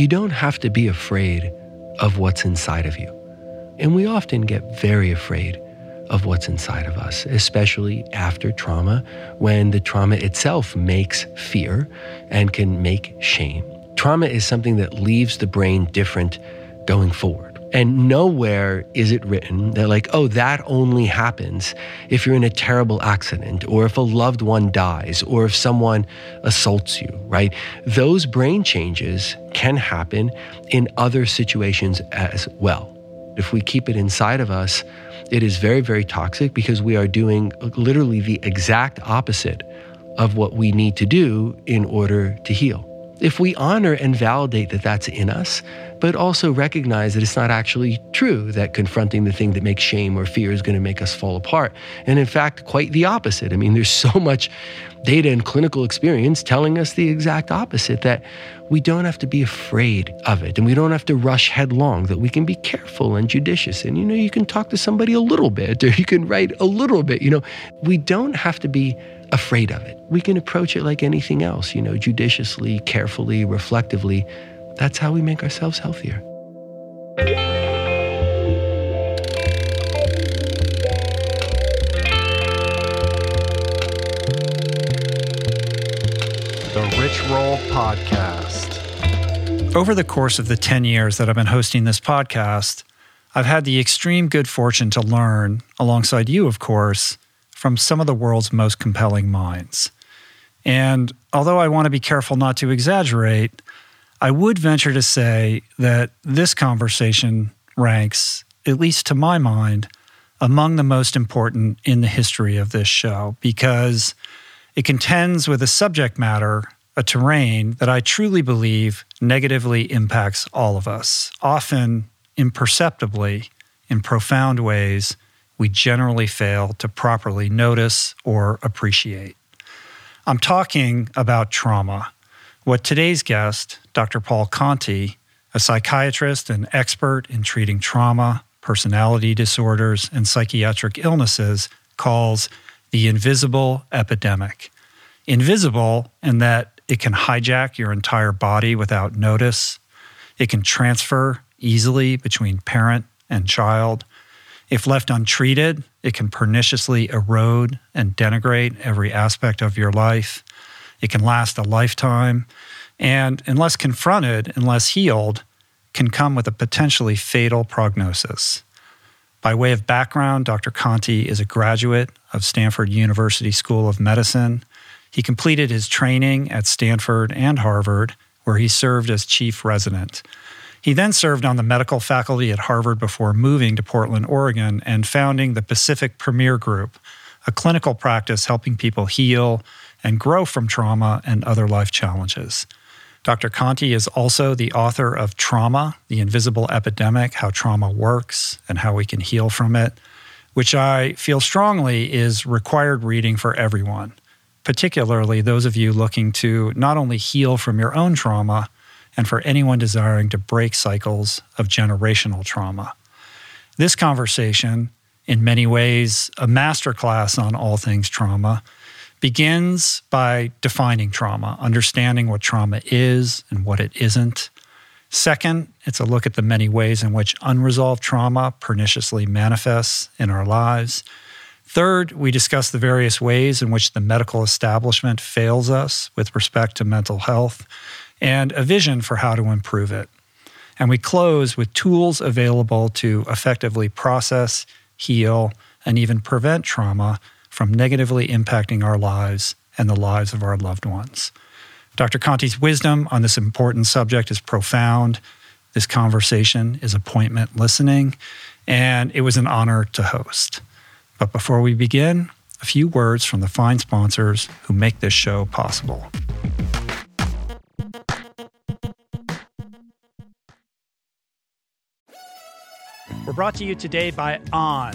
you don't have to be afraid of what's inside of you. And we often get very afraid of what's inside of us, especially after trauma, when the trauma itself makes fear and can make shame. Trauma is something that leaves the brain different going forward. And nowhere is it written that, like, oh, that only happens if you're in a terrible accident or if a loved one dies or if someone assaults you, right? Those brain changes can happen in other situations as well. If we keep it inside of us, it is very, very toxic because we are doing literally the exact opposite of what we need to do in order to heal. If we honor and validate that that's in us, but also recognize that it's not actually true that confronting the thing that makes shame or fear is going to make us fall apart. And in fact, quite the opposite. I mean, there's so much data and clinical experience telling us the exact opposite that we don't have to be afraid of it and we don't have to rush headlong, that we can be careful and judicious. And, you know, you can talk to somebody a little bit or you can write a little bit. You know, we don't have to be afraid of it. We can approach it like anything else, you know, judiciously, carefully, reflectively. That's how we make ourselves healthier. The Rich Roll Podcast. Over the course of the 10 years that I've been hosting this podcast, I've had the extreme good fortune to learn, alongside you, of course, from some of the world's most compelling minds. And although I want to be careful not to exaggerate, I would venture to say that this conversation ranks, at least to my mind, among the most important in the history of this show because it contends with a subject matter, a terrain that I truly believe negatively impacts all of us, often imperceptibly, in profound ways we generally fail to properly notice or appreciate. I'm talking about trauma. What today's guest, Dr. Paul Conti, a psychiatrist and expert in treating trauma, personality disorders, and psychiatric illnesses, calls the invisible epidemic. Invisible in that it can hijack your entire body without notice, it can transfer easily between parent and child, if left untreated, it can perniciously erode and denigrate every aspect of your life. It can last a lifetime. And unless confronted, unless healed, can come with a potentially fatal prognosis. By way of background, Dr. Conti is a graduate of Stanford University School of Medicine. He completed his training at Stanford and Harvard, where he served as chief resident. He then served on the medical faculty at Harvard before moving to Portland, Oregon, and founding the Pacific Premier Group, a clinical practice helping people heal and grow from trauma and other life challenges. Dr. Conti is also the author of Trauma, the Invisible Epidemic How Trauma Works and How We Can Heal from It, which I feel strongly is required reading for everyone, particularly those of you looking to not only heal from your own trauma and for anyone desiring to break cycles of generational trauma. This conversation, in many ways, a masterclass on all things trauma, begins by defining trauma, understanding what trauma is and what it isn't. Second, it's a look at the many ways in which unresolved trauma perniciously manifests in our lives. Third, we discuss the various ways in which the medical establishment fails us with respect to mental health and a vision for how to improve it. And we close with tools available to effectively process, heal, and even prevent trauma from negatively impacting our lives and the lives of our loved ones. Dr. Conti's wisdom on this important subject is profound. This conversation is appointment listening, and it was an honor to host. But before we begin, a few words from the fine sponsors who make this show possible. We're brought to you today by On.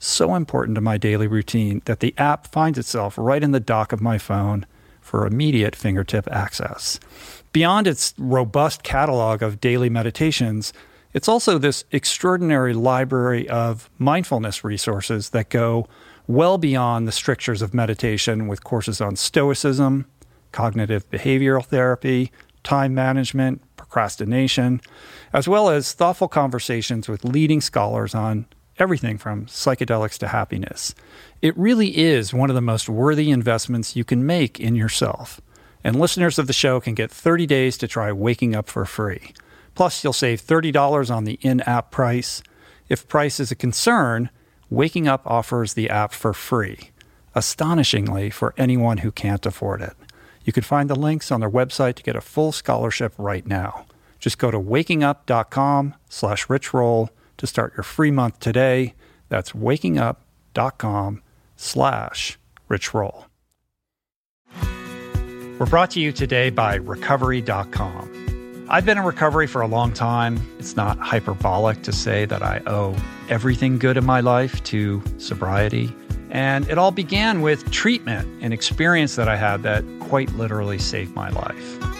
so important to my daily routine that the app finds itself right in the dock of my phone for immediate fingertip access. Beyond its robust catalog of daily meditations, it's also this extraordinary library of mindfulness resources that go well beyond the strictures of meditation with courses on stoicism, cognitive behavioral therapy, time management, procrastination, as well as thoughtful conversations with leading scholars on everything from psychedelics to happiness. It really is one of the most worthy investments you can make in yourself. And listeners of the show can get 30 days to try waking up for free. Plus, you'll save $30 on the in app price. If price is a concern, Waking Up offers the app for free, astonishingly for anyone who can't afford it. You can find the links on their website to get a full scholarship right now. Just go to wakingup.com slash richroll to start your free month today. That's wakingup.com slash richroll. We're brought to you today by recovery.com. I've been in recovery for a long time. It's not hyperbolic to say that I owe everything good in my life to sobriety. And it all began with treatment, an experience that I had that quite literally saved my life.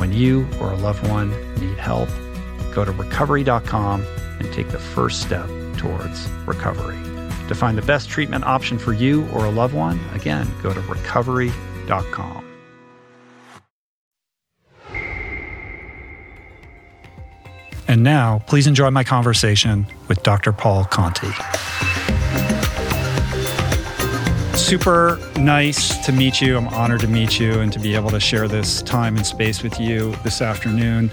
When you or a loved one need help, go to recovery.com and take the first step towards recovery. To find the best treatment option for you or a loved one, again, go to recovery.com. And now, please enjoy my conversation with Dr. Paul Conti. Super nice to meet you. I'm honored to meet you and to be able to share this time and space with you this afternoon.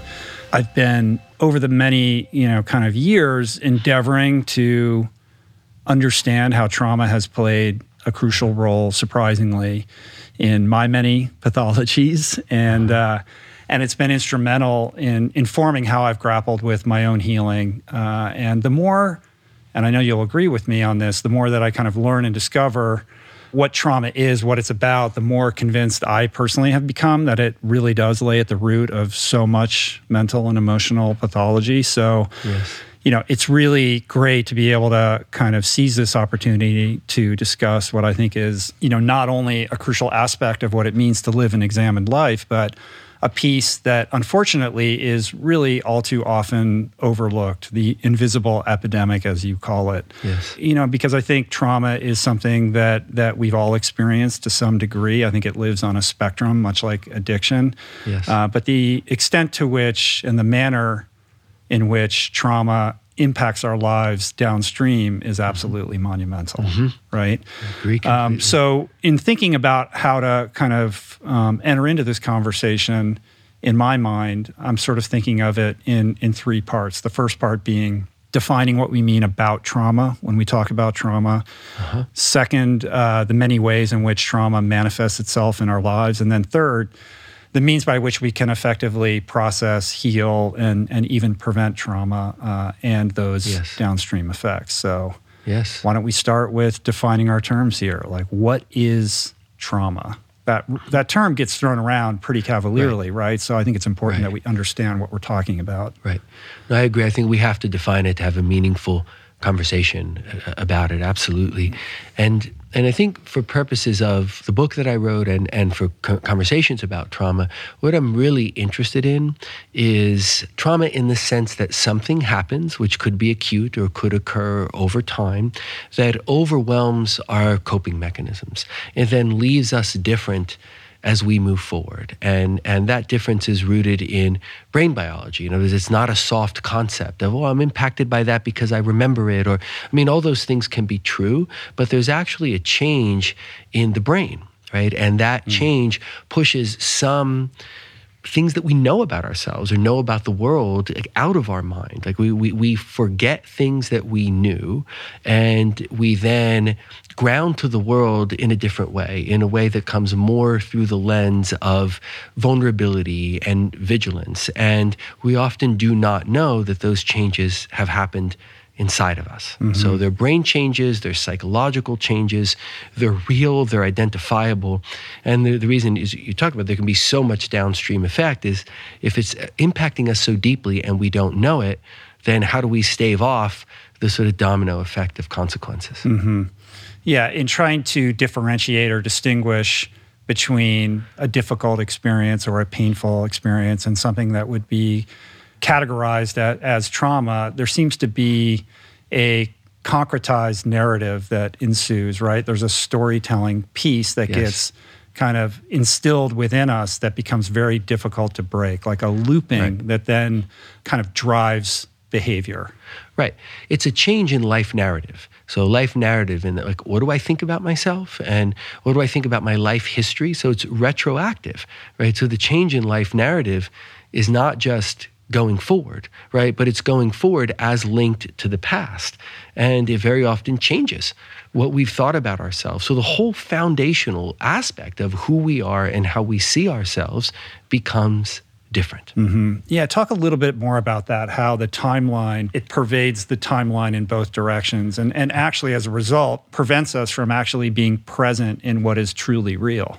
I've been over the many, you know, kind of years endeavoring to understand how trauma has played a crucial role, surprisingly, in my many pathologies. And, uh, and it's been instrumental in informing how I've grappled with my own healing. Uh, and the more, and I know you'll agree with me on this, the more that I kind of learn and discover what trauma is, what it's about, the more convinced I personally have become that it really does lay at the root of so much mental and emotional pathology. So, yes. you know, it's really great to be able to kind of seize this opportunity to discuss what I think is, you know, not only a crucial aspect of what it means to live an examined life, but a piece that unfortunately is really all too often overlooked the invisible epidemic as you call it. Yes. You know because i think trauma is something that that we've all experienced to some degree. I think it lives on a spectrum much like addiction. Yes. Uh, but the extent to which and the manner in which trauma impacts our lives downstream is absolutely mm-hmm. monumental, mm-hmm. right? Um, so, in thinking about how to kind of um, enter into this conversation, in my mind, I'm sort of thinking of it in in three parts. The first part being defining what we mean about trauma when we talk about trauma. Uh-huh. Second, uh, the many ways in which trauma manifests itself in our lives, and then third the means by which we can effectively process, heal, and, and even prevent trauma uh, and those yes. downstream effects. So, yes. why don't we start with defining our terms here? Like, what is trauma? That, that term gets thrown around pretty cavalierly, right? right? So I think it's important right. that we understand what we're talking about. Right. No, I agree. I think we have to define it to have a meaningful conversation uh, about it. Absolutely. And and I think for purposes of the book that I wrote and, and for co- conversations about trauma, what I'm really interested in is trauma in the sense that something happens, which could be acute or could occur over time, that overwhelms our coping mechanisms and then leaves us different as we move forward. And, and that difference is rooted in brain biology. You know, it's not a soft concept of, oh, I'm impacted by that because I remember it. Or, I mean, all those things can be true, but there's actually a change in the brain, right? And that mm. change pushes some things that we know about ourselves or know about the world like, out of our mind. Like we, we, we forget things that we knew and we then ground to the world in a different way, in a way that comes more through the lens of vulnerability and vigilance. And we often do not know that those changes have happened inside of us. Mm-hmm. So their brain changes, their psychological changes, they're real, they're identifiable. And the, the reason is you talk about there can be so much downstream effect is if it's impacting us so deeply and we don't know it, then how do we stave off the sort of domino effect of consequences? Mm-hmm. Yeah, in trying to differentiate or distinguish between a difficult experience or a painful experience and something that would be categorized as, as trauma, there seems to be a concretized narrative that ensues, right? There's a storytelling piece that yes. gets kind of instilled within us that becomes very difficult to break, like a looping right. that then kind of drives behavior. Right. It's a change in life narrative. So life narrative and like what do I think about myself and what do I think about my life history? So it's retroactive, right? So the change in life narrative is not just going forward, right? But it's going forward as linked to the past. And it very often changes what we've thought about ourselves. So the whole foundational aspect of who we are and how we see ourselves becomes different. Mm-hmm. Yeah, talk a little bit more about that, how the timeline, it pervades the timeline in both directions. And, and actually, as a result, prevents us from actually being present in what is truly real.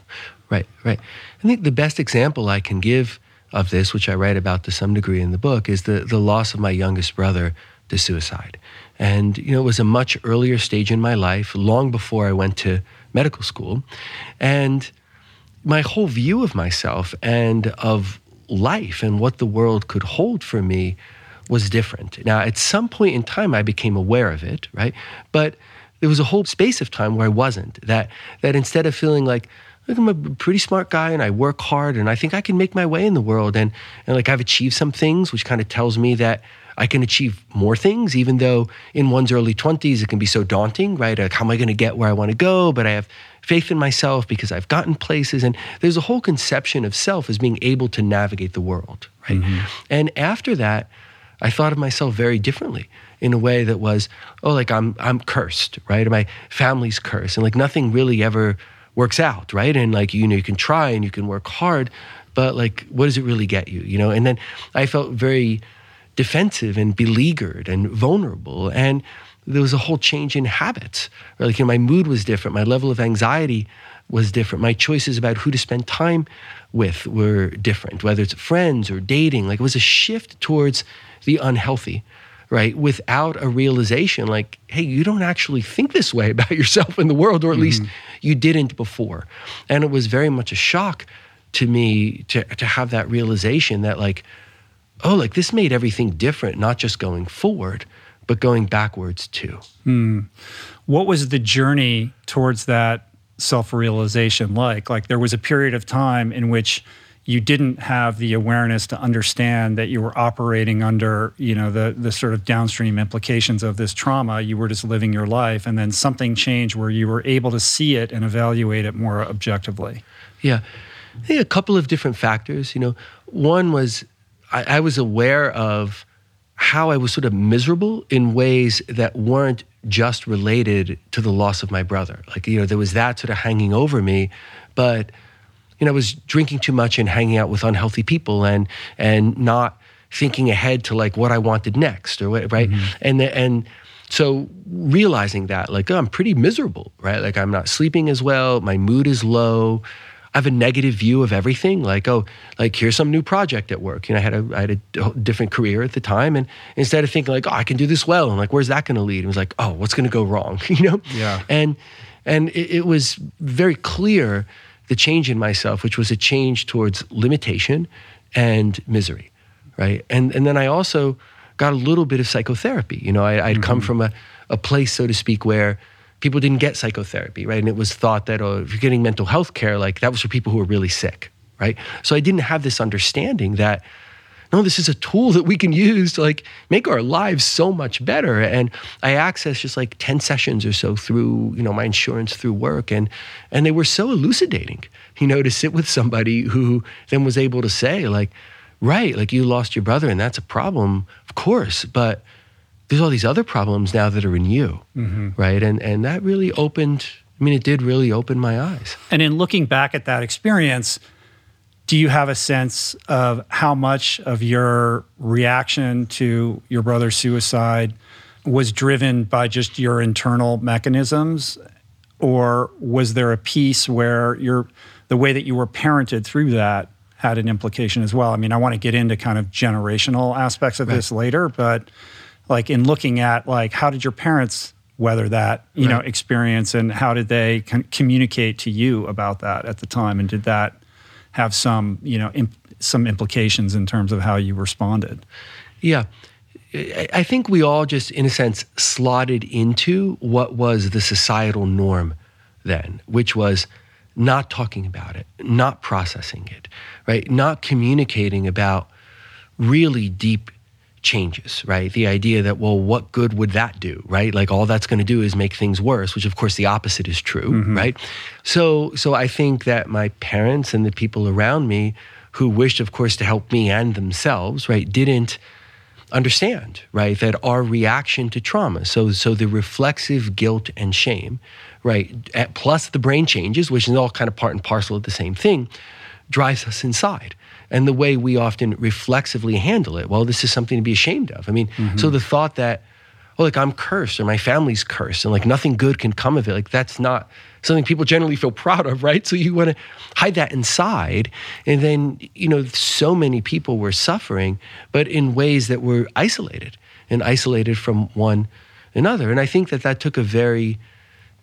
Right, right. I think the best example I can give of this, which I write about to some degree in the book, is the, the loss of my youngest brother to suicide. And, you know, it was a much earlier stage in my life, long before I went to medical school. And my whole view of myself and of life and what the world could hold for me was different. Now, at some point in time, I became aware of it, right? But there was a whole space of time where I wasn't. That, that instead of feeling like, I'm a pretty smart guy and I work hard and I think I can make my way in the world. And, and like I've achieved some things, which kind of tells me that I can achieve more things, even though in one's early 20s it can be so daunting, right? Like, how am I going to get where I want to go? But I have faith in myself because I've gotten places. And there's a whole conception of self as being able to navigate the world, right? Mm-hmm. And after that, I thought of myself very differently in a way that was, oh, like I'm I'm cursed, right? my family's cursed, and like nothing really ever works out, right? And like you know, you can try and you can work hard, but like, what does it really get you, you know? And then I felt very defensive and beleaguered and vulnerable, and there was a whole change in habits. Right? Like, you know, my mood was different, my level of anxiety was different, my choices about who to spend time with were different, whether it's friends or dating. Like, it was a shift towards the unhealthy right? Without a realization like, hey, you don't actually think this way about yourself in the world, or at mm-hmm. least you didn't before. And it was very much a shock to me to, to have that realization that, like, oh, like this made everything different, not just going forward, but going backwards too. Hmm. What was the journey towards that self realization like? Like, there was a period of time in which you didn't have the awareness to understand that you were operating under you know the the sort of downstream implications of this trauma. You were just living your life and then something changed where you were able to see it and evaluate it more objectively. Yeah. I think a couple of different factors you know. One was I, I was aware of how I was sort of miserable in ways that weren't just related to the loss of my brother. Like you know there was that sort of hanging over me but you know, I was drinking too much and hanging out with unhealthy people and and not thinking ahead to like what I wanted next or what, right? Mm-hmm. And and so realizing that like oh, I'm pretty miserable, right? Like I'm not sleeping as well, my mood is low. I have a negative view of everything. Like, oh, like here's some new project at work. You know, I had a I had a different career at the time, and instead of thinking like, oh, I can do this well, and like, where's that going to lead? It was like, oh, what's going to go wrong? you know? Yeah. And and it, it was very clear the change in myself, which was a change towards limitation and misery, right? And and then I also got a little bit of psychotherapy. You know, I, would mm-hmm. come from a, a place, so to speak, where people didn't get psychotherapy, right? And it was thought that oh, if you're getting mental health care, like that was for people who were really sick, right? So I didn't have this understanding that no, this is a tool that we can use to like make our lives so much better. And I accessed just like 10 sessions or so through, you know, my insurance through work. And and they were so elucidating, you know, to sit with somebody who then was able to say, like, right, like you lost your brother and that's a problem, of course, but there's all these other problems now that are in you. Mm-hmm. Right. And and that really opened, I mean, it did really open my eyes. And in looking back at that experience, do you have a sense of how much of your reaction to your brother's suicide was driven by just your internal mechanisms or was there a piece where your the way that you were parented through that had an implication as well i mean i want to get into kind of generational aspects of right. this later but like in looking at like how did your parents weather that you right. know experience and how did they communicate to you about that at the time and did that have some, you know, imp- some implications in terms of how you responded. Yeah. I think we all just, in a sense, slotted into what was the societal norm then, which was not talking about it, not processing it, right? Not communicating about really deep changes, right? The idea that, well, what good would that do, right? Like all that's going to do is make things worse, which of course the opposite is true, mm-hmm. right? So, so I think that my parents and the people around me who wished, of course, to help me and themselves, right, didn't understand, right, that our reaction to trauma, so, so the reflexive guilt and shame, right, plus the brain changes, which is all kind of part and parcel of the same thing, drives us inside and the way we often reflexively handle it. Well, this is something to be ashamed of. I mean, mm-hmm. so the thought that, oh, like I'm cursed or my family's cursed and like nothing good can come of it, like that's not something people generally feel proud of, right? So you want to hide that inside. And then, you know, so many people were suffering, but in ways that were isolated and isolated from one another. And I think that that took a very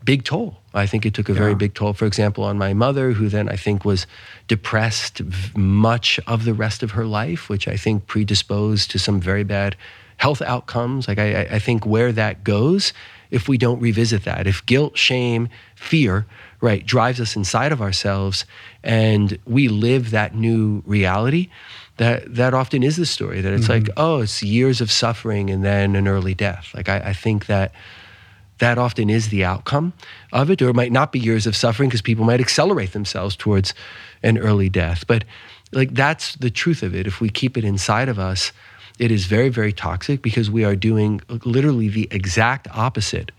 big toll. I think it took a yeah. very big toll, for example, on my mother, who then I think was depressed much of the rest of her life, which I think predisposed to some very bad health outcomes. Like, I, I think where that goes, if we don't revisit that, if guilt, shame, fear, right, drives us inside of ourselves and we live that new reality, that that often is the story that it's mm-hmm. like, oh, it's years of suffering and then an early death. Like, I, I think that that often is the outcome of it, or it might not be years of suffering because people might accelerate themselves towards an early death. But like that's the truth of it. If we keep it inside of us It is very, very toxic because we are doing literally the exact opposite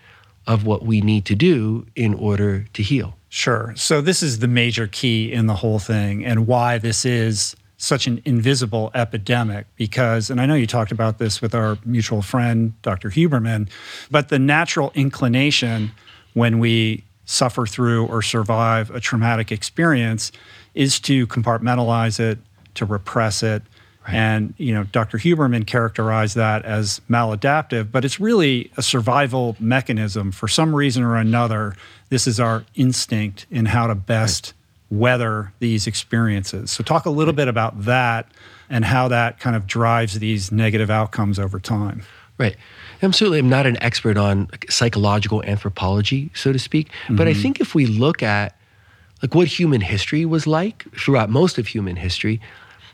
of what we need to do in order to heal. Sure. So, this is the major key in the whole thing and why this is such an invisible epidemic. Because, and I know you talked about this with our mutual friend, Dr. Huberman, but the natural inclination when we suffer through or survive a traumatic experience is to compartmentalize it, to repress it. Right. And you know, Dr. Huberman characterized that as maladaptive, but it's really a survival mechanism. For some reason or another, this is our instinct in how to best. Weather these experiences. So, talk a little bit about that and how that kind of drives these negative outcomes over time. Right. I'm certainly I'm not an expert on psychological anthropology, so to speak, mm-hmm. but I mm-hmm. think if we look at like what human history was like throughout most of human history,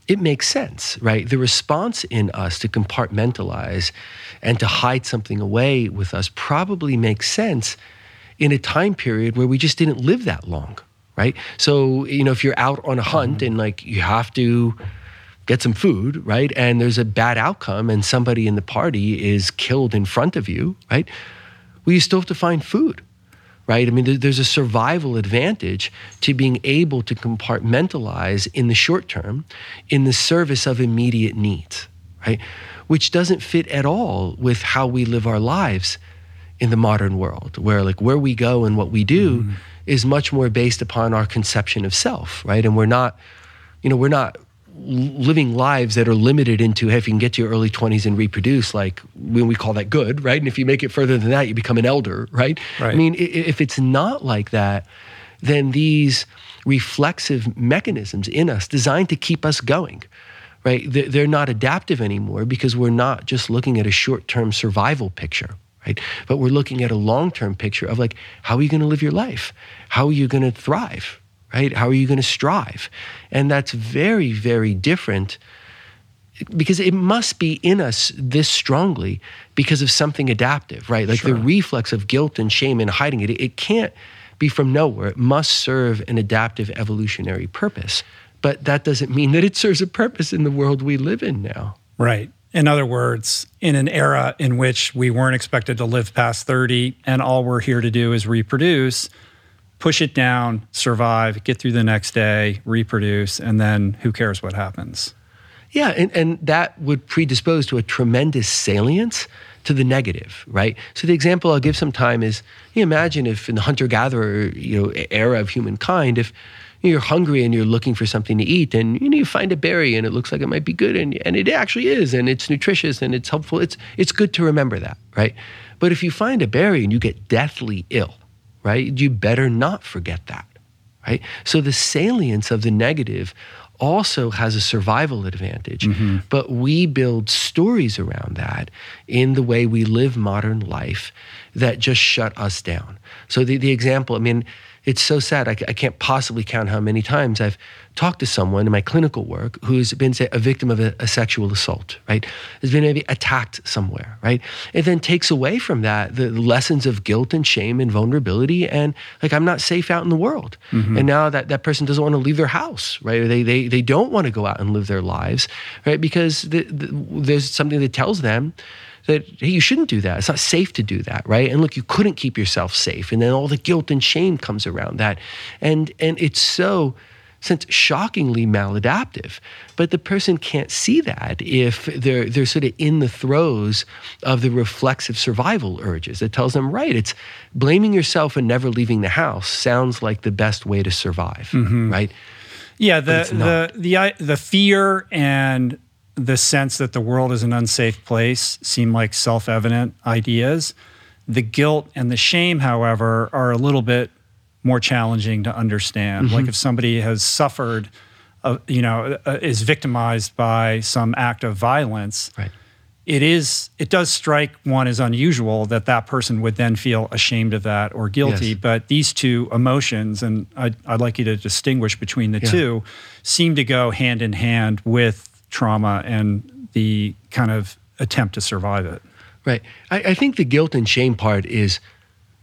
it makes sense, right? The response in us to compartmentalize and to hide something away with us probably makes sense in a time period where we just didn't live that long, right? So, you know, if you're out on a hunt mm-hmm. and like you have to get some food, right? And there's a bad outcome and somebody in the party is killed in front of you, right? Well, you still have to find food, right? I mean, there's a survival advantage to being able to compartmentalize in the short term in the service of immediate needs, right? Which doesn't fit at all with how we live our lives in the modern world, where like where we go and what we do mm. Is much more based upon our conception of self, right? And we're not, you know, we're not living lives that are limited into hey, if you can get to your early 20s and reproduce like when we call that good right and if you make it further than that you become an elder right, right. i mean if it's not like that then these reflexive mechanisms in us designed to keep us going right they're not adaptive anymore because we're not just looking at a short-term survival picture right but we're looking at a long-term picture of like how are you going to live your life how are you going to thrive right? How are you going to strive? And that's very, very different because it must be in us this strongly because of something adaptive, right? Like sure. the reflex of guilt and shame and hiding it, it can't be from nowhere. It must serve an adaptive evolutionary purpose. But that doesn't mean that it serves a purpose in the world we live in now. Right. In other words, in an era in which we weren't expected to live past 30 and all we're here to do is reproduce, push it down, survive, get through the next day, reproduce, and then who cares what happens? Yeah, and, and that would predispose to a tremendous salience to the negative, right? So the example I'll give sometime is you imagine if in the hunter-gatherer you know era of humankind, if you're hungry and you're looking for something to eat and you know you find a berry and it looks like it might be good and, and it actually is and it's nutritious and it's helpful it's it's good to remember that right but if you find a berry and you get deathly ill right? You better not forget that, right? So the salience of the negative also has a survival advantage, mm-hmm. but we build stories around that in the way we live modern life that just shut us down. So the, the example, I mean, it's so sad. I, I can't possibly count how many times I've talked to someone in my clinical work who's been say, a victim of a, a, sexual assault, right? Has been maybe attacked somewhere, right? It then takes away from that the lessons of guilt and shame and vulnerability and like I'm not safe out in the world. Mm-hmm. And now that that person doesn't want to leave their house, right? Or they they they don't want to go out and live their lives, right? Because the, the, there's something that tells them that hey, you shouldn't do that. It's not safe to do that, right? And look, you couldn't keep yourself safe, and then all the guilt and shame comes around that, and and it's so since shockingly maladaptive. But the person can't see that if they're they're sort of in the throes of the reflexive survival urges. It tells them, right, it's blaming yourself and never leaving the house sounds like the best way to survive, mm-hmm. right? Yeah, the the the the fear and the sense that the world is an unsafe place seem like self evident ideas. The guilt and the shame, however, are a little bit more challenging to understand. Mm-hmm. Like if somebody has suffered, uh, you know, uh, is victimized by some act of violence. Right. It is. It does strike one as unusual that that person would then feel ashamed of that or guilty. Yes. But these two emotions, and I'd, I'd, like you to distinguish between the yeah. two, seem to go hand in hand with trauma and the kind of attempt to survive it. Right. I, I think the guilt and shame part is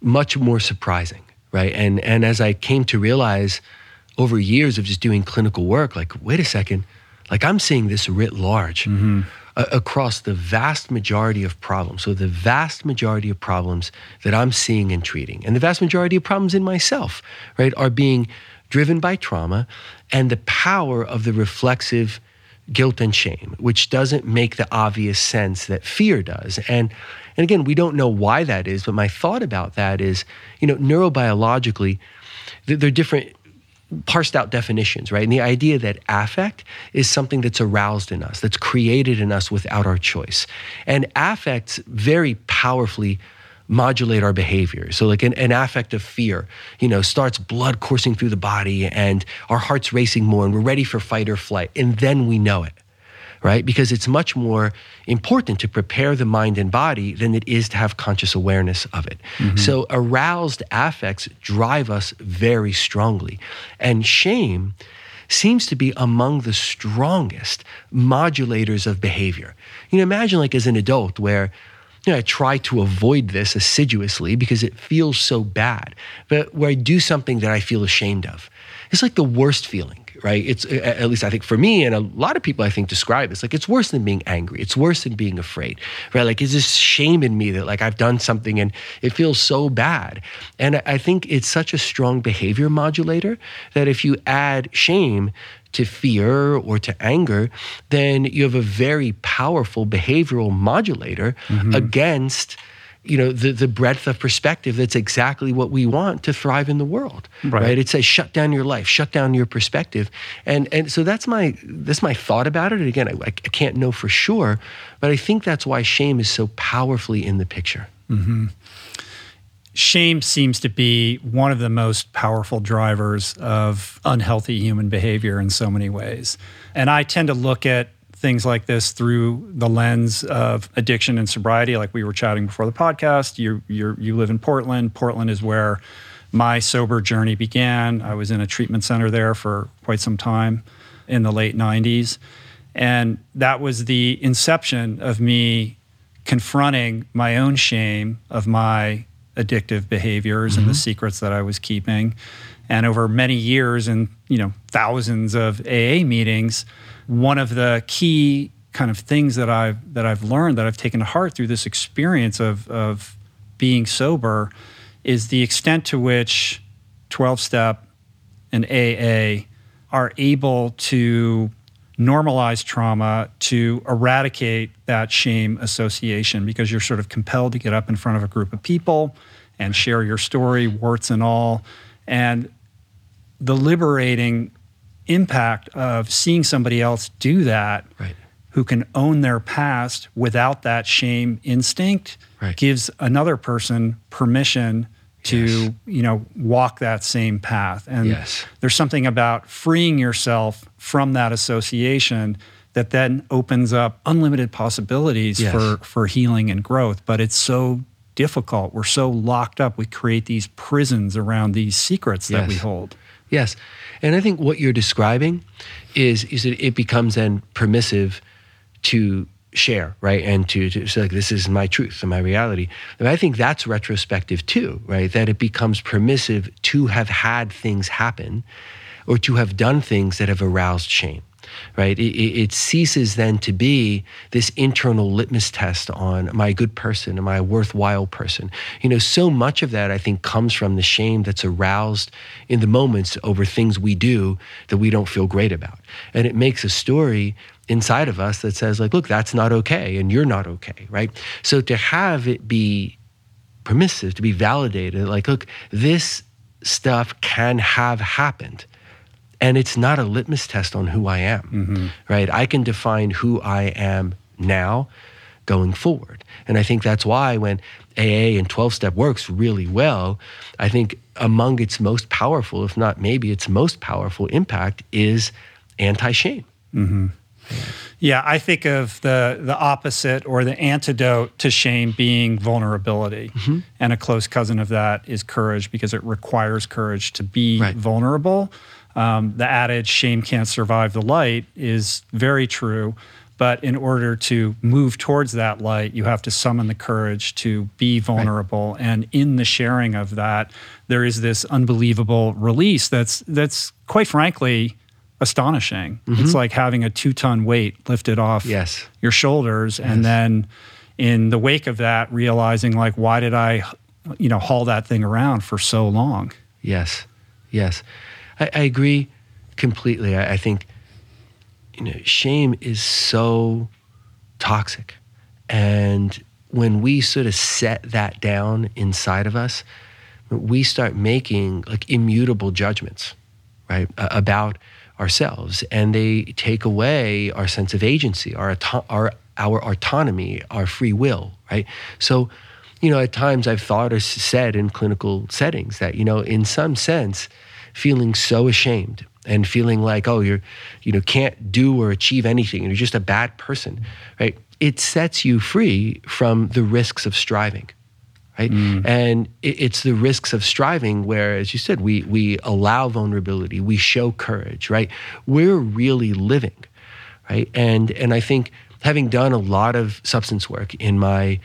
much more surprising, right? And and as I came to realize over years of just doing clinical work, like, wait a second, like I'm seeing this writ large. Mm-hmm. uh, across the vast majority of problems. So, the vast majority of problems that I'm seeing and treating, and the vast majority of problems in myself, right, are being driven by trauma and the power of the reflexive guilt and shame, which doesn't make the obvious sense that fear does. And and again, we don't know why that is, but my thought about that is, you know, neurobiologically, they're different parsed out definitions, right? And the idea that affect is something that's aroused in us, that's created in us without our choice. And affects very powerfully modulate our behavior. So, like an, an affect of fear, you know, starts blood coursing through the body and our heart's racing more and we're ready for fight or flight. And then we know it, right? Because it's much more important to prepare the mind and body than it is to have conscious awareness of it. Mm-hmm. So, aroused affects drive us very strongly. And shame seems to be among the strongest modulators of behavior. You know, imagine like as an adult where you know, I try to avoid this assiduously because it feels so bad. But where I do something that I feel ashamed of, it's like the worst feeling, right? It's at least I think for me and a lot of people I think describe it, it's like it's worse than being angry. It's worse than being afraid, right? Like is this shame in me that like I've done something and it feels so bad. And I think it's such a strong behavior modulator that if you add shame to fear or to anger, then you have a very powerful behavioral modulator mm-hmm. against you know the, the breadth of perspective that's exactly what we want to thrive in the world right. right, it says shut down your life shut down your perspective. And and so that's my that's my thought about it. And again I, I can't know for sure but i think that's why shame is so powerfully in the picture. Mm-hmm shame seems to be one of the most powerful drivers of unhealthy human behavior in so many ways. And I tend to look at things like this through the lens of addiction and sobriety. Like we were chatting before the podcast, you you you live in Portland. Portland is where my sober journey began. I was in a treatment center there for quite some time in the late 90s. And that was the inception of me confronting my own shame of my addictive behaviors mm-hmm. and the mm-hmm. secrets that I was keeping. And over many years and you know thousands of AA meetings, one of the key kind of things that I've that I've learned that I've taken to heart through this experience of of being sober is the extent to which 12 step and AA are able to normalize trauma to eradicate that shame association because you're sort of compelled to get up in front of a group of people and share your story, warts and all. And the liberating impact of seeing somebody else do that right. who can own their past without that shame instinct right. gives another person permission to yes. you know walk that same path and yes. there's something about freeing yourself from that association that then opens up unlimited possibilities yes. for for healing and growth but it's so difficult we're so locked up we create these prisons around these secrets that we hold yes and i think what you're describing is is that it becomes then permissive to share, right? And to, to say, like, this is my truth and my reality. And I think that's retrospective too, right? That it becomes permissive to have had things happen or to have done things that have aroused shame right? It, it, ceases then to be this internal litmus test on am I a good person? Am I a worthwhile person? You know, so much of that I think comes from the shame that's aroused in the moments over things we do that we don't feel great about. And it makes a story inside of us that says like look that's not okay and you're not okay right so to have it be permissive to be validated like look this stuff can have happened and it's not a litmus test on who i am mm-hmm. right i can define who i am now going forward and i think that's why when aa and 12 step works really well i think among its most powerful if not maybe its most powerful impact is anti-shame mm-hmm. Yeah, I think of the the opposite or the antidote to shame being vulnerability, mm-hmm. and a close cousin of that is courage because it requires courage to be right. vulnerable. Um, the adage "shame can't survive the light" is very true, but in order to move towards that light, you have to summon the courage to be vulnerable, right. and in the sharing of that, there is this unbelievable release. That's that's quite frankly astonishing. It's like having a two ton weight lifted off Yes. your shoulders, and then in the wake of that, realizing like, why did I, you know, haul that thing around for so long? Yes, yes, I, I agree completely. I, I think you know shame is so toxic, and when we sort of set that down inside of us, we start making like immutable judgments, right, about ourselves, and they take away our sense of agency, our our our autonomy, our free will, right? So, you know, at times I've thought or said in clinical settings that you know, in some sense, feeling so ashamed and feeling like oh you're you know can't do or achieve anything. And you're just a bad person right? It sets you free from the risks of striving right? Mm. And it's the risks of striving where as you said we we allow vulnerability we show courage right? We're really living right? And and i think having done a lot of substance work in my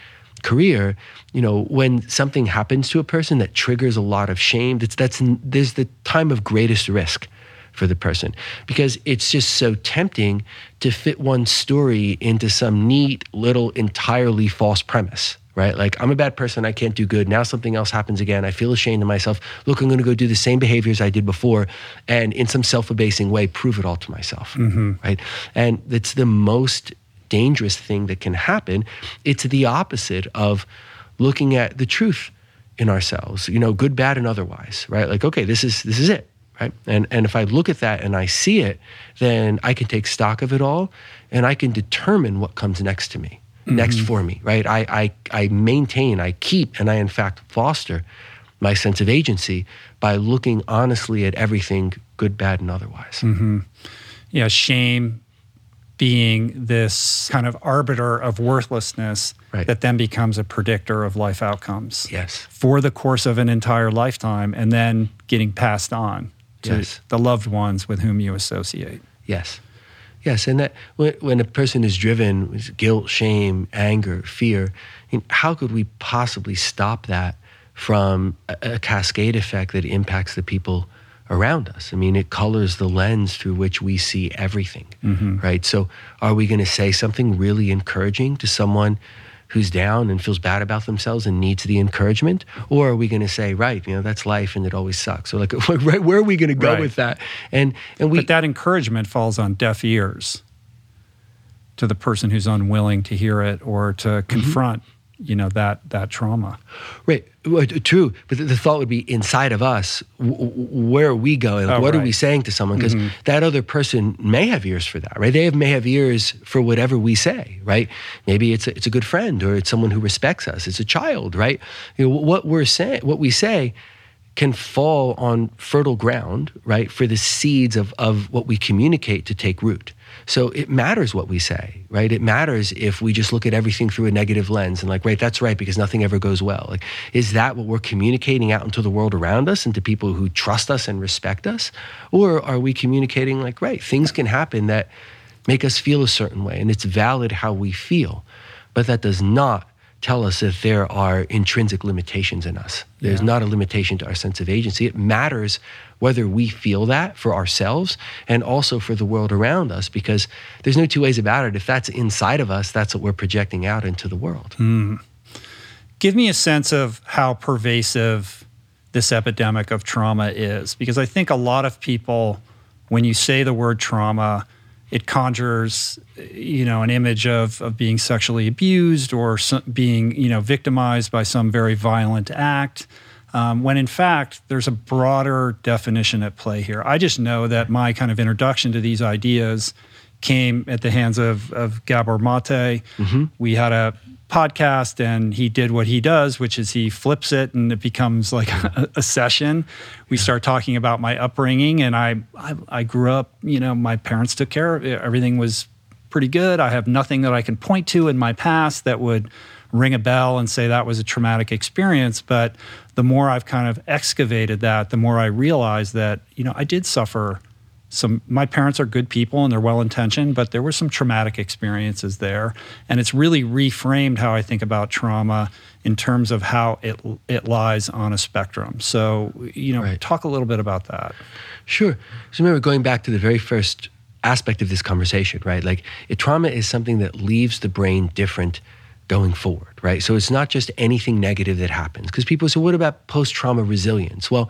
career you know when something happens to a person that triggers a lot of shame that's that's there's the time of greatest risk for the person. Because it's just so tempting to fit one story into some neat little entirely false premise right? Like i'm a bad person i can't do good. Now something else happens again i feel ashamed of myself. Look i'm going to go do the same behaviors i did before and in some self-abasing way prove it all to myself mm-hmm. right? And it's the most dangerous thing that can happen it's the opposite of looking at the truth in ourselves you know good bad and otherwise right? Like okay this is this is it right? And and if i look at that and i see it then i can take stock of it all and i can determine what comes next to me mm-hmm. next for me right? I, I i maintain i keep and i in fact foster my sense of agency by looking honestly at everything good bad and otherwise. Mm-hmm. Yeah, shame being this kind of arbiter of worthlessness Right. that then becomes a predictor of life outcomes yes for the course of an entire lifetime and then getting passed on to Yes. the loved ones with whom you associate. Yes. Yes. And that when, when a person is driven with guilt, shame, anger, fear, I mean, how could we possibly stop that from a, a cascade effect that impacts the people around us? I mean, it colors the lens through which we see everything, right? So, are we going to say something really encouraging to someone? Who's down and feels bad about themselves and needs the encouragement, or are we going to say, right, you know, that's life and it always sucks? So, like, right, where are we going to go Right. with that? And and we But that encouragement falls on deaf ears to the person who's unwilling to hear it or to Mm-hmm. You know, that that trauma. Right, true. But the, thought would be inside of us. Where are we going? Like, Oh, what are we saying to someone? Because mm-hmm. that other person may have ears for that, right? They have, may have ears for whatever we say, right? Maybe it's a, it's a good friend or it's someone who respects us. It's a child, right? You know, what we're saying, what we say, can fall on fertile ground, right? For the seeds of of what we communicate to take root. So it matters what we say, right? It matters if we just look at everything through a negative lens and like, right, that's right, because nothing ever goes well. Like, is that what we're communicating out into the world around us and to people who trust us and respect us? Or are we communicating like, right, things can happen that make us feel a certain way and it's valid how we feel. But that does not tell us that there are intrinsic limitations in us. There's Yeah. not a limitation to our sense of agency. It matters whether we feel that for ourselves and also for the world around us because there's no two ways about it. If that's inside of us, that's what we're projecting out into the world. Hmm. Give me a sense of how pervasive this epidemic of trauma is, because I think a lot of people, when you say the word trauma, it conjures, you know, an image of, of being sexually abused or some, being, you know, victimized by some very violent act. Um, when in fact, there's a broader definition at play here. I just know that my kind of introduction to these ideas came at the hands of, of Gabor Mate. We had a podcast and he did what he does, which is he flips it and it becomes like a, a session. We start talking about my upbringing and I, I, I grew up, you know, my parents took care of it. Everything was pretty good. I have nothing that I can point to in my past that would ring a bell and say that was a traumatic experience. But the more I've kind of excavated that, the more I realize that, you know, I did suffer some my parents are good people and they're well intentioned, but there were some traumatic experiences there. And it's really reframed how I think about trauma in terms of how it it lies on a spectrum. So, you know, Right. talk a little bit about that. Sure. So remember, going back to the very first aspect of this conversation, right? Like, it, trauma is something that leaves the brain different going forward, right? So it's not just anything negative that happens. Because people say, what about post trauma resilience? Well,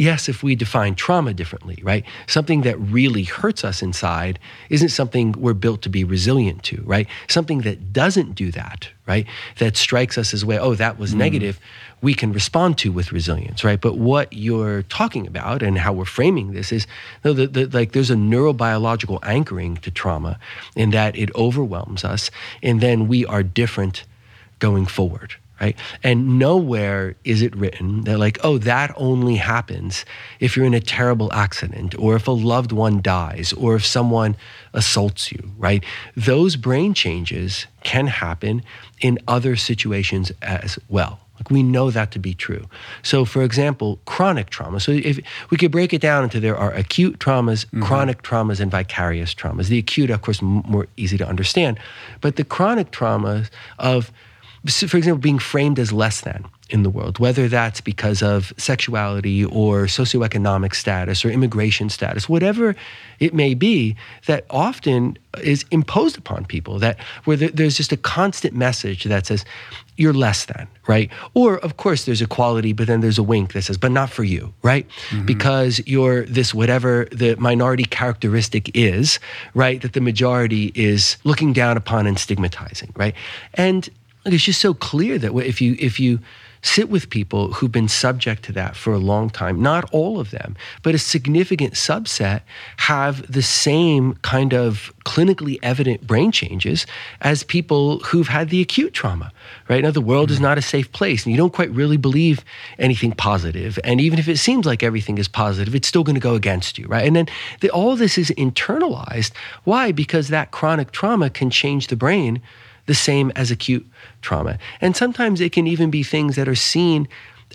yes, if we define trauma differently, right? Something that really hurts us inside isn't something we're built to be resilient to, right? Something that doesn't do that, right? That strikes us as way, oh, that was hmm. negative, we can respond to with resilience, right? But what you're talking about and how we're framing this is no, the, the, like there's a neurobiological anchoring to trauma in that it overwhelms us, and then we are different going forward right and nowhere is it written that like oh that only happens if you're in a terrible accident or if a loved one dies or if someone assaults you right those brain changes can happen in other situations as well like we know that to be true. So, for example, chronic trauma. So, if we could break it down into there are acute traumas, mm-hmm. chronic traumas, and vicarious traumas. The acute, of course, m- more easy to understand, but the chronic traumas of, for example, being framed as less than in the world, whether that's because of sexuality or socioeconomic status or immigration status, whatever it may be, that often is imposed upon people. That where there's just a constant message that says, "You're less than," right? Or of course there's equality, but then there's a wink that says, "But not for you," right? Mm-hmm. Because you're this whatever the minority characteristic is, right? That the majority is looking down upon and stigmatizing, right? And like, it's just so clear that if you if you sit with people who've been subject to that for a long time, not all of them, but a significant subset have the same kind of clinically evident brain changes as people who've had the acute trauma. Right now, the world is mm-hmm. not a safe place, and you don't quite really believe anything positive. And even if it seems like everything is positive, it's still going to go against you, right? And then the, all this is internalized. Why? Because that chronic trauma can change the brain the same as acute trauma. And sometimes it can even be things that are seen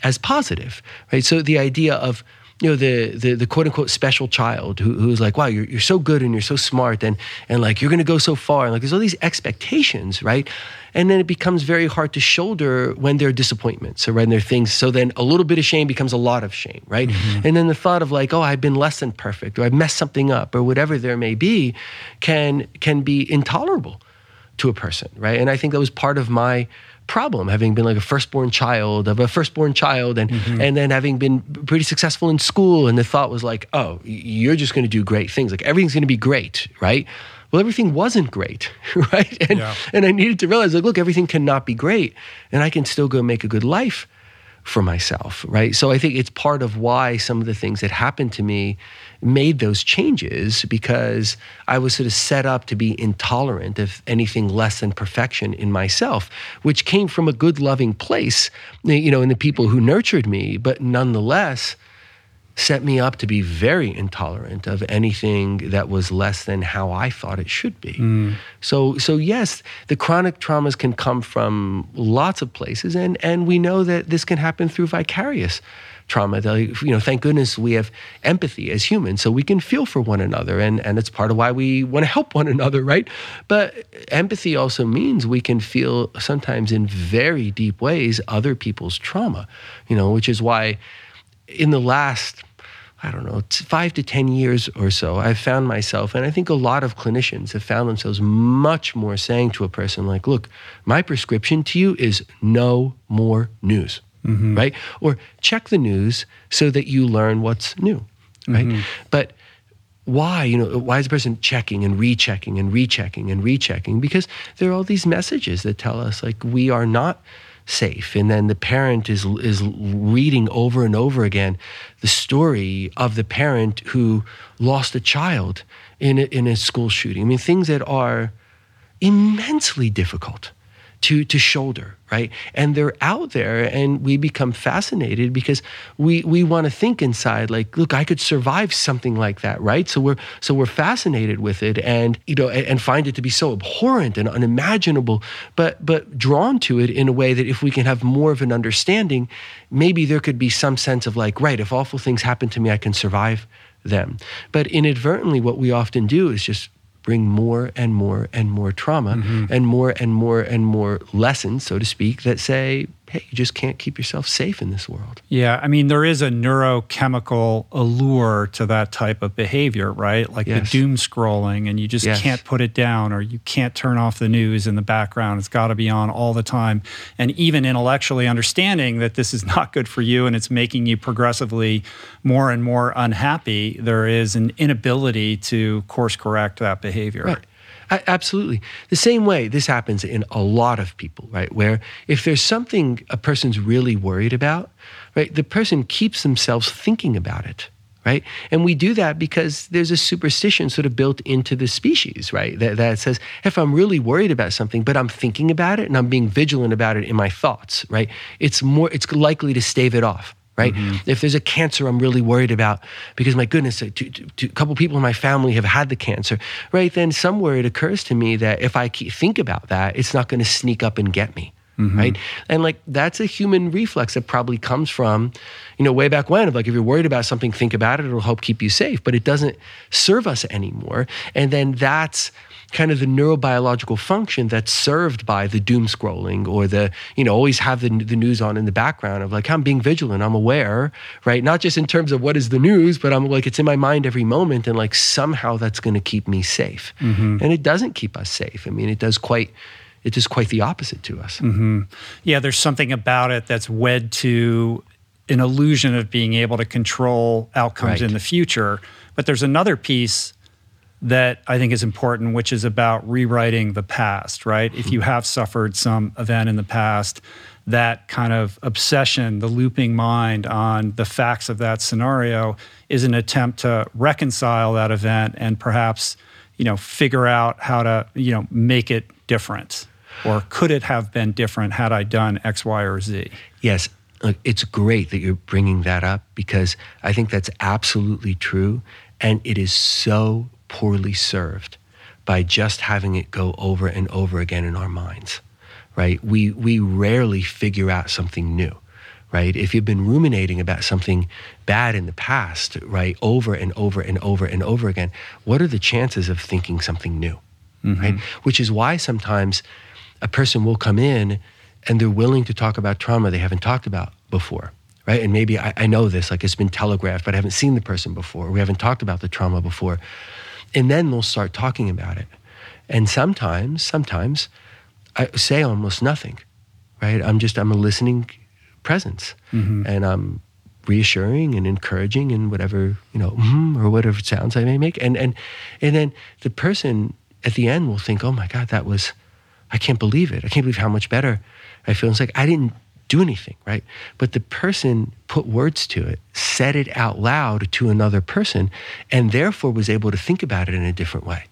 as positive, right? So the idea of you know the the, the quote unquote special child who, who's like wow you're, you're so good and you're so smart and and like you're going to go so far and like there's all these expectations right and then it becomes very hard to shoulder when there are disappointments or when there are things so then a little bit of shame becomes a lot of shame right mm-hmm. and then the thought of like oh i've been less than perfect or i've messed something up or whatever there may be can can be intolerable to a person, right? And I think that was part of my problem, having been like a firstborn child of a firstborn child, and mm-hmm. and then having been pretty successful in school, and the thought was like, oh, you're just going to do great things, like everything's going to be great, right? Well, everything wasn't great, right? And Yeah. and I needed to realize, like, look, everything cannot be great, and I can still go make a good life for myself, right? So I think it's part of why some of the things that happened to me made those changes because I was sort of set up to be intolerant of anything less than perfection in myself, which came from a good, loving place, you know, in the people who nurtured me, but nonetheless set me up to be very intolerant of anything that was less than how I thought it should be. Mm. So so yes, the chronic traumas can come from lots of places and and we know that this can happen through vicarious trauma. They- You know, thank goodness we have empathy as humans, so we can feel for one another, and and it's part of why we want to help one another, right? But empathy also means we can feel sometimes in very deep ways other people's trauma. You know, which is why in the last I don't know, five to 10 years or so, I've found myself, and I think a lot of clinicians have found themselves much more saying to a person, like, look, my prescription to you is no more news, Mm-hmm. right? Or check the news so that you learn what's new, right? Mm-hmm. But why you know why is a person checking and rechecking and rechecking and rechecking? Because there are all these messages that tell us like we are not safe. And then the parent is is reading over and over again the story of the parent who lost a child in a, in a school shooting. I mean things that are immensely difficult to to shoulder, right? And they're out there, and we become fascinated because we we want to think inside, like, look, I could survive something like that, right? So we're so we're fascinated with it, and you know, and, and find it to be so abhorrent and unimaginable, but but drawn to it in a way that if we can have more of an understanding, maybe there could be some sense of like, right, if awful things happen to me, I can survive them. But inadvertently, what we often do is just bring more and more and more trauma Mm-hmm. and more and more and more lessons, so to speak, that say, hey, you just can't keep yourself safe in this world. Yeah, I mean, there is a neurochemical allure to that type of behavior, right? Like Yes. the doom scrolling, and you just Yes. can't put it down, or you can't turn off the news in the background. It's got to be on all the time. And even intellectually understanding that this is not good for you and it's making you progressively more and more unhappy, there is an inability to course correct that behavior. Right. Absolutely. The same way this happens in a lot of people, right? Where if there's something a person's really worried about, right, the person keeps themselves thinking about it, right? And we do that because there's a superstition sort of built into the species, right? That, that says, if I'm really worried about something, but I'm thinking about it and I'm being vigilant about it in my thoughts, right? It's more, it's likely to stave it off right? Mm-hmm. If there's a cancer I'm really worried about, because my goodness, a two- two- two- couple people in my family have had the cancer, right? Then somewhere it occurs to me that if I keep, think about that, it's not going to sneak up and get me. Mm-hmm. Right. And like that's a human reflex that probably comes from, you know, way back when of like if you're worried about something, think about it, it'll help keep you safe. But it doesn't serve us anymore. And then that's kind of the neurobiological function that's served by the doom scrolling or the you know always have the, the news on in the background of like i'm being vigilant i'm aware right? Not just in terms of what is the news but i'm like it's in my mind every moment and like somehow that's going to keep me safe. Mm-hmm. And it doesn't keep us safe. I mean it does quite it does quite the opposite to us. Mm-hmm. Yeah, there's something about it that's wed to an illusion of being able to control outcomes Right. in the future. But there's another piece that I think is important, which is about rewriting the past, right? If you have suffered some event in the past, that kind of obsession, the looping mind on the facts of that scenario is an attempt to reconcile that event and perhaps, you know, figure out how to, you know, make it different. Or could it have been different had I done X, Y, or Z? Yes, look, it's great that you're bringing that up because I think that's absolutely true. And it is so poorly served by just having it go over and over again in our minds, right? We, we rarely figure out something new, right? If you've been ruminating about something bad in the past, right, over and over and over and over again, what are the chances of thinking something new? Mm-hmm. right? Which is why sometimes a person will come in and they're willing to talk about trauma they haven't talked about before, right? And maybe I, I know this, like it's been telegraphed, but I haven't seen the person before. We haven't talked about the trauma before. And then they'll start talking about it. And sometimes, sometimes I say almost nothing, right? I'm just, I'm a listening presence and I'm reassuring and encouraging and whatever, you know, mm, or whatever sounds I may make. And, and, and then the person at the end will think, oh my God, that was, I can't believe it. I can't believe how much better I feel. It's like I didn't do anything, right? But the person put words to it, said it out loud to another person, and therefore was able to think about it in a different way.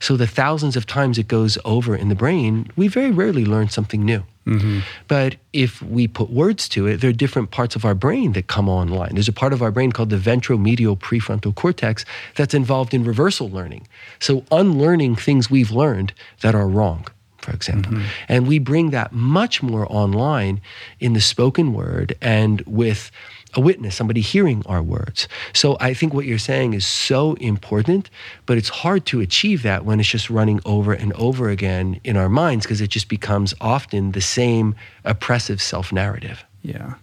So the thousands of times it goes over in the brain, we very rarely learn something new. Mm-hmm. But if we put words to it, there are different parts of our brain that come online. There's a part of our brain called the ventromedial prefrontal cortex that's involved in reversal learning. So unlearning things we've learned that are wrong, for example. And we bring that much more online in the spoken word and with a witness, somebody hearing our words. So I think what you're saying is so important, but it's hard to achieve that when it's just running over and over again in our minds because it just becomes often the same oppressive self narrative. Yeah,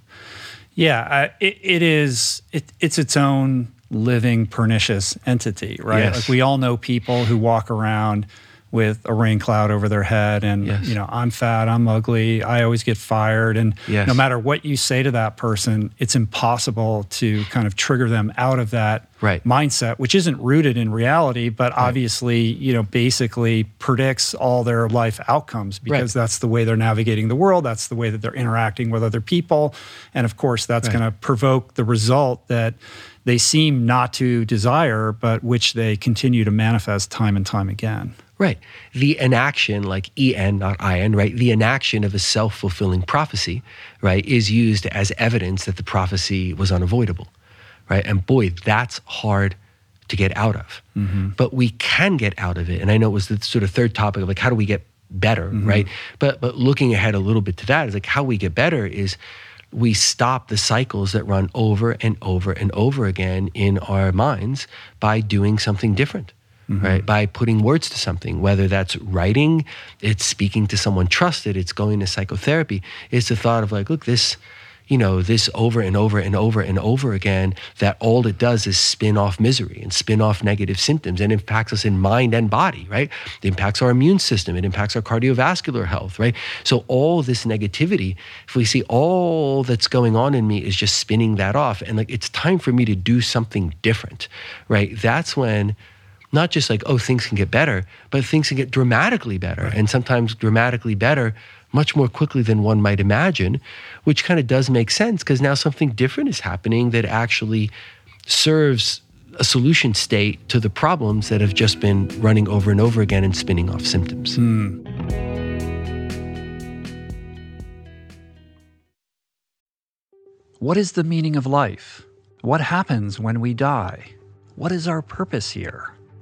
yeah. I, it, it is. It, it's its own living pernicious entity, right? Yes. Like we all know people who walk around with a rain cloud over their head, and Yes. you know, I'm fat, I'm ugly, I always get fired, and Yes. no matter what you say to that person, it's impossible to kind of trigger them out of that Right. mindset, which isn't rooted in reality, but obviously, you know, basically predicts all their life outcomes because that's the way they're navigating the world. That's the way that they're interacting with other people. And of course, that's Right. going to provoke the result that they seem not to desire, but which they continue to manifest time and time again. Right. The inaction, like en, not in, right? The inaction of a self fulfilling prophecy, right, is used as evidence that the prophecy was unavoidable, right? And boy, that's hard to get out of. Mm-hmm. But we can get out of it. And I know it was the sort of third topic of like, how do we get better, mm-hmm. right? But but looking ahead a little bit to that is like how we get better is we stop the cycles that run over and over and over again in our minds by doing something different. Mm-hmm. Right. By putting words to something, whether that's writing, it's speaking to someone trusted, it's going to psychotherapy. It's the thought of like, look, this, you know, this over and over and over and over again, that all it does is spin off misery and spin off negative symptoms and impacts us in mind and body, right? It impacts our immune system, it impacts our cardiovascular health, right? So all this negativity, if we see all that's going on in me is just spinning that off and like it's time for me to do something different, right? That's when not just like, oh, things can get better, but things can get dramatically better. Right. And sometimes dramatically better much more quickly than one might imagine, which kind of does make sense because now something different is happening that actually serves a solution state to the problems that have just been running over and over again and spinning off symptoms. Hmm. What is the meaning of life? What happens when we die? What is our purpose here?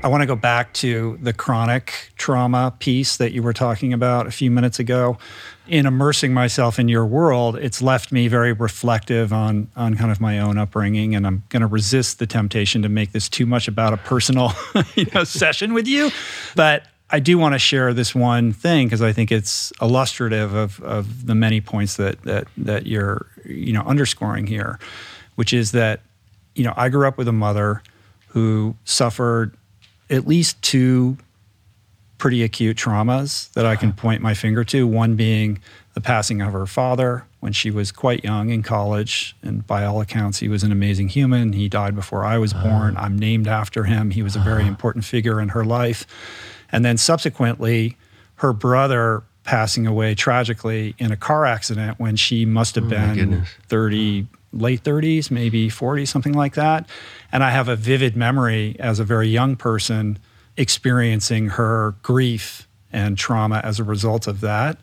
I want to go back to the chronic trauma piece that you were talking about a few minutes ago. In immersing myself in your world, it's left me very reflective on on kind of my own upbringing, and I'm going to resist the temptation to make this too much about a personal, you know, session with you. But I do want to share this one thing because I think it's illustrative of of the many points that that that you're you know underscoring here, which is that you know I grew up with a mother who suffered at least two pretty acute traumas that I can point my finger to. One being the passing of her father when she was quite young in college. And by all accounts, he was an amazing human. He died before I was born. Ah. I'm named after him. He was a very ah. important figure in her life. And then subsequently, her brother passing away tragically in a car accident when she must have oh been 30, late 30s, maybe 40, something like that. And I have a vivid memory as a very young person experiencing her grief and trauma as a result of that.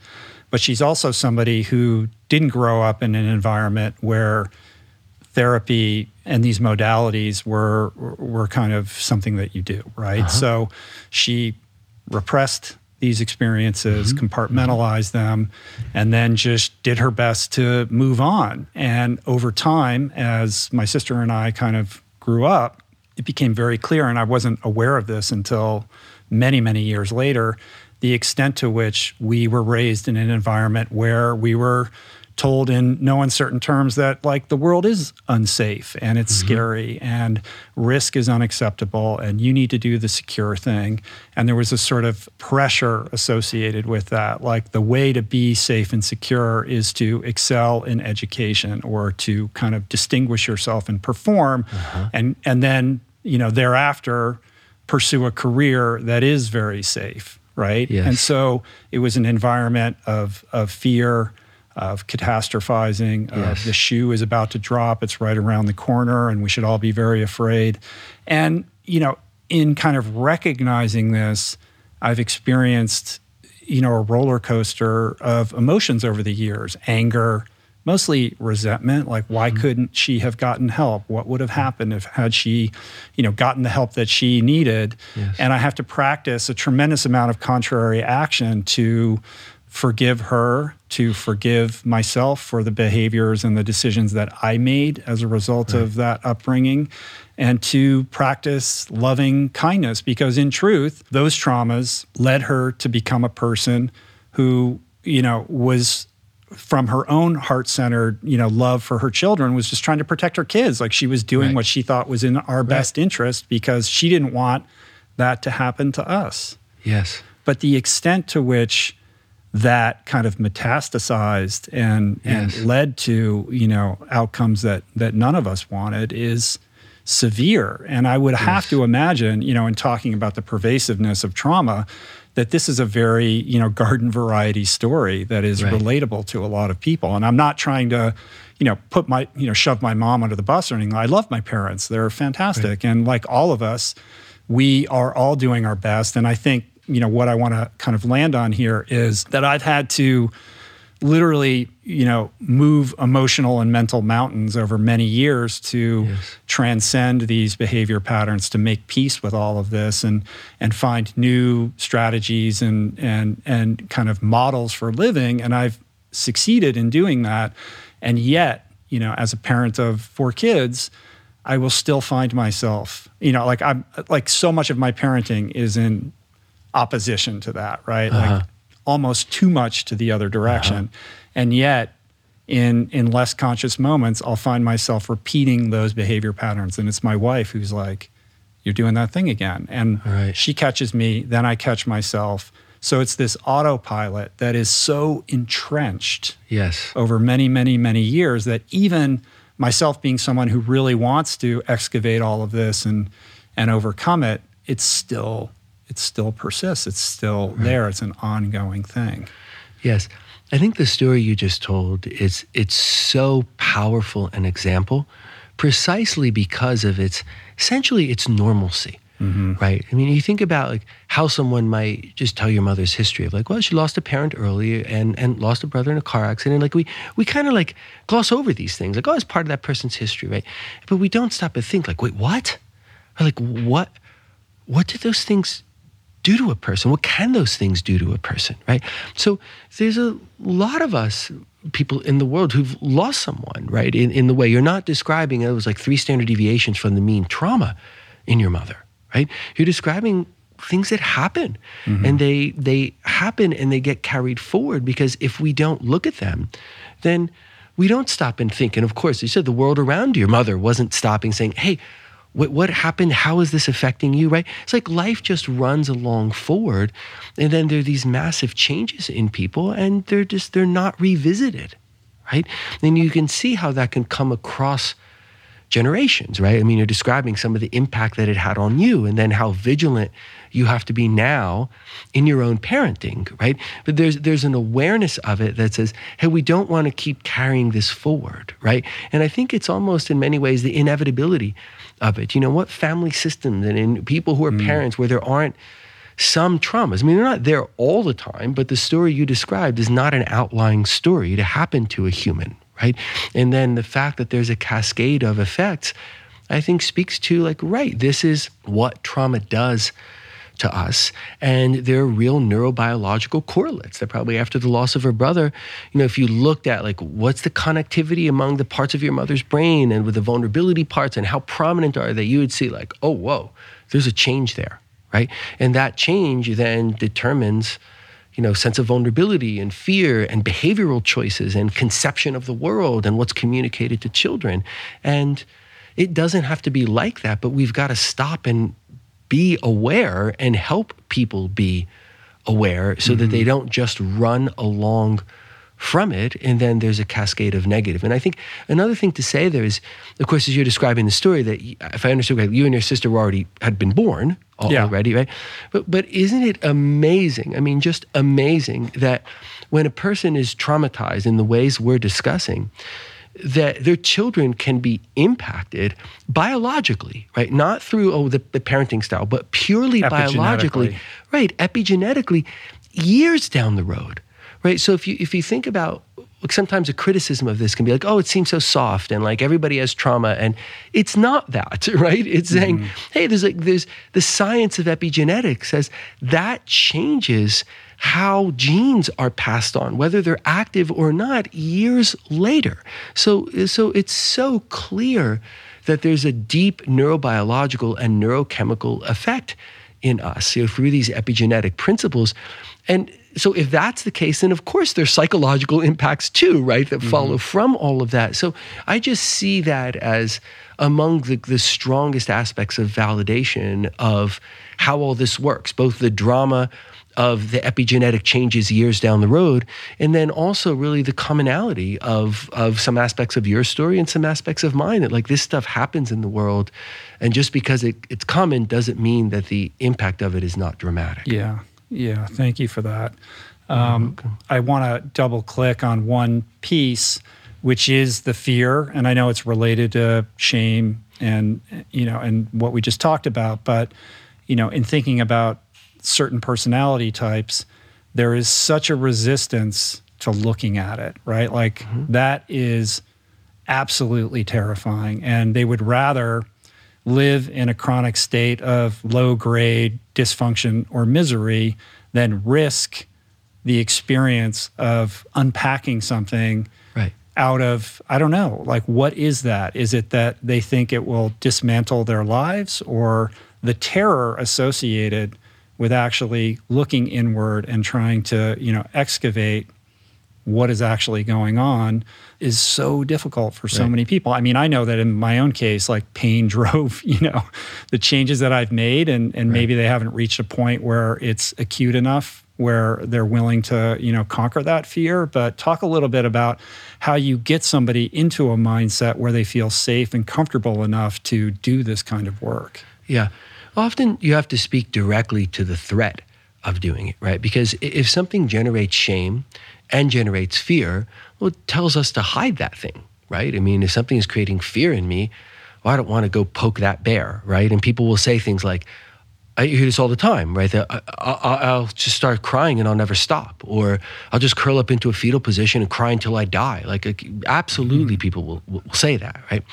But she's also somebody who didn't grow up in an environment where therapy and these modalities were were kind of something that you do, right? Uh-huh. So she repressed these experiences, mm-hmm. compartmentalized them, and then just did her best to move on. And over time, as my sister and I kind of grew up, it became very clear, and I wasn't aware of this until many, many years later, the extent to which we were raised in an environment where we were told in no uncertain terms that like the world is unsafe and it's mm-hmm. scary and risk is unacceptable and you need to do the secure thing and there was a sort of pressure associated with that like the way to be safe and secure is to excel in education or to kind of distinguish yourself and perform uh-huh. and and then you know thereafter pursue a career that is very safe right yes. and so it was an environment of of fear of catastrophizing. Yes. the shoe is about to drop. It's right around the corner, and we should all be very afraid. And, you know, in kind of recognizing this, I've experienced, you know, a roller coaster of emotions over the years anger, mostly resentment like why mm-hmm. couldn't she have gotten help what would have happened if had she you know gotten the help that she needed yes. and i have to practice a tremendous amount of contrary action to forgive her, to forgive myself for the behaviors and the decisions that I made as a result right. of that upbringing, and to practice loving kindness because, in truth, those traumas led her to become a person who, you know, was from her own heart-centered you know love for her children was just trying to protect her kids like she was doing right. what she thought was in our right. best interest because she didn't want that to happen to us yes but the extent to which that kind of metastasized and yes. and led to you know outcomes that that none of us wanted is severe and i would yes. have to imagine you know in talking about the pervasiveness of trauma that this is a very you know garden variety story that is right. relatable to a lot of people and i'm not trying to you know put my you know shove my mom under the bus or anything i love my parents they're fantastic right. and like all of us we are all doing our best and i think you know what I want to kind of land on here is that I've had to literally you know move emotional and mental mountains over many years to yes. transcend these behavior patterns to make peace with all of this and and find new strategies and and and kind of models for living and I've succeeded in doing that and yet you know as a parent of four kids I will still find myself you know like I'm like so much of my parenting is in opposition to that, right? Uh-huh. Like almost too much to the other direction. Uh-huh. And yet, in in less conscious moments, I'll find myself repeating those behavior patterns. And it's my wife who's like, You're doing that thing again. And right. she catches me, then I catch myself. So it's this autopilot that is so entrenched yes. over many, many, many years that even myself being someone who really wants to excavate all of this and and overcome it, it's still it still persists. It's still there. It's an ongoing thing. Yes. I think the story you just told is it's so powerful an example precisely because of its essentially its normalcy. Mm-hmm. Right. I mean, you think about like how someone might just tell your mother's history of like, well, she lost a parent early and and lost a brother in a car accident. And Like we we kind of like gloss over these things, like oh, it's part of that person's history, right? But we don't stop to think like, wait, what? Or like what? What did those things do to a person? What can those things do to a person, right? So there's a lot of us people in the world who've lost someone, right? In, in the way you're not describing it was like three standard deviations from the mean trauma in your mother, right? You're describing things that happen mm-hmm. and they they happen and they get carried forward because if we don't look at them, then we don't stop and think. And of course, you said the world around your mother wasn't stopping saying, hey, what, what happened? How is this affecting you, right? It's like life just runs along forward. And then there are these massive changes in people and they're just, they're not revisited, right? And you can see how that can come across generations, right? I mean, you're describing some of the impact that it had on you and then how vigilant you have to be now in your own parenting, right? But there's there's an awareness of it that says, hey, we don't want to keep carrying this forward, right? And I think it's almost in many ways the inevitability of it. You know, what family systems and in people who are mm. parents where there aren't some traumas. I mean, they're not there all the time, but the story you described is not an outlying story to happen to a human, right? And then the fact that there's a cascade of effects, I think speaks to like, right, this is what trauma does to us. And there are real neurobiological correlates that probably after the loss of her brother, you know, if you looked at like what's the connectivity among the parts of your mother's brain and with the vulnerability parts and how prominent are they, you would see like, oh, whoa, there's a change there, right? And that change then determines you know, sense of vulnerability and fear and behavioral choices and conception of the world and what's communicated to children. And it doesn't have to be like that, but we've got to stop and be aware and help people be aware so mm-hmm. that they mm-hmm. don't just run along from it and then there's a cascade of negative and i think another thing to say there is of course as you're describing the story that if i understood correctly you and your sister were already had been born already yeah. right but but isn't it amazing i mean just amazing that when a person is traumatized in the ways we're discussing that their children can be impacted biologically, right? Not through oh the, the parenting style, but purely biologically, right? Epigenetically, years down the road, right? So if you if you think about like sometimes a criticism of this can be like, oh, it seems so soft and like everybody has trauma. And it's not that, right? It's saying, mm-hmm. hey, there's like there's the science of epigenetics says that changes how genes are passed on, whether they're active or not, years later. So, so it's so clear that there's a deep neurobiological and neurochemical effect in us you know, through these epigenetic principles. And so, if that's the case, then of course there's psychological impacts too, right, that mm-hmm. follow from all of that. So, I just see that as among the, the strongest aspects of validation of how all this works, both the drama of the epigenetic changes years down the road, and then also really the commonality of of some aspects of your story and some aspects of mine. That like this stuff happens in the world, and just because it, it's common doesn't mean that the impact of it is not dramatic. Yeah, yeah. Thank you for that. Um, I want to double click on one piece, which is the fear, and I know it's related to shame and you know and what we just talked about, but you know in thinking about certain personality types, there is such a resistance to looking at it, right? Like mm-hmm. that is absolutely terrifying. And they would rather live in a chronic state of low grade dysfunction or misery than risk the experience of unpacking something right. out of, I don't know, like what is that? Is it that they think it will dismantle their lives or the terror associated with actually looking inward and trying to, you know, excavate what is actually going on is so difficult for so right. many people. I mean, I know that in my own case, like pain drove, you know, the changes that I've made and and right. maybe they haven't reached a point where it's acute enough where they're willing to, you know, conquer that fear. But talk a little bit about how you get somebody into a mindset where they feel safe and comfortable enough to do this kind of work. Yeah often you have to speak directly to the threat of doing it, right? Because if something generates shame and generates fear, well, it tells us to hide that thing, right? I mean, if something is creating fear in me, well, I don't want to go poke that bear, right? And people will say things like, I hear this all the time, right? That I, will just start crying and I'll never stop, or I'll just curl up into a fetal position and cry until I die. Like, absolutely, mm-hmm. people will, will say that, right?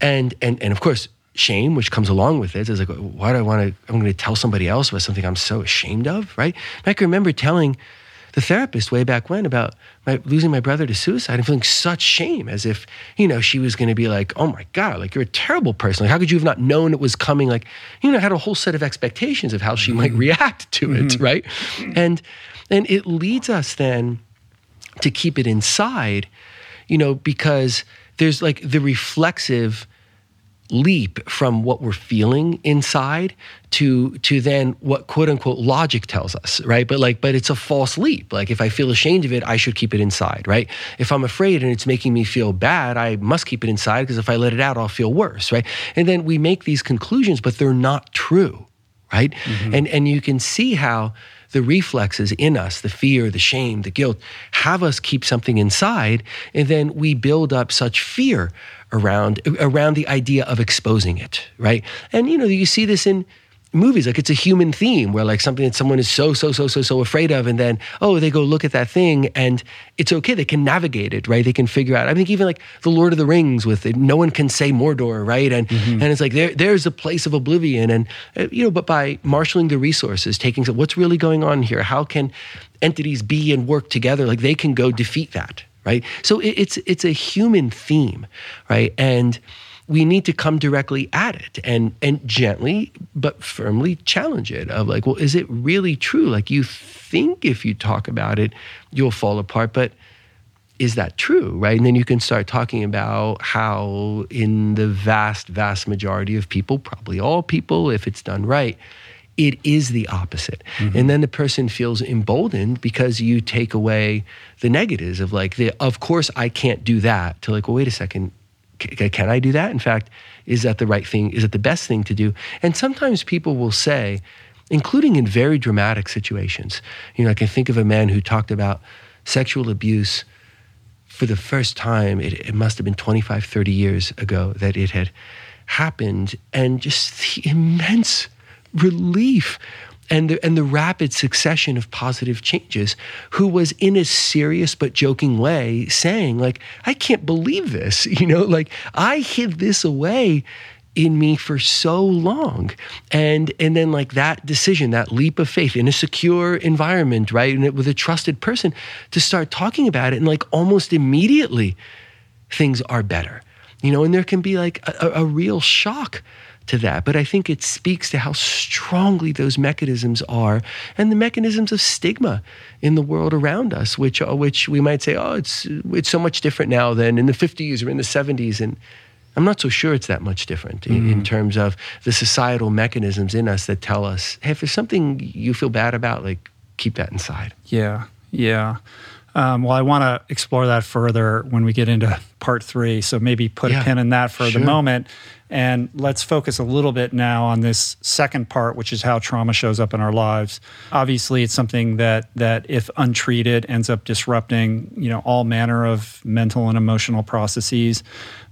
And and and of course, shame, which comes along with. It's like, why do I want to? I'm going to tell somebody else about something I'm so ashamed of, right? I can remember telling the therapist way back when about my, losing my brother to suicide and feeling such shame as if, you know, she was going to be like, oh my God, like you're a terrible person. Like, how could you have not known it was coming? Like, you know, I had a whole set of expectations of how she might mm-hmm. react to it, mm-hmm. right? And, and it leads us then to keep it inside, you know, because there's like the reflexive leap from what we're feeling inside to to then what quote unquote logic tells us right but like but it's a false leap like if i feel ashamed of it i should keep it inside right if i'm afraid and it's making me feel bad i must keep it inside because if i let it out i'll feel worse right and then we make these conclusions but they're not true right mm-hmm. and and you can see how the reflexes in us, the fear, the shame, the guilt, have us keep something inside. And then we build up such fear around around the idea of exposing it, right? And you know, you see this in movies like it's a human theme where like something that someone is so so so so so afraid of and then oh they go look at that thing and it's okay they can navigate it right they can figure out i think even like the lord of the rings with it no one can say mordor right and mm-hmm. and it's like there there's a place of oblivion and uh, you know but by marshaling the resources taking what's really going on here how can entities be and work together like they can go defeat that right? So it, it's it's a human theme, right? And we need to come directly at it and and gently but firmly challenge it of like well is it really true like you think if you talk about it you'll fall apart but is that true right and then you can start talking about how in the vast vast majority of people probably all people if it's done right it is the opposite mm-hmm. and then the person feels emboldened because you take away the negatives of like the of course i can't do that to like well wait a second can I do that? In fact, is that the right thing? Is it the best thing to do? And sometimes people will say, including in very dramatic situations, you know, I can think of a man who talked about sexual abuse for the first time. It, it must have been 25, 30 years ago that it had happened, and just the immense relief and the, and the rapid succession of positive changes, who was in a serious but joking way saying, like, I can't believe this. You know, like I hid this away in me for so long and and then like that decision that leap of faith in a secure environment right and with a trusted person to start talking about it and like almost immediately things are better you know and there can be like a, a real shock to that. But I think it speaks to how strongly those mechanisms are and the mechanisms of stigma in the world around us, which, uh, which we might say, oh, it's, it's so much different now than in the 50s or in the 70s. And I'm not so sure it's that much different mm-hmm. in, in, mm. terms of the societal mechanisms in us that tell us, hey, if there's something you feel bad about, like keep that inside. Yeah, yeah. Um, well, I want to explore that further when we get into part three. So maybe put yeah, a pin in that for sure. the moment. And let's focus a little bit now on this second part, which is how trauma shows up in our lives. Obviously, it's something that that if untreated ends up disrupting, you know, all manner of mental and emotional processes.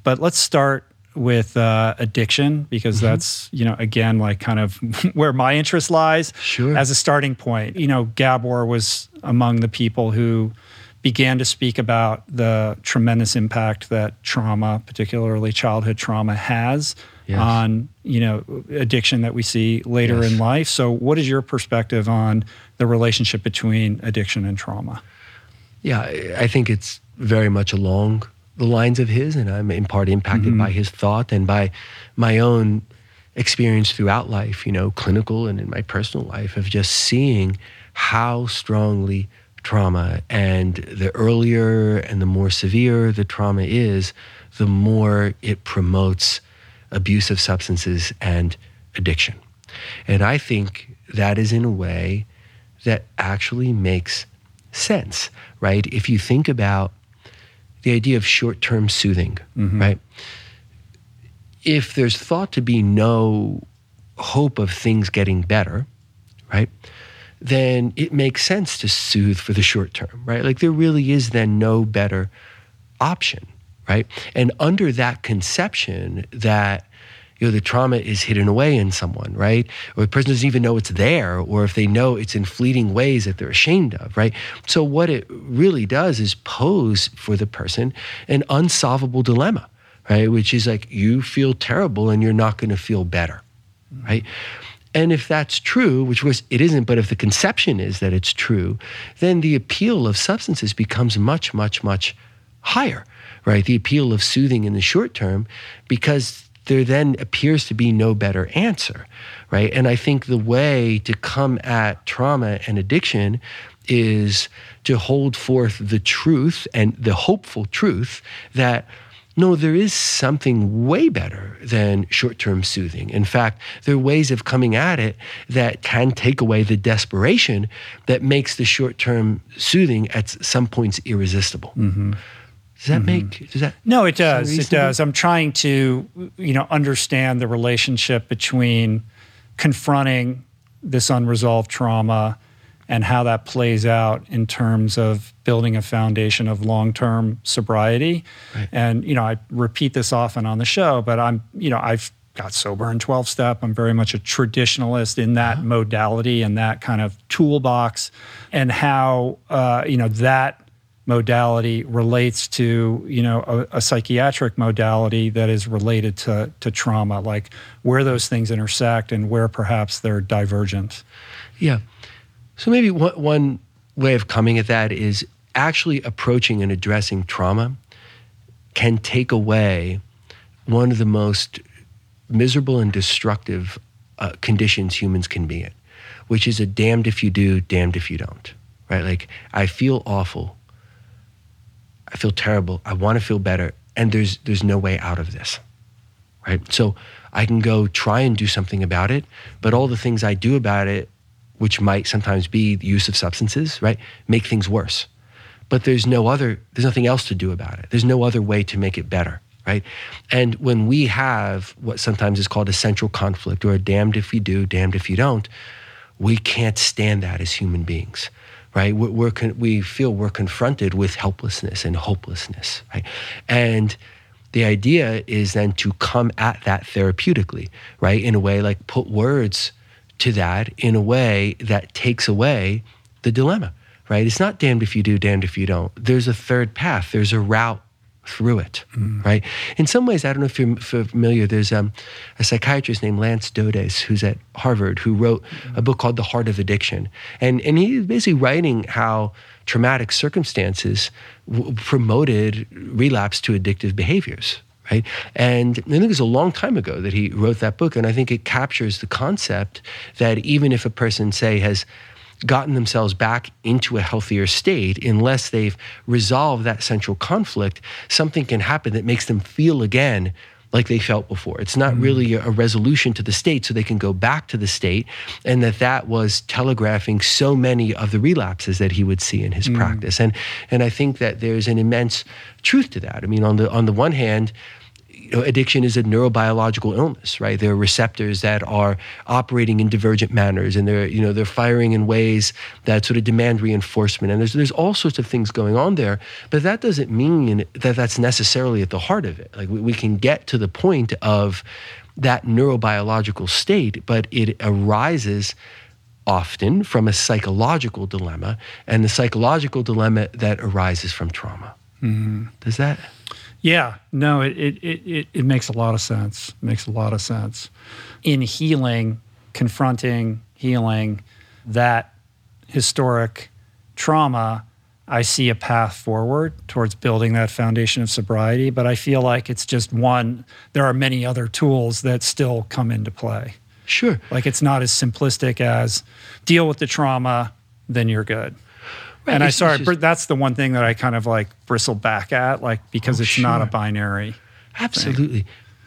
But let's start with uh, addiction because mm-hmm. that's you know again like kind of where my interest lies sure. as a starting point you know gabor was among the people who began to speak about the tremendous impact that trauma, particularly childhood trauma, has yes. on you know addiction that we see later yes. in life. So, what is your perspective on the relationship between addiction and trauma? Yeah, I think it's very much along the lines of his, and I'm in part impacted mm-hmm. by his thought and by my own experience throughout life. You know, clinical and in my personal life of just seeing how strongly trauma. And the earlier and the more severe the trauma is, the more it promotes abuse of substances and addiction. And I think that is in a way that actually makes sense, right? If you think about the idea of short term soothing, mm-hmm. right? If there's thought to be no hope of things getting better, right? Then it makes sense to soothe for the short term, right? Like there really is then no better option, right? And under that conception that you know the trauma is hidden away in someone, right? Or the person doesn't even know it's there, or if they know it's in fleeting ways that they're ashamed of, right? So what it really does is pose for the person an unsolvable dilemma, right? Which is like you feel terrible and you're not going to feel better, right? And if that's true, which was it isn't, but if the conception is that it's true, then the appeal of substances becomes much, much, much higher, right? The appeal of soothing in the short term, because there then appears to be no better answer, right? And I think the way to come at trauma and addiction is to hold forth the truth and the hopeful truth that no, there is something way better than short term soothing. In fact, there are ways of coming at it that can take away the desperation that makes the short term soothing at some points irresistible. Mm-hmm. Does that mm-hmm. make does that No, it does. It does. I'm trying to you know understand the relationship between confronting this unresolved trauma and how that plays out in terms of building a foundation of long-term sobriety. Right. And you know, I repeat this often on the show, but I'm, you know, I've got sober in 12 step. I'm very much a traditionalist in that uh-huh. modality and that kind of toolbox and how uh, you know that modality relates to you know a, a, psychiatric modality that is related to to trauma like where those things intersect and where perhaps they're divergent yeah so maybe one, one way of coming at that is actually approaching and addressing trauma can take away one of the most miserable and destructive uh, conditions humans can be in, which is a damned if you do, damned if you don't, right? Like, I feel awful. I feel terrible. I want to feel better. And there's, there's no way out of this, right? So I can go try and do something about it, but all the things I do about it, which might sometimes be the use of substances, right, make things worse. But there's no other, there's nothing else to do about it. There's no other way to make it better right? And when we have what sometimes is called a central conflict or a damned if you do, damned if you don't, we can't stand that as human beings, right? We're, we're con- we feel we're confronted with helplessness and hopelessness, right? And the idea is then to come at that therapeutically, right? In a way like put words to that in a way that takes away the dilemma, right? It's not damned if you do, damned if you don't. There's a third path, there's a route through it, mm. right? In some ways, I don't know if you're familiar, there's um, a psychiatrist named Lance Dodes who's at Harvard who wrote mm. a book called The Heart of Addiction. And, and he's basically writing how traumatic circumstances w- promoted relapse to addictive behaviors, right? And I think it was a long time ago that he wrote that book. And I think it captures the concept that even if a person, say, has gotten themselves back into a healthier state, unless they've resolved that central conflict, something can happen that makes them feel again like they felt before. It's not mm. really a resolution to the state, so they can go back to the state, and that that was telegraphing so many of the relapses that he would see in his mm. practice. And and I think that there's an immense truth to that. I mean, on the on the one hand, you know, addiction is a neurobiological illness, right? There are receptors that are operating in divergent manners, and they're you know they're firing in ways that sort of demand reinforcement, and there's there's all sorts of things going on there. But that doesn't mean that that's necessarily at the heart of it. Like we, we can get to the point of that neurobiological state, but it arises often from a psychological dilemma, and the psychological dilemma that arises from trauma. Mm-hmm. Does that? Yeah, no, it, it, it, it makes a lot of sense. It makes a lot of sense. In healing, confronting, healing that historic trauma, I see a path forward towards building that foundation of sobriety. But I feel like it's just one, there are many other tools that still come into play. Sure. Like it's not as simplistic as deal with the trauma, then you're good. Right. And I sorry, just, that's the one thing that I kind of like bristle back at, like because oh, it's sure. not a binary. Absolutely.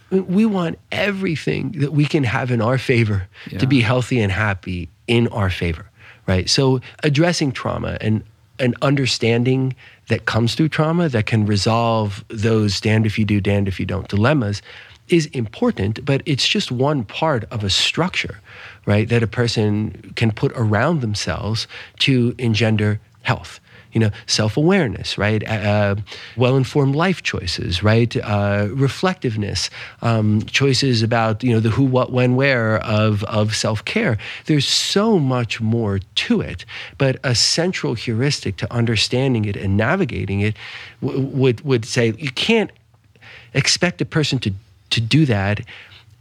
Thing. We want everything that we can have in our favor yeah. to be healthy and happy in our favor, right? So addressing trauma and an understanding that comes through trauma that can resolve those damned if you do, damned if you don't dilemmas is important, but it's just one part of a structure, right? That a person can put around themselves to engender health you know self-awareness right? Uh, well-informed life choices right? Uh, reflectiveness um, choices about you know the who what when where of of self-care. There's so much more to it but a central heuristic to understanding it and navigating it w- would would say you can't expect a person to to do that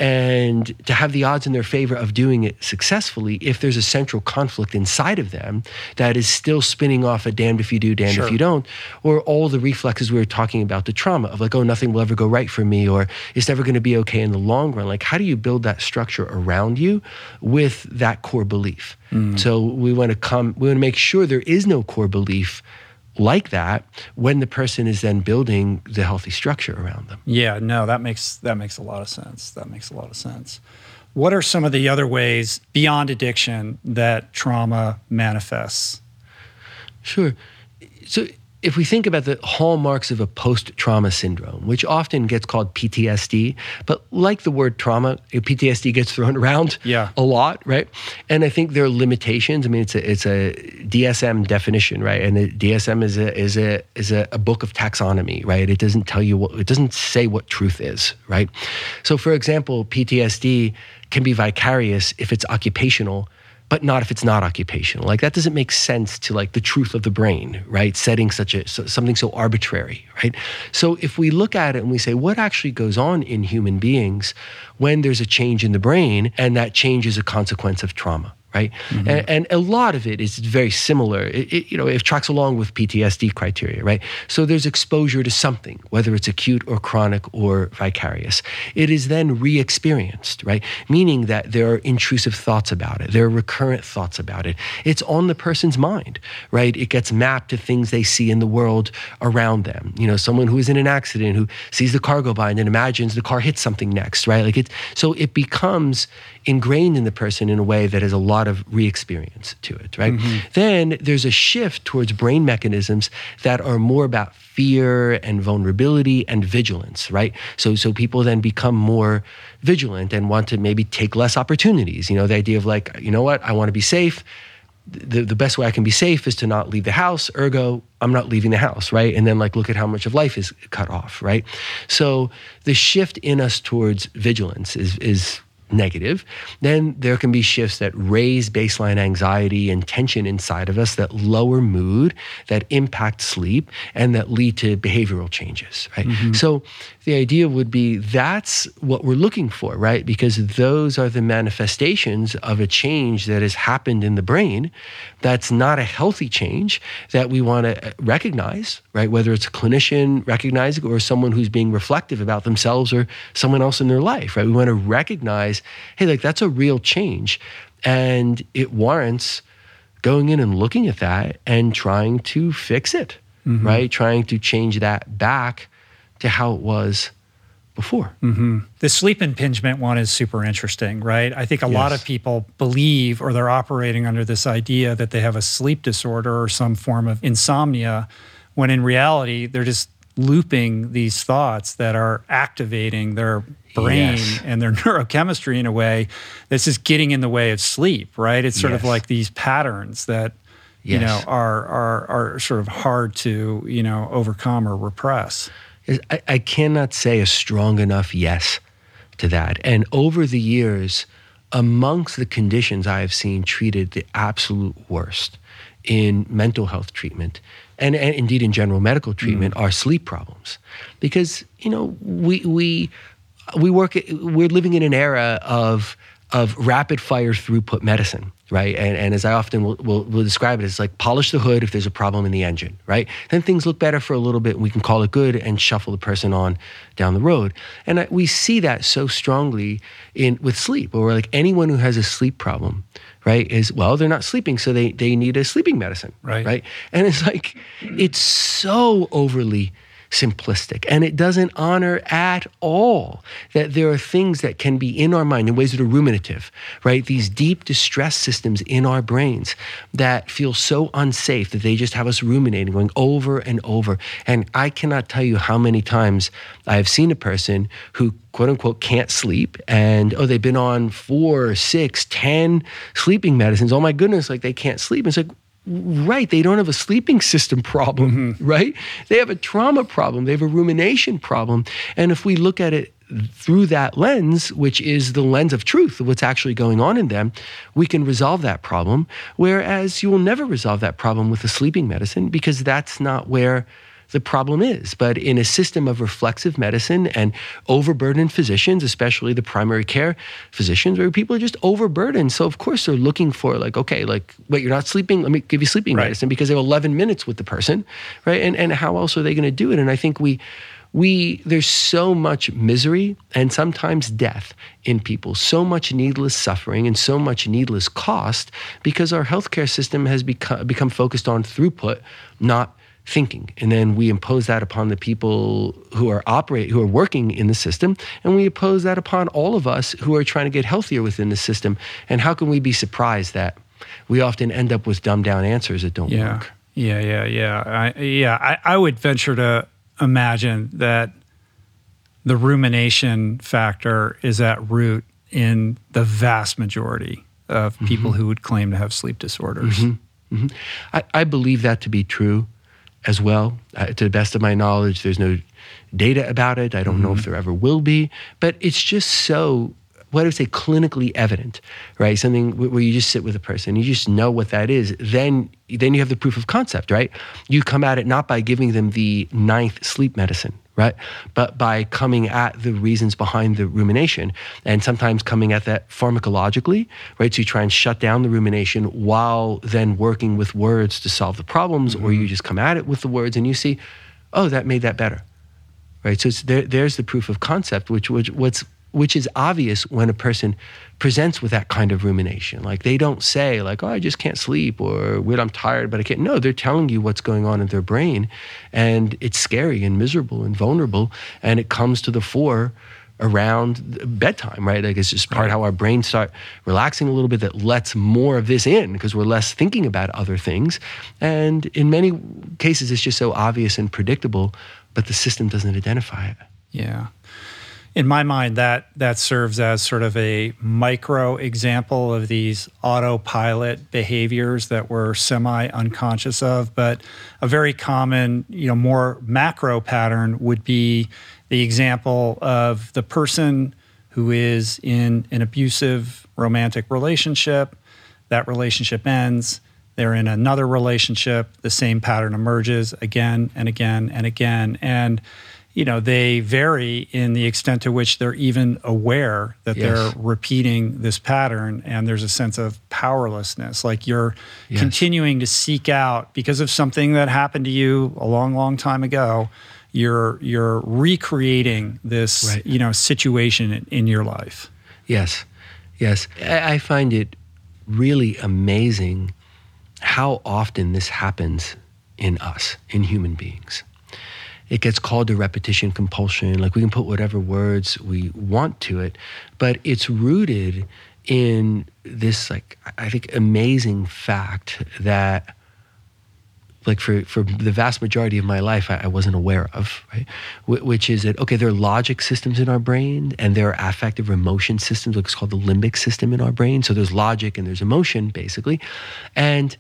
and to have the odds in their favor of doing it successfully if there's a central conflict inside of them that is still spinning off a damned if you do, damned sure. if you don't, or all the reflexes we were talking about, the trauma of like, oh, nothing will ever go right for me, or it's never going to be okay in the long run. Like, how do you build that structure around you with that core belief? Mm. So we want to come, we want to make sure there is no core belief like that when the person is then building the healthy structure around them. Yeah, no, that makes that makes a lot of sense. That makes a lot of sense. What are some of the other ways beyond addiction that trauma manifests? Sure. So if we think about the hallmarks of a post trauma syndrome, which often gets called PTSD, but like the word trauma, eh, PTSD gets thrown around yeah. a lot, right? And I think there are limitations. I mean, it's a, it's a DSM definition, right? And the DSM is a is a is a, a book of taxonomy, right? It doesn't tell you what it doesn't say what truth is, right? So, for example, PTSD can be vicarious if it's occupational but not if it's not occupational. Like that doesn't make sense to like the truth of the brain, right? Setting such a so, something so arbitrary, right? So if we look at it and we say what actually goes on in human beings when there's a change in the brain and that change is a consequence of trauma, right? Mm-hmm. And, and, a lot of it is very similar. It, it, you know, it tracks along with PTSD criteria, right? So there's exposure to something, whether it's acute or chronic or vicarious. It is then re-experienced, right? Meaning that there are intrusive thoughts about it, there are recurrent thoughts about it. It's on the person's mind, right? It gets mapped to things they see in the world around them. You know, someone who is in an accident who sees the car go by and then imagines the car hits something next, right? Like it, so it becomes ingrained in the person in a way that has a lot of re-experience to it, right? Mm-hmm. Then there's a shift towards brain mechanisms that are more about fear and vulnerability and vigilance, right? So so people then become more vigilant and want to maybe take less opportunities. You know, the idea of like, you know what, I want to be safe. The, the best way I can be safe is to not leave the house. Ergo, I'm not leaving the house, right? And then like look at how much of life is cut off, right? So the shift in us towards vigilance is is negative, then there can be shifts that raise baseline anxiety and tension inside of us that lower mood, that impact sleep, and that lead to behavioral changes, right? Mm-hmm. So the idea would be that's what we're looking for, right? Because those are the manifestations of a change that has happened in the brain that's not a healthy change that we want to recognize, right? Whether it's a clinician recognizing or someone who's being reflective about themselves or someone else in their life, right? We want to recognize, hey, like that's a real change. And it warrants going in and looking at that and trying to fix it, mm-hmm. right? Trying to change that back to how it was before. Mm-hmm. The sleep impingement one is super interesting, right? I think a yes. lot of people believe or they're operating under this idea that they have a sleep disorder or some form of insomnia, when in reality, they're just looping these thoughts that are activating their brain yes. and their neurochemistry in a way that's just getting in the way of sleep, right? It's sort yes. of like these patterns that you know are are are sort of hard to you know overcome or repress. I, I cannot say a strong enough yes to that. And over the years, amongst the conditions I have seen treated the absolute worst in mental health treatment and, and indeed in general medical treatment mm. are sleep problems because you know we we we work we're living in an era of of rapid fire throughput medicine, right? And, and as I often will, will, will, describe it, it's like polish the hood if there's a problem in the engine, right? Then things look better for a little bit and we can call it good and shuffle the person on down the road. And I, we see that so strongly in with sleep, where like anyone who has a sleep problem, right, is, well, they're not sleeping, so they, they need a sleeping medicine, right? right? And it's like, it's so overly simplistic. And it doesn't honor at all that there are things that can be in our mind in ways that are ruminative, right? These deep distress systems in our brains that feel so unsafe that they just have us ruminating, going over and over. And I cannot tell you how many times I have seen a person who quote unquote can't sleep and oh they've been on four six ten sleeping medicines oh my goodness like they can't sleep it's like Right. They don't have a sleeping system problem, mm-hmm. right? They have a trauma problem. They have a rumination problem. And if we look at it through that lens, which is the lens of truth of what's actually going on in them, we can resolve that problem. Whereas you will never resolve that problem with a sleeping medicine because that's not where the problem is. But in a system of reflexive medicine and overburdened physicians, especially the primary care physicians, where people are just overburdened. So of course they're looking for like, okay, like, wait, you're not sleeping. Let me give you sleeping right. medicine because they have 11 minutes with the person, right? And and how else are they going to do it? And I think we we there's so much misery and sometimes death in people so much needless suffering and so much needless cost because our healthcare system has become become focused on throughput not thinking and then we impose that upon the people who are operate who are working in the system and we impose that upon all of us who are trying to get healthier within the system and how can we be surprised that we often end up with dumbed down answers that don't yeah. work yeah yeah yeah I, yeah I, I would venture to imagine that the rumination factor is at root in the vast majority of people mm-hmm. who would claim to have sleep disorders mm-hmm. Mm-hmm. I, I believe that to be true as well. Uh, to the best of my knowledge, there's no data about it. I don't mm-hmm. know if there ever will be, but it's just so what I would say clinically evident, right? Something where you just sit with a person, you just know what that is. Then, then you have the proof of concept, right? You come at it not by giving them the ninth sleep medicine, right? But by coming at the reasons behind the rumination and sometimes coming at that pharmacologically, right? So you try and shut down the rumination while then working with words to solve the problems, mm-hmm. or you just come at it with the words and you see, oh, that made that better, right? So there, there's the proof of concept, which, which what's which is obvious when a person presents with that kind of rumination. Like they don't say like, "Oh, I just can't sleep," or "Wait, I'm tired, but I can't." No, they're telling you what's going on in their brain, and it's scary and miserable and vulnerable, and it comes to the fore around bedtime, right? Like it's just part right. how our brains start relaxing a little bit that lets more of this in because we're less thinking about other things. And in many cases, it's just so obvious and predictable, but the system doesn't identify it. Yeah in my mind, that that serves as sort of a micro example of these autopilot behaviors that we're semi unconscious of. But a very common, you know, more macro pattern would be the example of the person who is in an abusive romantic relationship. That relationship ends. They're in another relationship. The same pattern emerges again and again and again. And you know they vary in the extent to which they're even aware that yes. they're repeating this pattern and there's a sense of powerlessness like you're yes. continuing to seek out because of something that happened to you a long long time ago you're you're recreating this right. you know situation in, in, your life yes yes I, I find it really amazing how often this happens in us in human beings it gets called a repetition compulsion. Like we can put whatever words we want to it, but it's rooted in this like I think amazing fact that like for, for the vast majority of my life I, I wasn't aware of, right? Wh- which is that okay, there are logic systems in our brain and there are affective emotion systems, what's called the limbic system in our brain. So there's logic and there's emotion, basically. And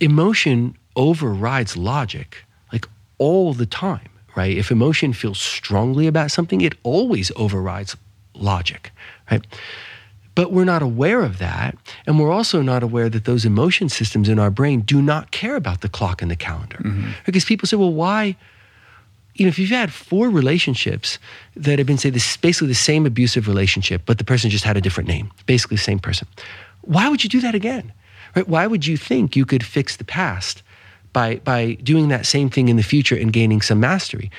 emotion overrides logic all the time, right? If emotion feels strongly about something, it always overrides logic, right? But we're not aware of that. And we're also not aware that those emotion systems in our brain do not care about the clock and the calendar. Mm-hmm. Because people say, well, why? You know, if you've had four relationships that have been, say, this basically the same abusive relationship, but the person just had a different name, basically the same person, why would you do that again? Right? Why would you think you could fix the past by, by doing that same thing in the future and gaining some mastery?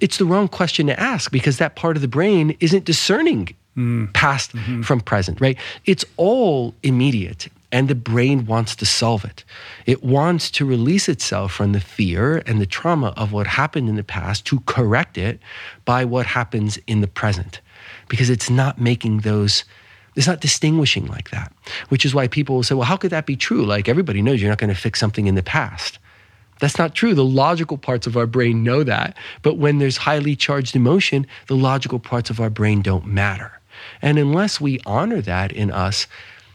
It's the wrong question to ask because that part of the brain isn't discerning mm. past mm-hmm. from present, right? It's all immediate and the brain wants to solve it. It wants to release itself from the fear and the trauma of what happened in the past to correct it by what happens in the present because it's not making those it's not distinguishing like that, which is why people will say, well, how could that be true? Like everybody knows you're not going to fix something in the past. That's not true. The logical parts of our brain know that. But when there's highly charged emotion, the logical parts of our brain don't matter. And unless we honor that in us,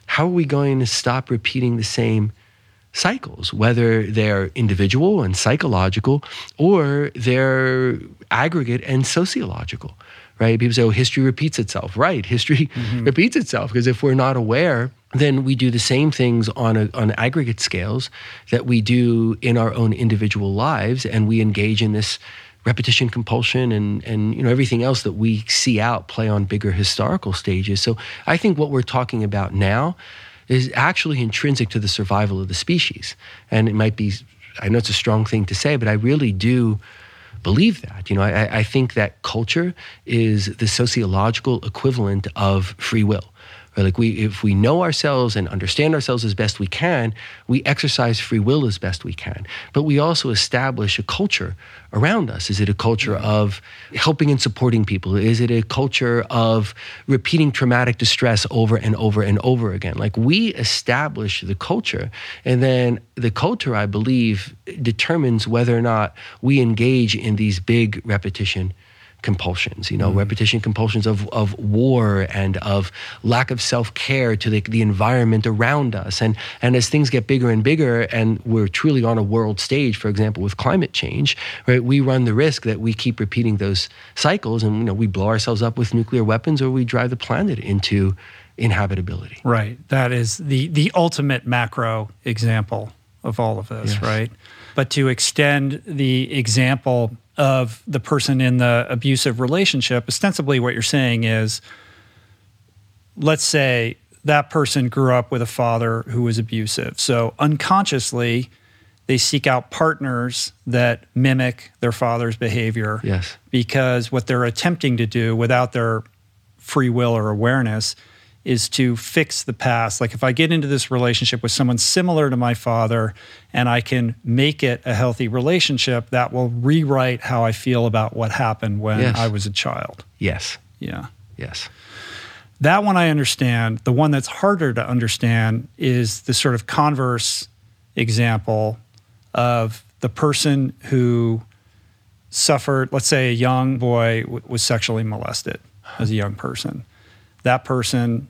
how are we going to stop repeating the same cycles, whether they're individual and psychological or they're aggregate and sociological? Right? People say, oh, history repeats itself. Right. History mm-hmm. repeats itself because if we're not aware then we do the same things on a, on aggregate scales that we do in our own individual lives, and we engage in this repetition compulsion and and you know everything else that we see out play on bigger historical stages. So I think what we're talking about now is actually intrinsic to the survival of the species, and it might be. I know it's a strong thing to say, but I really do believe that. You know, I, I think that culture is the sociological equivalent of free will. Like we, if we know ourselves and understand ourselves as best we can, we exercise free will as best we can. But we also establish a culture around us. Is it a culture mm-hmm. of helping and supporting people? Is it a culture of repeating traumatic distress over and over and over again? Like we establish the culture, and then the culture, I believe, determines whether or not we engage in these big repetition compulsions, you know, mm-hmm. repetition compulsions of, of war and of lack of self care to the, the environment around us. And, and as things get bigger and bigger, and we're truly on a world stage, for example, with climate change, right, we run the risk that we keep repeating those cycles and, you know, we blow ourselves up with nuclear weapons or we drive the planet into inhabitability. Right. That is the the ultimate macro example of all of this, Yes. right? But to extend the example of the person in the abusive relationship, ostensibly what you're saying is let's say that person grew up with a father who was abusive. So unconsciously they seek out partners that mimic their father's behavior Yes. because what they're attempting to do without their free will or awareness is to fix the past. Like if I get into this relationship with someone similar to my father and I can make it a healthy relationship, that will rewrite how I feel about what happened when Yes. I was a child. Yes. Yeah. Yes. That one I understand. The one that's harder to understand is the sort of converse example of the person who suffered, let's say a young boy w- was sexually molested as a young person. That person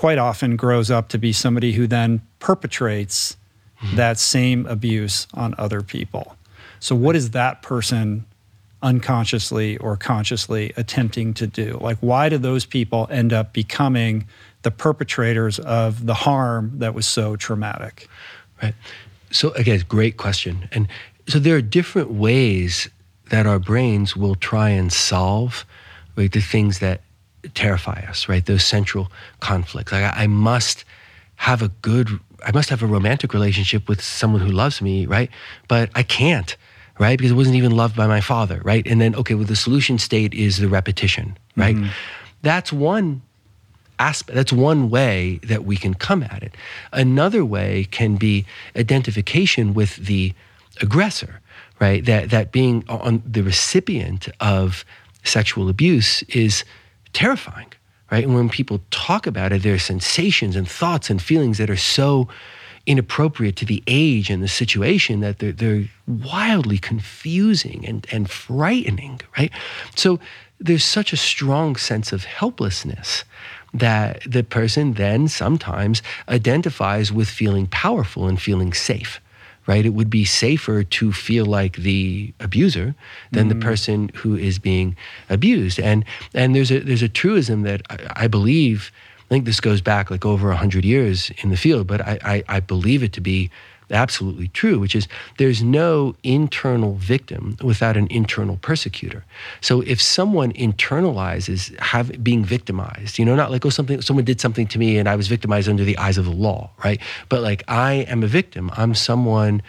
quite often grows up to be somebody who then perpetrates hmm. that same abuse on other people. So, what is that person unconsciously or consciously attempting to do? Like, why do those people end up becoming the perpetrators of the harm that was so traumatic? Right. So again, great question. And so there are different ways that our brains will try and solve right, the things that terrify us, right? Those central conflicts. Like I, I must have a good, I must have a romantic relationship with someone who loves me, right? But I can't, right? Because I wasn't even loved by my father, right? And then, okay, well, the solution state is the repetition, right? Mm-hmm. That's one aspect. That's one way that we can come at it. Another way can be identification with the aggressor, right? That that being on the recipient of sexual abuse is terrifying, right? And when people talk about it, there are sensations and thoughts and feelings that are so inappropriate to the age and the situation that they're, they're wildly confusing and, and frightening, right? So there's such a strong sense of helplessness that the person then sometimes identifies with feeling powerful and feeling safe right? It would be safer to feel like the abuser than the mm. person who is being abused. And and there's a there's a truism that I, I believe I think this goes back like over 100 years in the field but I, I I believe it to be absolutely true, which is there's no internal victim without an internal persecutor. So if someone internalizes have being victimized, you know, not like oh something someone did something to me and I was victimized under the eyes of the law, right? But like I am a victim. I'm someone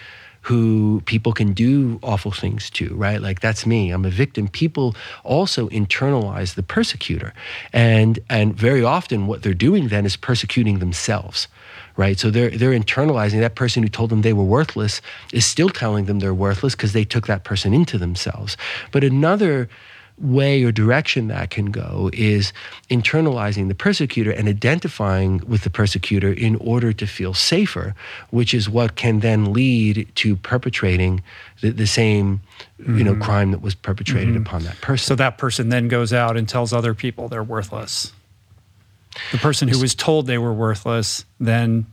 who people can do awful things to, right? Like that's me. I'm a victim. People also internalize the persecutor. And and very often what they're doing then is persecuting themselves right? So they're they're internalizing that person who told them they were worthless is still telling them they're worthless because they took that person into themselves. But another way or direction that can go is internalizing the persecutor and identifying with the persecutor in order to feel safer, which is what can then lead to perpetrating the, the same you know mm-hmm. crime that was perpetrated mm-hmm. upon that person. So that person then goes out and tells other people they're worthless. The person who was told they were worthless then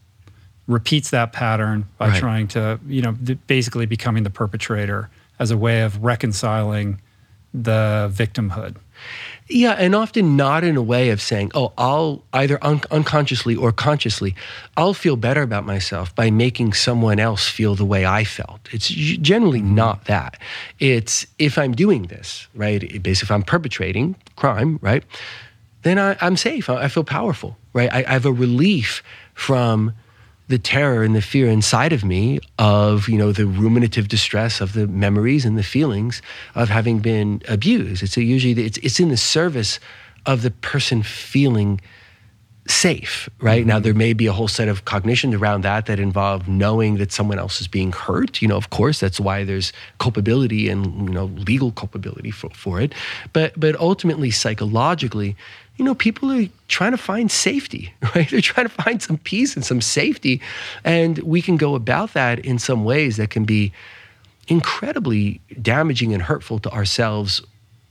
repeats that pattern by Right. trying to, you know, basically becoming the perpetrator as a way of reconciling the victimhood. Yeah, and often not in a way of saying, oh, I'll either un- unconsciously or consciously, I'll feel better about myself by making someone else feel the way I felt. It's generally mm-hmm. not that. It's if I'm doing this, right? Basically, if I'm perpetrating crime, right? Then I, I'm safe. I, I feel powerful, right? I, I have a relief from the terror and the fear inside of me of you know the ruminative distress of the memories and the feelings of having been abused it's usually it's, it's in the service of the person feeling safe right? Now mm-hmm. there may be a whole set of cognitions around that that involve knowing that someone else is being hurt. You know of course that's why there's culpability and you know legal culpability for, for it. But but ultimately psychologically you know people are trying to find safety right? They're trying to find some peace and some safety. And we can go about that in some ways that can be incredibly damaging and hurtful to ourselves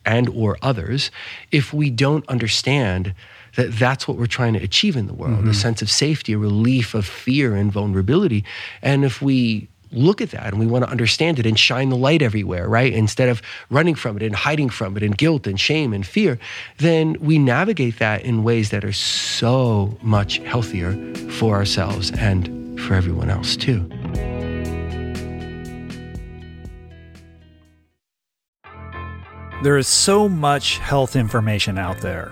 and or others if we don't understand that that's what we're trying to achieve in the world Mm-hmm. a sense of safety a relief of fear and vulnerability and if we look at that and we want to understand it and shine the light everywhere right instead of running from it and hiding from it and guilt and shame and fear then we navigate that in ways that are so much healthier for ourselves and for everyone else too There is so much health information out there.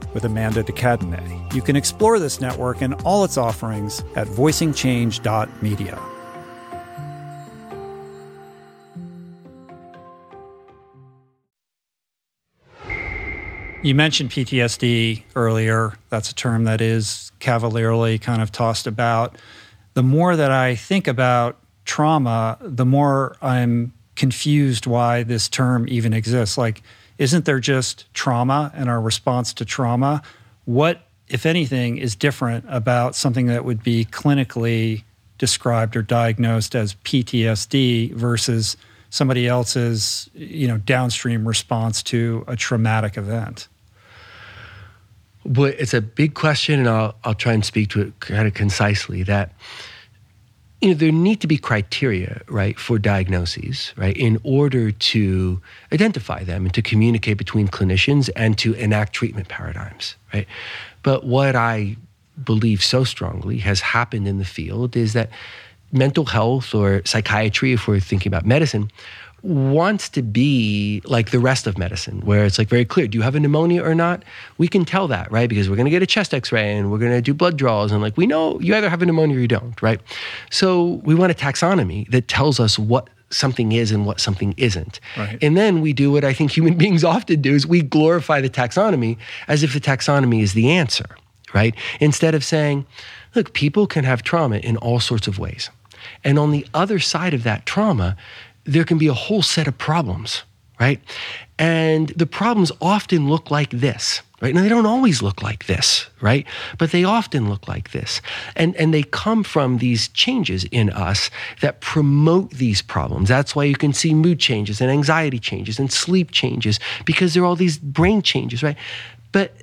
with Amanda de Cadenet. You can explore this network and all its offerings at voicingchange.media. You mentioned PTSD earlier. That's a term that is cavalierly kind of tossed about. The more that I think about trauma, the more I'm confused why this term even exists. Like, isn't there just trauma and our response to trauma? What, if anything, is different about something that would be clinically described or diagnosed as PTSD versus somebody else's, you know, downstream response to a traumatic event? But it's a big question, and I'll, I'll try and speak to it kind of concisely. That you know there need to be criteria, right, for diagnoses, right, in order to identify them and to communicate between clinicians and to enact treatment paradigms, right. But what I believe so strongly has happened in the field is that mental health or psychiatry, if we're thinking about medicine, wants to be like the rest of medicine, where it's like very clear do you have a pneumonia or not? We can tell that, right? Because we're going to get a chest x ray and we're going to do blood draws. And like we know you either have a pneumonia or you don't, right? So we want a taxonomy that tells us what something is and what something isn't. Right. And then we do what I think human beings often do is we glorify the taxonomy as if the taxonomy is the answer, right? Instead of saying, look, people can have trauma in all sorts of ways. And on the other side of that trauma, there can be a whole set of problems, right? And the problems often look like this, right? Now, they don't always look like this, right? But they often look like this. And, and they come from these changes in us that promote these problems. That's why you can see mood changes and anxiety changes and sleep changes because there are all these brain changes, right? But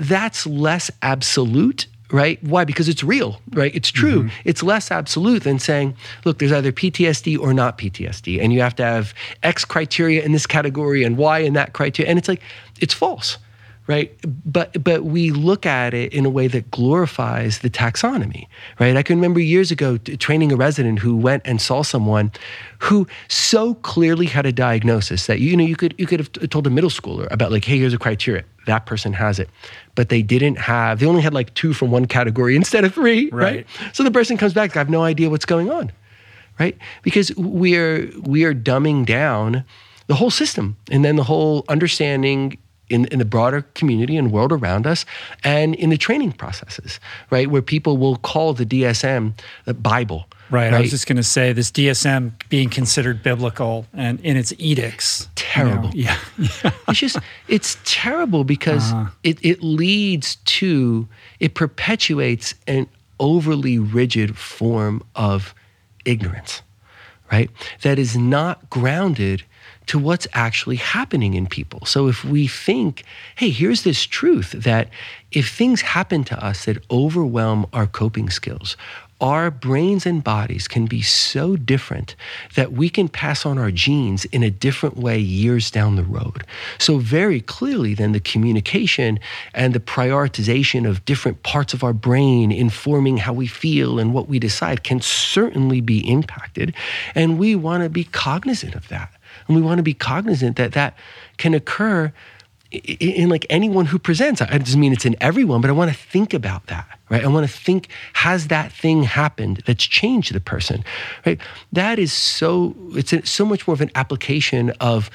that's less absolute right? Why? Because it's real, right? It's true. Mm-hmm. It's less absolute than saying, look, there's either PTSD or not PTSD, and you have to have X criteria in this category and Y in that criteria. And it's like, it's false, right? But but we look at it in a way that glorifies the taxonomy, right? I can remember years ago t- training a resident who went and saw someone who so clearly had a diagnosis that you know you could you could have t- told a middle schooler about like, hey, here's a criteria. That person has it. But they didn't have, they only had like two from one category instead of three, right? Right. So the person comes back, I have no idea what's going on, right? Because we're we are dumbing down the whole system and then the whole understanding in, in the broader community and world around us and in the training processes, right? Where people will call the DSM the Bible. Right. I was just going to say this DSM being considered biblical and in its edicts. Terrible. You know, yeah. it's just it's terrible because Uh-huh. it, it leads to it perpetuates an overly rigid form of ignorance right that is not grounded to what's actually happening in people so if we think hey here's this truth that if things happen to us that overwhelm our coping skills our brains and bodies can be so different that we can pass on our genes in a different way years down the road. So, very clearly, then the communication and the prioritization of different parts of our brain informing how we feel and what we decide can certainly be impacted. And we want to be cognizant of that. And we want to be cognizant that that can occur in like anyone who presents. I doesn't mean it's in everyone, but I want to think about that, right? I want to think, has that thing happened that's changed the person, right? That is so, it's so much more of an application of,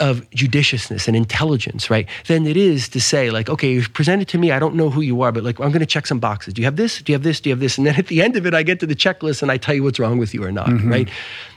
of judiciousness and intelligence, right? Than it is to say, like, okay, you present it to me. I don't know who you are, but like, I'm going to check some boxes. Do you have this? Do you have this? Do you have this? And then at the end of it, I get to the checklist and I tell you what's wrong with you or not, mm-hmm. right?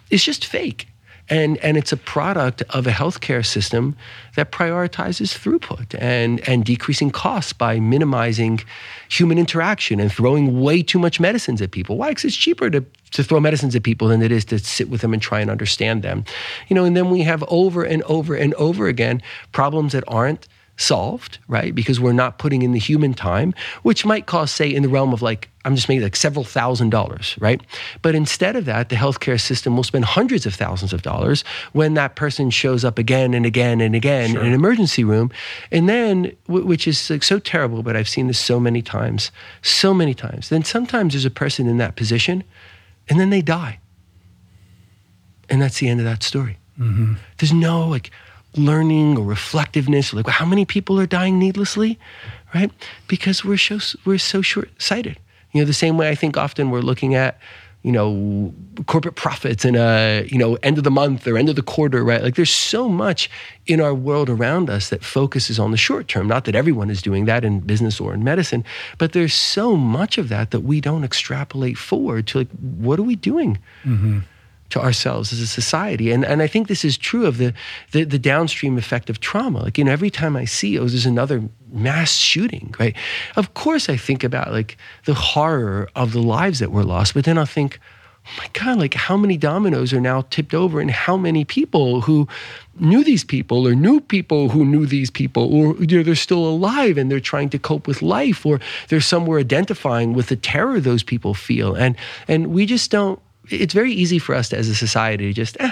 It's just fake. And, and it's a product of a healthcare system that prioritizes throughput and, and decreasing costs by minimizing human interaction and throwing way too much medicines at people. Why? Because it's cheaper to, to throw medicines at people than it is to sit with them and try and understand them. You know, and then we have over and over and over again problems that aren't solved, right? Because we're not putting in the human time, which might cost, say, in the realm of like, I'm just making like several thousand dollars, right? But instead of that, the healthcare system will spend hundreds of thousands of dollars when that person shows up again and again and again sure. in an emergency room. And then, which is like so terrible, but I've seen this so many times, so many times. Then sometimes there's a person in that position and then they die. And that's the end of that story. Mm-hmm. There's no like, learning or reflectiveness. Like, how many people are dying needlessly, right? Because we're so we're so short-sighted. You know, the same way I think often we're looking at, you know, corporate profits and a you know end of the month or end of the quarter, right? Like, there's so much in our world around us that focuses on the short term. Not that everyone is doing that in business or in medicine, but there's so much of that that we don't extrapolate forward to like, what are we doing? Mm-hmm to ourselves as a society. And, and I think this is true of the, the, the, downstream effect of trauma. Like, you know, every time I see, oh, there's another mass shooting, right? Of course, I think about like the horror of the lives that were lost, but then I'll think, oh my God, like how many dominoes are now tipped over and how many people who knew these people or knew people who knew these people or you know, they're still alive and they're trying to cope with life or they're somewhere identifying with the terror those people feel. And, and we just don't, it's very easy for us to, as a society to just, eh,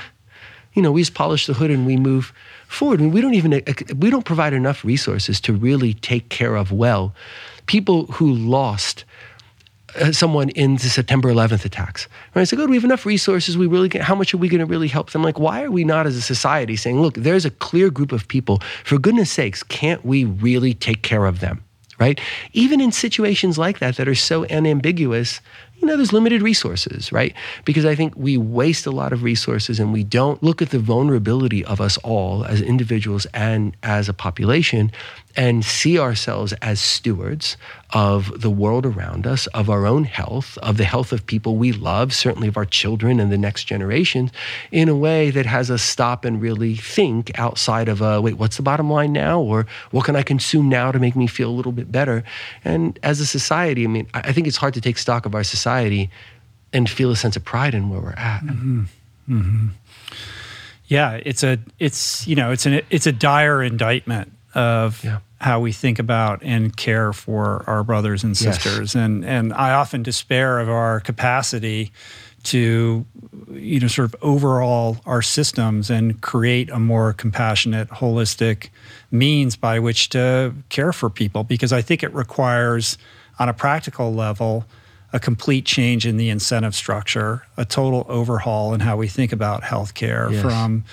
you know, we just polish the hood and we move forward. Mean, we don't even we don't provide enough resources to really take care of well people who lost uh, someone in the September 11th attacks. Right? It's do we have enough resources? We really, how much are we going to really help them? Like, why are we not as a society saying, look, there's a clear group of people. For goodness sakes, can't we really take care of them? Right? Even in situations like that that are so unambiguous, you know, there's limited resources, right? Because I think we waste a lot of resources and we don't look at the vulnerability of us all as individuals and as a population and see ourselves as stewards of the world around us, of our own health, of the health of people we love, certainly of our children and the next generation, in a way that has us stop and really think outside of, uh, wait, what's the bottom line now? Or what can I consume now to make me feel a little bit better? And as a society, I mean, I think it's hard to take stock of our society and feel a sense of pride in where we're at. Mm-hmm. Mm-hmm. Yeah, it's a it's you know it's an it's a dire indictment of yeah. how we think about and care for our brothers and sisters. Yes. And and I often despair of our capacity to you know sort of overhaul our systems and create a more compassionate, holistic means by which to care for people because I think it requires on a practical level a complete change in the incentive structure, a total overhaul in how we think about healthcare yes. from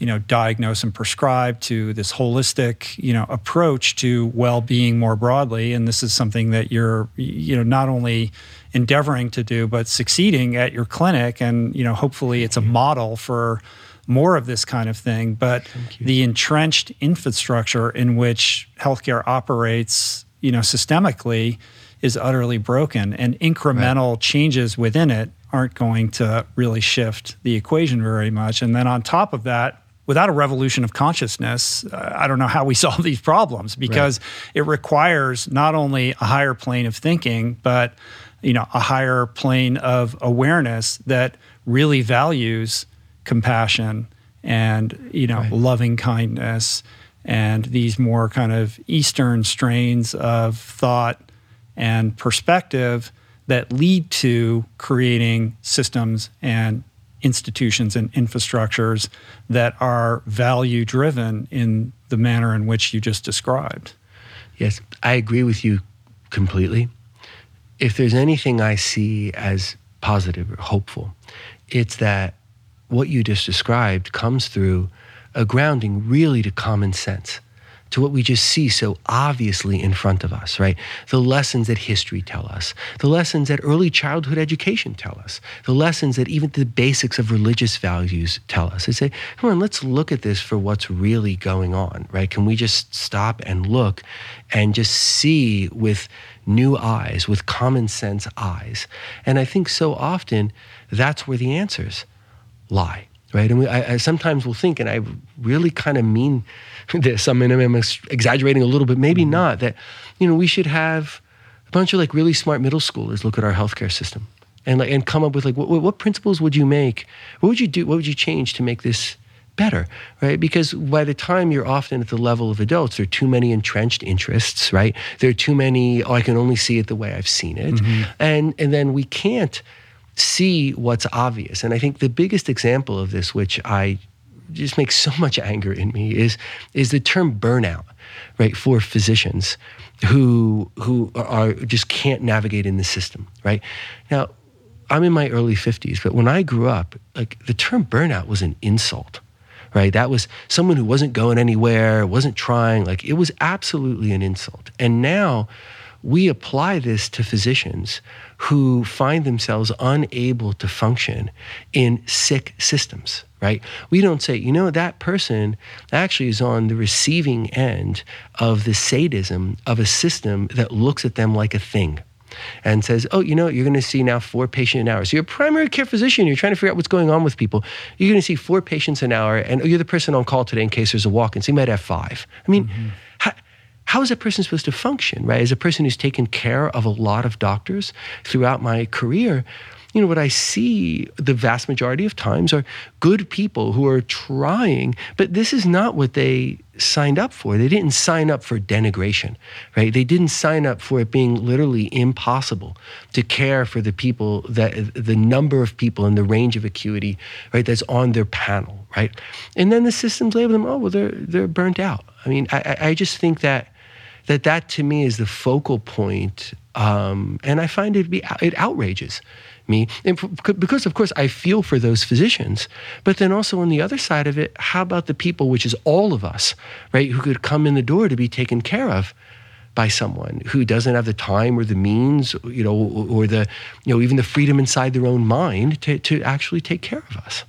you know, diagnose and prescribe to this holistic, you know, approach to well-being more broadly. And this is something that you're, you know, not only endeavoring to do, but succeeding at your clinic. And, you know, hopefully it's a model for more of this kind of thing. But the entrenched infrastructure in which healthcare operates, you know, systemically is utterly broken. And incremental right. changes within it aren't going to really shift the equation very much. And then on top of that, without a revolution of consciousness, uh, I don't know how we solve these problems because right. it requires not only a higher plane of thinking, but you know, a higher plane of awareness that really values compassion and you know, right. loving kindness and these more kind of Eastern strains of thought and perspective that lead to creating systems and institutions and infrastructures that are value driven in the manner in which you just described. Yes, I agree with you completely. If there's anything I see as positive or hopeful, it's that what you just described comes through a grounding really to common sense to what we just see so obviously in front of us, right? The lessons that history tell us, the lessons that early childhood education tell us, the lessons that even the basics of religious values tell us. They say, come on, let's look at this for what's really going on, right? Can we just stop and look and just see with new eyes, with common sense eyes? And I think so often that's where the answers lie right? And we, I, I, sometimes will think, and I really kind of mean this. I mean, I'm exaggerating a little bit, maybe mm-hmm. not. That you know, we should have a bunch of like really smart middle schoolers look at our healthcare system and like and come up with like what, what principles would you make? What would you do? What would you change to make this better, right? Because by the time you're often at the level of adults, there are too many entrenched interests, right? There are too many. Oh, I can only see it the way I've seen it, mm-hmm. and and then we can't see what's obvious. And I think the biggest example of this, which I just makes so much anger in me, is is the term burnout, right, for physicians who who are just can't navigate in the system, right? Now, I'm in my early 50s, but when I grew up, like the term burnout was an insult. Right? That was someone who wasn't going anywhere, wasn't trying, like it was absolutely an insult. And now we apply this to physicians who find themselves unable to function in sick systems, right? We don't say, you know, that person actually is on the receiving end of the sadism of a system that looks at them like a thing and says, oh, you know, you're going to see now four patients an hour. So you're a primary care physician, you're trying to figure out what's going on with people. You're going to see four patients an hour, and oh, you're the person on call today in case there's a walk-in, so you might have five. I mean, mm-hmm. how, how is a person supposed to function, right? As a person who's taken care of a lot of doctors throughout my career, you know, what I see the vast majority of times are good people who are trying, but this is not what they signed up for. They didn't sign up for denigration, right? They didn't sign up for it being literally impossible to care for the people that the number of people and the range of acuity, right, that's on their panel, right? And then the systems label them, oh, well, they're they're burnt out. I mean, I, I just think that that that to me is the focal point, um, and I find it be it outrages me and because of course I feel for those physicians, but then also on the other side of it, how about the people, which is all of us, right, who could come in the door to be taken care of by someone who doesn't have the time or the means, you know, or the you know even the freedom inside their own mind to to actually take care of us.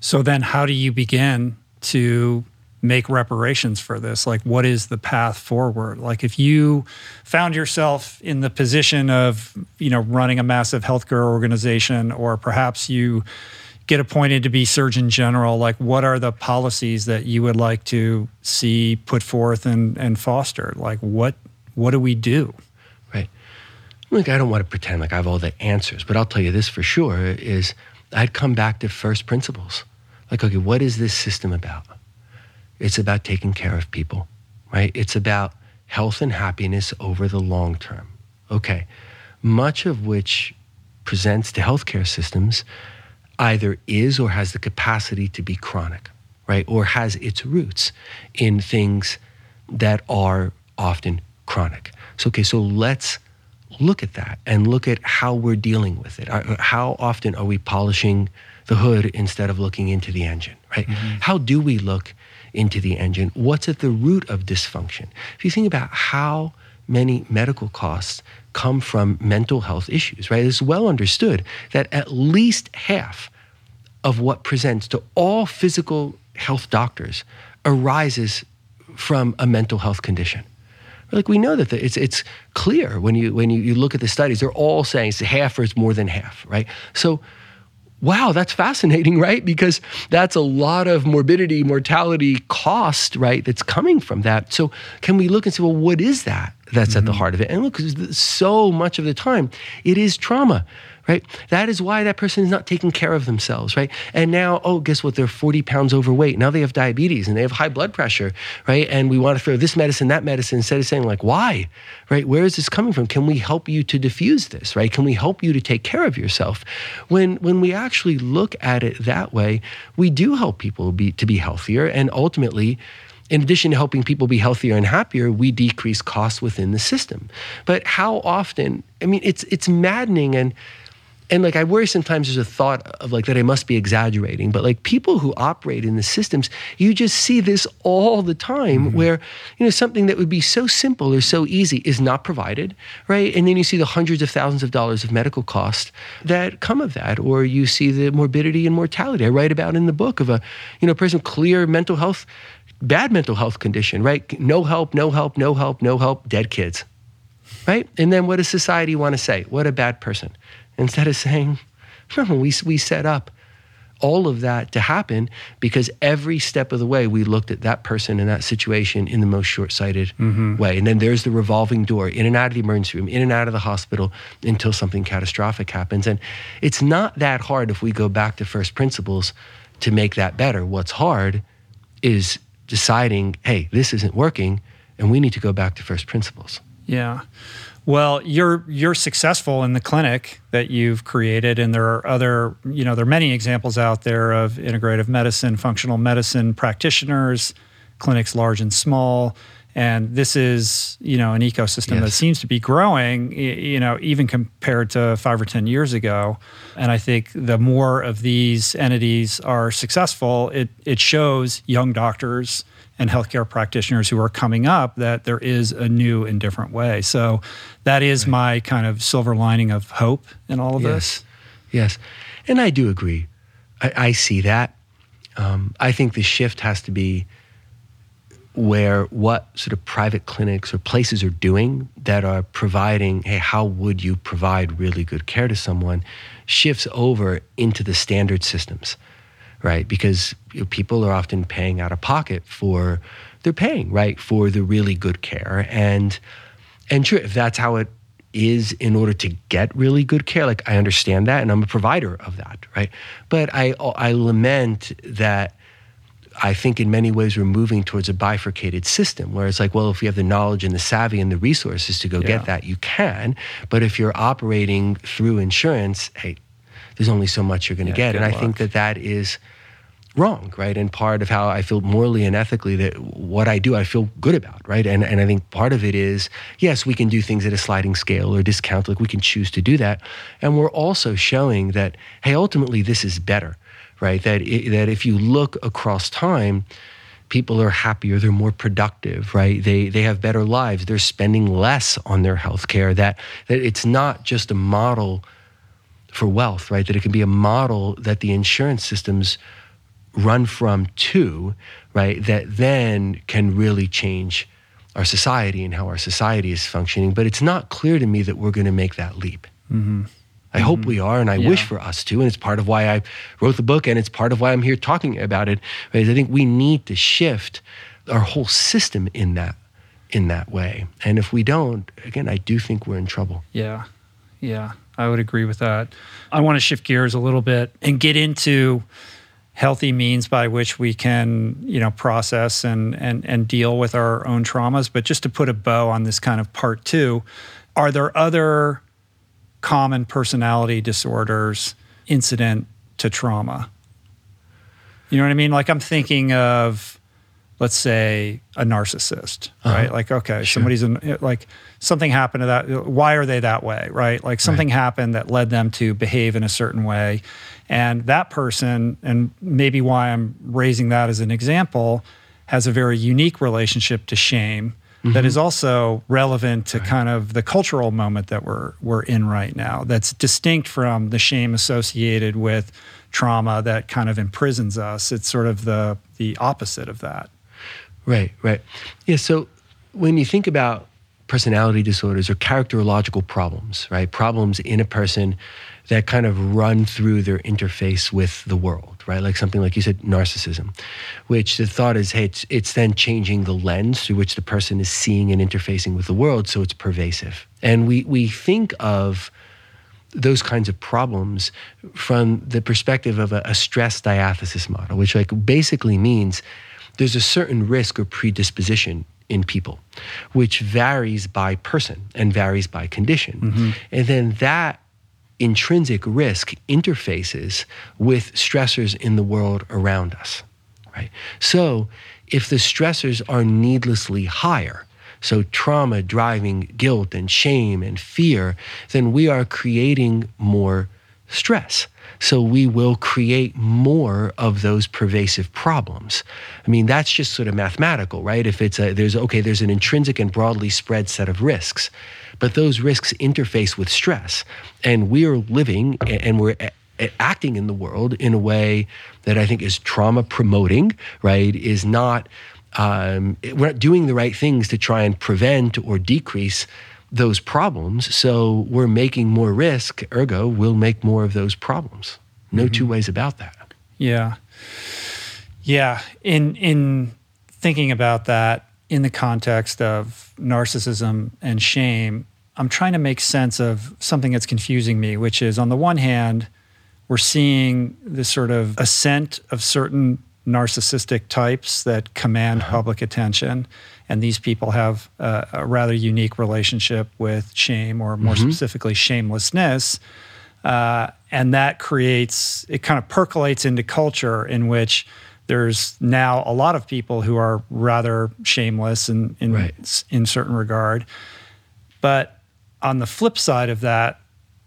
So then, how do you begin to make reparations for this? Like, what is the path forward? Like, if you found yourself in the position of, you know, running a massive healthcare organization, or perhaps you get appointed to be Surgeon General, like, what are the policies that you would like to see put forth and, and fostered? Like, what what do we do? Right. Look, I don't want to pretend like I have all the answers, but I'll tell you this for sure: is I'd come back to first principles. Like, okay, what is this system about? It's about taking care of people, right? It's about health and happiness over the long term. Okay. Much of which presents to healthcare systems either is or has the capacity to be chronic, right? Or has its roots in things that are often chronic. So, okay, so let's look at that and look at how we're dealing with it. How often are we polishing the hood instead of looking into the engine, right? Mm-hmm. How do we look into the engine? What's at the root of dysfunction? If you think about how many medical costs come from mental health issues, right? It's well understood that at least half of what presents to all physical health doctors arises from a mental health condition. Like we know that the, it's it's clear when you when you, you look at the studies, they're all saying it's half or it's more than half, right? So wow, that's fascinating, right? Because that's a lot of morbidity, mortality cost, right? That's coming from that. So can we look and say, well, what is that that's mm-hmm. at the mm-hmm. heart of it? And look, so much of the time, it is trauma, right? That is why that person is not taking care of themselves, right? And now, oh, guess what? They're 40 pounds overweight. Now they have diabetes and they have high blood pressure, right? And we want to throw this medicine, that medicine, instead of saying, like, why, right? Where is this coming from? Can we help you to diffuse this, right? Can we help you to take care of yourself? When, when we actually look at it that way, we do help people be, to be healthier. And ultimately, in addition to helping people be healthier and happier, we decrease costs within the system. But how often, I mean, it's, it's maddening and, and like I worry sometimes there's a thought of like that I must be exaggerating, but like people who operate in the systems, you just see this all the time mm-hmm. where, you know, something that would be so simple or so easy is not provided, right? And then you see the hundreds of thousands of dollars of medical costs that come of that, or you see the morbidity and mortality I write about in the book of a, you know, person clear mental health, bad mental health condition, right? No help, no help, no help, no help, dead kids. Right? And then what does society want to say? What a bad person instead of saying, no, we, we set up all of that to happen because every step of the way we looked at that person in that situation in the most short-sighted mm-hmm. way. And then there's the revolving door in and out of the emergency room in and out of the hospital until something catastrophic happens. And it's not that hard if we go back to first principles to make that better. What's hard is deciding hey this isn't working and we need to go back to first principles. Yeah well, you're you're successful in the clinic that you've created, and there are other, you know, there are many examples out there of integrative medicine, functional medicine practitioners, clinics large and small, and this is, you know, an ecosystem yes. that seems to be growing, you know, even compared to five or ten years ago. And I think the more of these entities are successful, it it shows young doctors and healthcare practitioners who are coming up that there is a new and different way. So that is right. my kind of silver lining of hope in all of yes. this. Yes. And I do agree. I, I see that. Um, I think the shift has to be where what sort of private clinics or places are doing that are providing, hey, how would you provide really good care to someone, shifts over into the standard systems right? Because you know, people are often paying out of pocket for they're paying right for the really good care and and sure if that's how it is in order to get really good care like i understand that and i'm a provider of that right but i i lament that I think in many ways we're moving towards a bifurcated system where it's like, well, if you have the knowledge and the savvy and the resources to go yeah. get that, you can. But if you're operating through insurance, hey, there's only so much you're going to yeah, get. And luck. I think that that is wrong, right? And part of how I feel morally and ethically that what I do, I feel good about, right? And, and I think part of it is, yes, we can do things at a sliding scale or discount, like we can choose to do that. And we're also showing that, hey, ultimately this is better, right? That, it, that if you look across time, people are happier, they're more productive, right? They, they have better lives, they're spending less on their health care, that, that it's not just a model for wealth, right? That it can be a model that the insurance systems run from to, right, that then can really change our society and how our society is functioning. But it's not clear to me that we're going to make that leap. Mm-hmm. I mm-hmm. hope we are, and I yeah. wish for us to. And it's part of why I wrote the book, and it's part of why I'm here talking about it. Because I think we need to shift our whole system in that in that way. And if we don't, again, I do think we're in trouble. Yeah, yeah, I would agree with that. I want to shift gears a little bit and get into healthy means by which we can you know process and and and deal with our own traumas. But just to put a bow on this kind of part 2 are there other common personality disorders incident to trauma? You know what i mean? Like i'm thinking of let's say a narcissist uh-huh. right like okay sure. somebody's in, like something happened to that why are they that way right like something right. happened that led them to behave in a certain way and that person, and maybe why I'm raising that as an example, has a very unique relationship to shame mm-hmm. that is also relevant to right. kind of the cultural moment that we're we're in right now. That's distinct from the shame associated with trauma that kind of imprisons us. It's sort of the the opposite of that. Right, right. Yeah, so when you think about personality disorders or characterological problems, right? Problems in a person that kind of run through their interface with the world, right? Like something like you said, narcissism, which the thought is, hey, it's, it's then changing the lens through which the person is seeing and interfacing with the world, so it's pervasive. And we, we think of those kinds of problems from the perspective of a, a stress diathesis model, which like basically means there's a certain risk or predisposition in people, which varies by person and varies by condition. Mm-hmm. And then that intrinsic risk interfaces with stressors in the world around us, right? So if the stressors are needlessly higher, so trauma driving guilt and shame and fear, then we are creating more stress. So we will create more of those pervasive problems. I mean, that's just sort of mathematical, right? If it's a, there's, okay, there's an intrinsic and broadly spread set of risks, but those risks interface with stress. And we are living and we're acting in the world in a way that I think is trauma promoting, right? Is not, um, we're not doing the right things to try and prevent or decrease those problems. So we're making more risk, ergo, we'll make more of those problems. No mm-hmm. two ways about that. Yeah. Yeah. In in thinking about that in the context of narcissism and shame, I'm trying to make sense of something that's confusing me, which is on the one hand, we're seeing this sort of ascent of certain narcissistic types that command uh-huh. public attention and these people have a, a rather unique relationship with shame, or more mm-hmm. specifically, shamelessness. Uh, and that creates, it kind of percolates into culture in which there's now a lot of people who are rather shameless in, in, right. in certain regard. But on the flip side of that,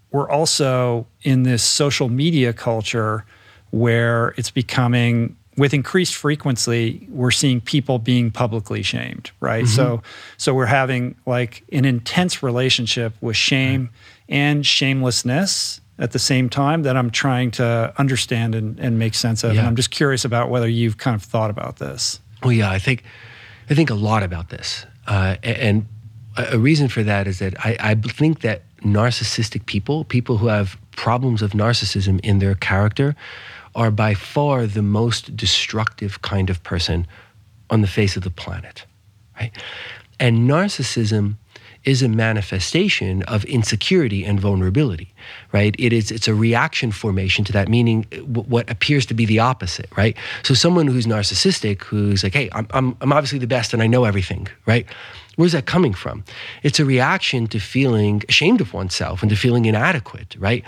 we're also in this social media culture where it's becoming with increased frequency, we're seeing people being publicly shamed, right? Mm-hmm. So, so we're having like an intense relationship with shame right. and shamelessness at the same time that I'm trying to understand and, and make sense of. Yeah. And I'm just curious about whether you've kind of thought about this. Well, yeah, I think I think a lot about this, uh, and a reason for that is that I, I think that narcissistic people, people who have problems of narcissism in their character, are by far the most destructive kind of person on the face of the planet, right? And narcissism is a manifestation of insecurity and vulnerability, right? It is it's a reaction formation to that, meaning what appears to be the opposite, right? So someone who's narcissistic, who's like, hey, I'm, I'm, I'm obviously the best and I know everything, right? Where's that coming from? It's a reaction to feeling ashamed of oneself and to feeling inadequate, right?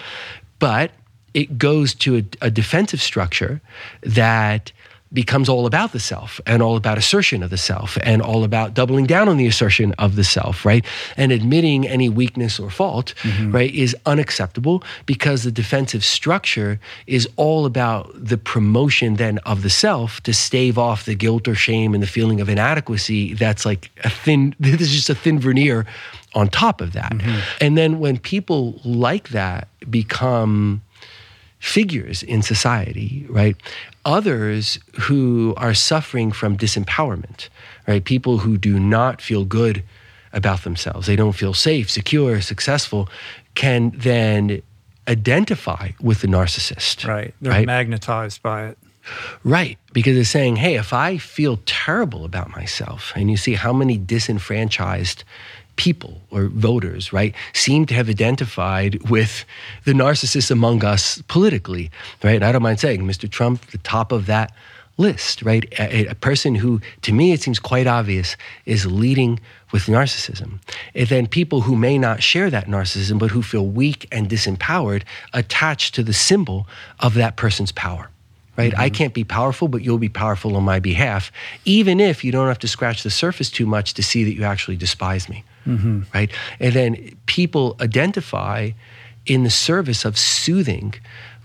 But it goes to a, a defensive structure that becomes all about the self and all about assertion of the self and all about doubling down on the assertion of the self, right? And admitting any weakness or fault, mm-hmm. right, is unacceptable because the defensive structure is all about the promotion then of the self to stave off the guilt or shame and the feeling of inadequacy. That's like a thin, this is just a thin veneer on top of that. Mm-hmm. And then when people like that become figures in society, right? Others who are suffering from disempowerment, right? People who do not feel good about themselves, they don't feel safe, secure, successful, can then identify with the narcissist. Right. They're right? magnetized by it. Right. Because it's saying, hey, if I feel terrible about myself, and you see how many disenfranchised people or voters, right, seem to have identified with the narcissists among us politically, right? And I don't mind saying Mr. Trump, the top of that list, right? A, a, person who, to me, it seems quite obvious, is leading with narcissism. And then people who may not share that narcissism, but who feel weak and disempowered, attached to the symbol of that person's power right? Mm-hmm. I can't be powerful, but you'll be powerful on my behalf, even if you don't have to scratch the surface too much to see that you actually despise me mm-hmm. right? And then people identify in the service of soothing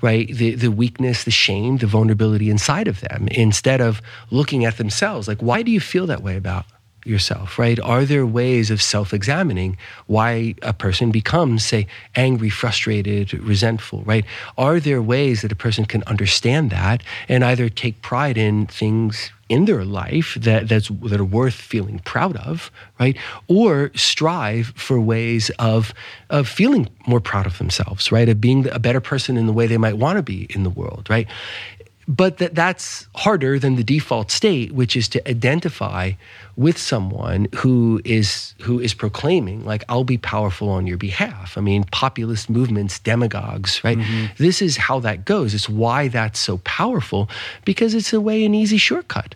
right the, the weakness the shame the vulnerability inside of them instead of looking at themselves like why do you feel that way about yourself right are there ways of self-examining why a person becomes say angry frustrated resentful right are there ways that a person can understand that and either take pride in things in their life that that's that are worth feeling proud of, right? Or strive for ways of of feeling more proud of themselves, right? Of being a better person in the way they might want to be in the world, right? But that that's harder than the default state which is to identify with someone who is who is proclaiming like i'll be powerful on your behalf. I mean populist movements demagogues right? Mm-hmm. this is how that goes. It's why that's so powerful because it's a way an easy shortcut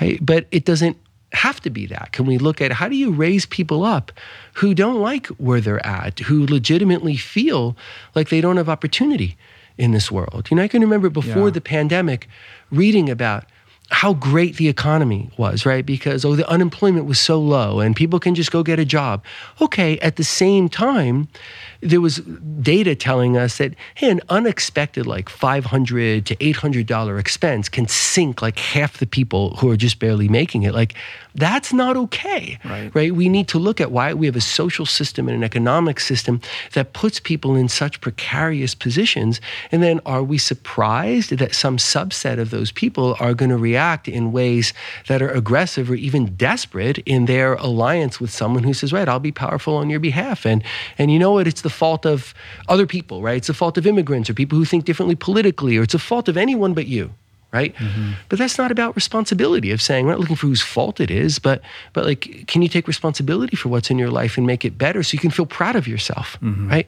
right? But it doesn't have to be that. Can we look at how do you raise people up who don't like where they're at who legitimately feel like they don't have opportunity in this world. You know, I can remember before yeah. the pandemic reading about how great the economy was, right? Because oh, the unemployment was so low and people can just go get a job. Okay, at the same time, there was data telling us that hey, an unexpected like five hundred to eight hundred dollar expense can sink like half the people who are just barely making it. Like that's not okay, right. right? We need to look at why we have a social system and an economic system that puts people in such precarious positions, and then are we surprised that some subset of those people are going to react in ways that are aggressive or even desperate in their alliance with someone who says, "Right, I'll be powerful on your behalf," and and you know what? It's the fault of other people, right? It's the fault of immigrants or people who think differently politically, or it's a fault of anyone but you, right? Mm-hmm. But that's not about responsibility of saying we're not looking for whose fault it is, but but like, can you take responsibility for what's in your life and make it better so you can feel proud of yourself, mm-hmm. right?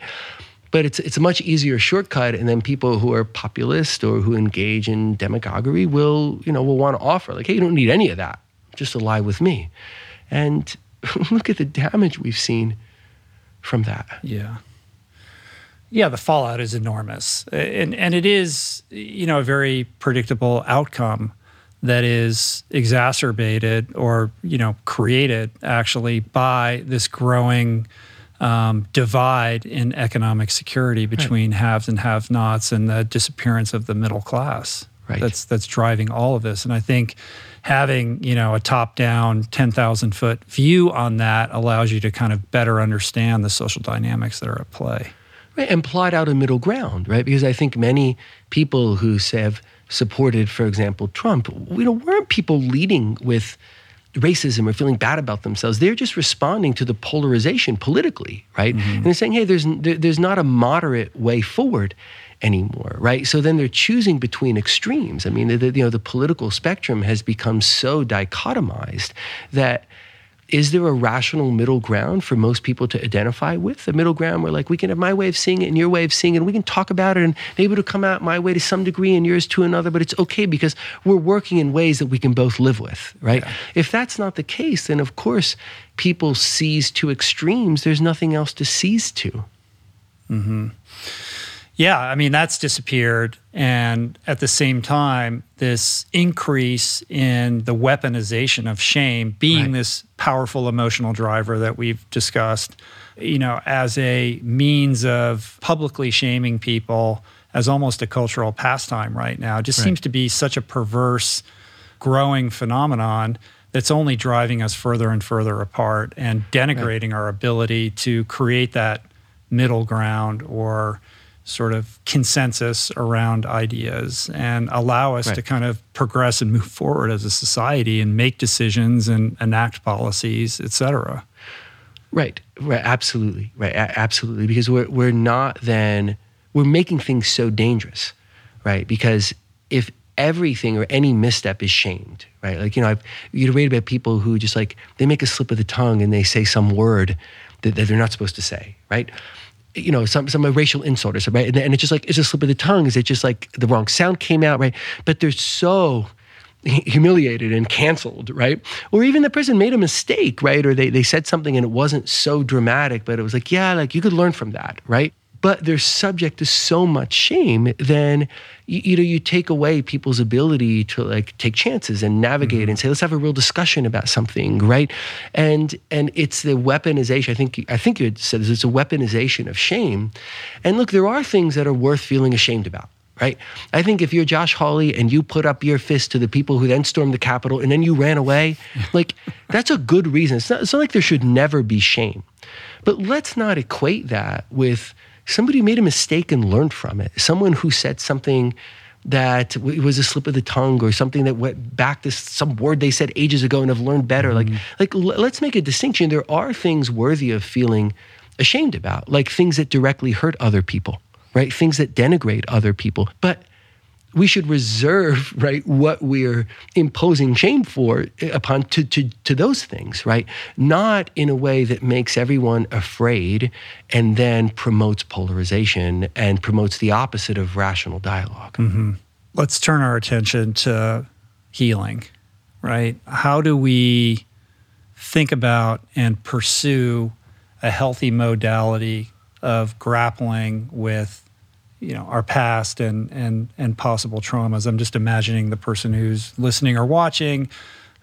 But it's it's a much easier shortcut, and then people who are populist or who engage in demagoguery will you know will want to offer like, hey, you don't need any of that, just ally with me, and look at the damage we've seen from that. Yeah. Yeah, the fallout is enormous. And, and it is, you know, a very predictable outcome that is exacerbated or, you know, created actually by this growing um, divide in economic security between right. haves and have nots and the disappearance of the middle class. Right. That's, that's driving all of this. And I think having you know a top down 10,000 foot view on that allows you to kind of better understand the social dynamics that are at play. Right, and plot out a middle ground, right? Because I think many people who have supported, for example, Trump, you know, weren't people leading with racism or feeling bad about themselves. They're just responding to the polarization politically, right? Mm-hmm. And they're saying, hey, there's there's not a moderate way forward anymore, right? So then they're choosing between extremes. I mean, the, the, you know, the political spectrum has become so dichotomized that is there a rational middle ground for most people to identify with? A middle ground where, like, we can have my way of seeing it and your way of seeing it, and we can talk about it, and maybe it'll come out my way to some degree and yours to another, but it's okay because we're working in ways that we can both live with, right? Yeah. If that's not the case, then of course people seize to extremes. There's nothing else to seize to. Mm-hmm. Yeah, I mean, that's disappeared. And at the same time, this increase in the weaponization of shame being right. this powerful emotional driver that we've discussed, you know, as a means of publicly shaming people as almost a cultural pastime right now it just right. seems to be such a perverse, growing phenomenon that's only driving us further and further apart and denigrating right. our ability to create that middle ground or sort of consensus around ideas and allow us right. to kind of progress and move forward as a society and make decisions and enact policies, et cetera. Right, right, absolutely, right, a- absolutely. Because we're we're not then we're making things so dangerous, right? Because if everything or any misstep is shamed, right? Like you know, I've you read about people who just like they make a slip of the tongue and they say some word that, that they're not supposed to say, right? You know, some some racial insult or something, right? And, and it's just like it's a slip of the tongue. Is it just like the wrong sound came out, right? But they're so humiliated and canceled, right? Or even the person made a mistake, right? Or they, they said something and it wasn't so dramatic, but it was like, yeah, like you could learn from that, right? But they're subject to so much shame, then you, you, know you take away people's ability to like take chances and navigate mm-hmm. and say, let's have a real discussion about something, right? And and it's the weaponization. I think I think you had said this. It's a weaponization of shame. And look, there are things that are worth feeling ashamed about right? I think if you're Josh Hawley and you put up your fist to the people who then stormed the Capitol and then you ran away, like that's a good reason. It's not, it's not like there should never be shame. But let's not equate that with somebody made a mistake and learned from it. Someone who said something that was a slip of the tongue or something that went back to some word they said ages ago and have learned better. Mm-hmm. Like, like let's make a distinction. There are things worthy of feeling ashamed about, like things that directly hurt other people, right? Things that denigrate other people. But we should reserve right what we're imposing shame for eh, upon to, to, to those things right? Not in a way that makes everyone afraid and then promotes polarization and promotes the opposite of rational dialog mm-hmm. let's turn our attention to healing right? How do we think about and pursue a healthy modality of grappling with you know our past and and and possible traumas. I'm just imagining the person who's listening or watching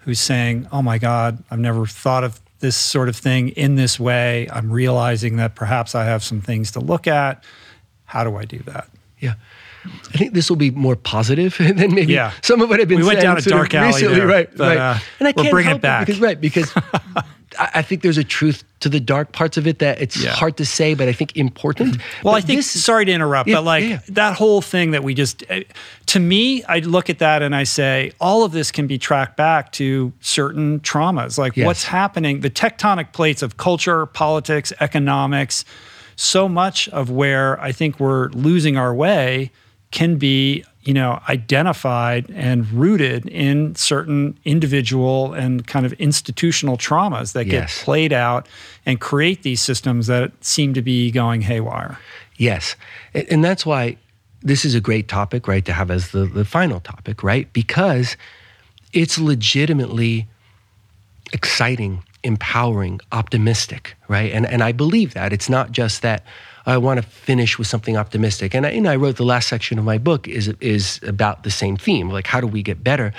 who's saying, "Oh my god, I've never thought of this sort of thing in this way. I'm realizing that perhaps I have some things to look at. How do I do that?" Yeah. I think this will be more positive than maybe yeah. some of what I've been we saying. went down a dark alley recently, there, right? but, right. Uh, and I we'll can't bring help it back, because, right? Because I think there's a truth to the dark parts of it that it's yeah. hard to say, but I think important. Well, but I think. this, sorry to interrupt, Yeah, but like yeah. that whole thing that we just, uh, to me, I look at that and I say, all of this can be tracked back to certain traumas, like Yes. what's happening, the tectonic plates of culture, politics, economics. So much of where I think we're losing our way can be you know identified and rooted in certain individual and kind of institutional traumas that Yes. get played out and create these systems that seem to be going haywire Yes. And, and that's why this is a great topic, right, to have as the, the final topic, right? Because it's legitimately exciting, empowering, optimistic, right? And, and I believe that. It's not just that I want to finish with something optimistic. And I, and I wrote the last section of my book is, is about the same theme, like how do we get better?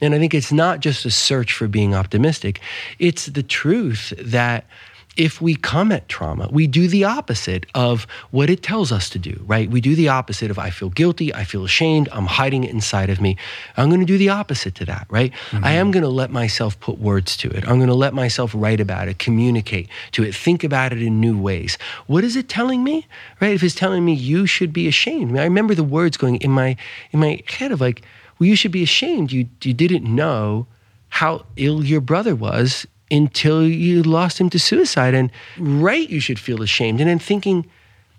And I think it's not just a search for being optimistic, it's the truth that if we come at trauma, we do the opposite of what it tells us to do, right? We do the opposite of I feel guilty, I feel ashamed, I'm hiding it inside of me. I'm going to do the opposite to that, right? Mm-hmm. I am going to let myself put words to it. I'm going to let myself write about it, communicate to it, think about it in new ways. What is it telling me? Right? If it's telling me you should be ashamed. I, I remember the words going in my in my head of like, well, you should be ashamed. You you didn't know how ill your brother was until you lost him to suicide. And right, you should feel ashamed. And then thinking,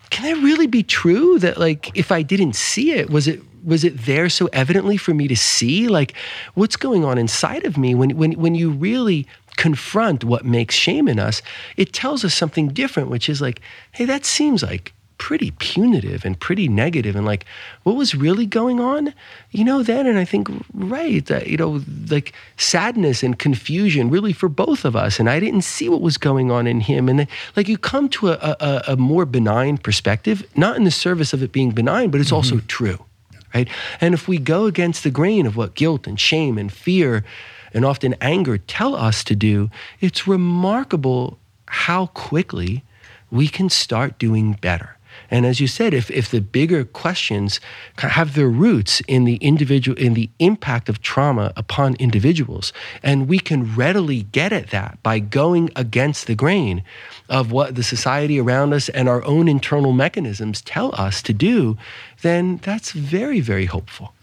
can that really be true? That like if I didn't see it, was it was it there so evidently for me to see? Like what's going on inside of me when when when you really confront what makes shame in us, it tells us something different, which is like, hey, that seems like pretty punitive and pretty negative and like what was really going on you know then and i think right that you know like sadness and confusion really for both of us and i didn't see what was going on in him and then, like you come to a, a, a more benign perspective not in the service of it being benign but it's also mm-hmm. true right? And if we go against the grain of what guilt and shame and fear and often anger tell us to do it's remarkable how quickly we can start doing better and as you said, if, if the bigger questions have their roots in the individual, in the impact of trauma upon individuals, and we can readily get at that by going against the grain of what the society around us and our own internal mechanisms tell us to do, then that's very, very hopeful.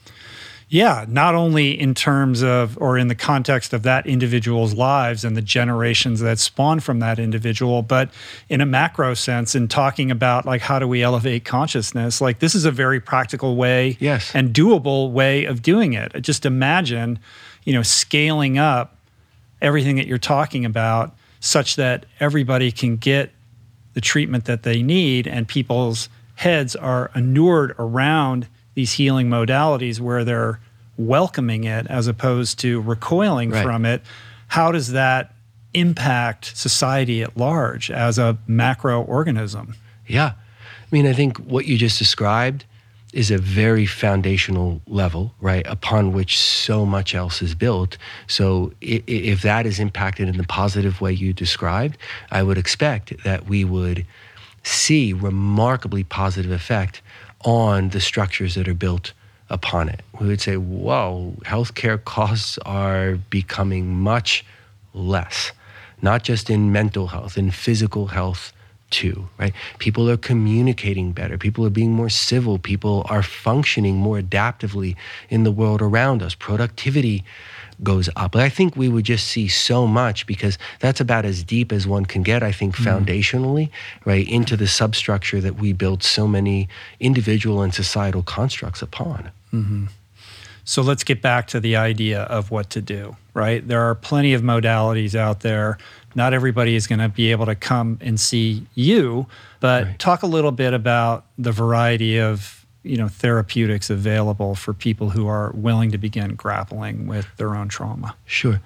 Yeah, not only in terms of or in the context of that individual's lives and the generations that spawn from that individual, but in a macro sense, in talking about like how do we elevate consciousness, like this is a very practical way Yes. and doable way of doing it. Just imagine, you know, scaling up everything that you're talking about such that everybody can get the treatment that they need and people's heads are inured around these healing modalities where they're welcoming it as opposed to recoiling Right. from it how does that impact society at large as a macro organism Yeah. I mean, I think what you just described is a very foundational level, right, upon which so much else is built. So if that is impacted in the positive way you described, I would expect that we would see remarkably positive effect on the structures that are built upon it. We would say, whoa, healthcare costs are becoming much less, not just in mental health, in physical health too, right? People are communicating better. People are being more civil. People are functioning more adaptively in the world around us. Productivity goes up. But I think we would just see so much because that's about as deep as one can get, I think, mm-hmm. foundationally, right, into the substructure that we build so many individual and societal constructs upon. Mm-hmm. So let's get back to the idea of what to do, right? There are plenty of modalities out there. Not everybody is going to be able to come and see you, but Right. talk a little bit about the variety of you know therapeutics available for people who are willing to begin grappling with their own trauma. Sure.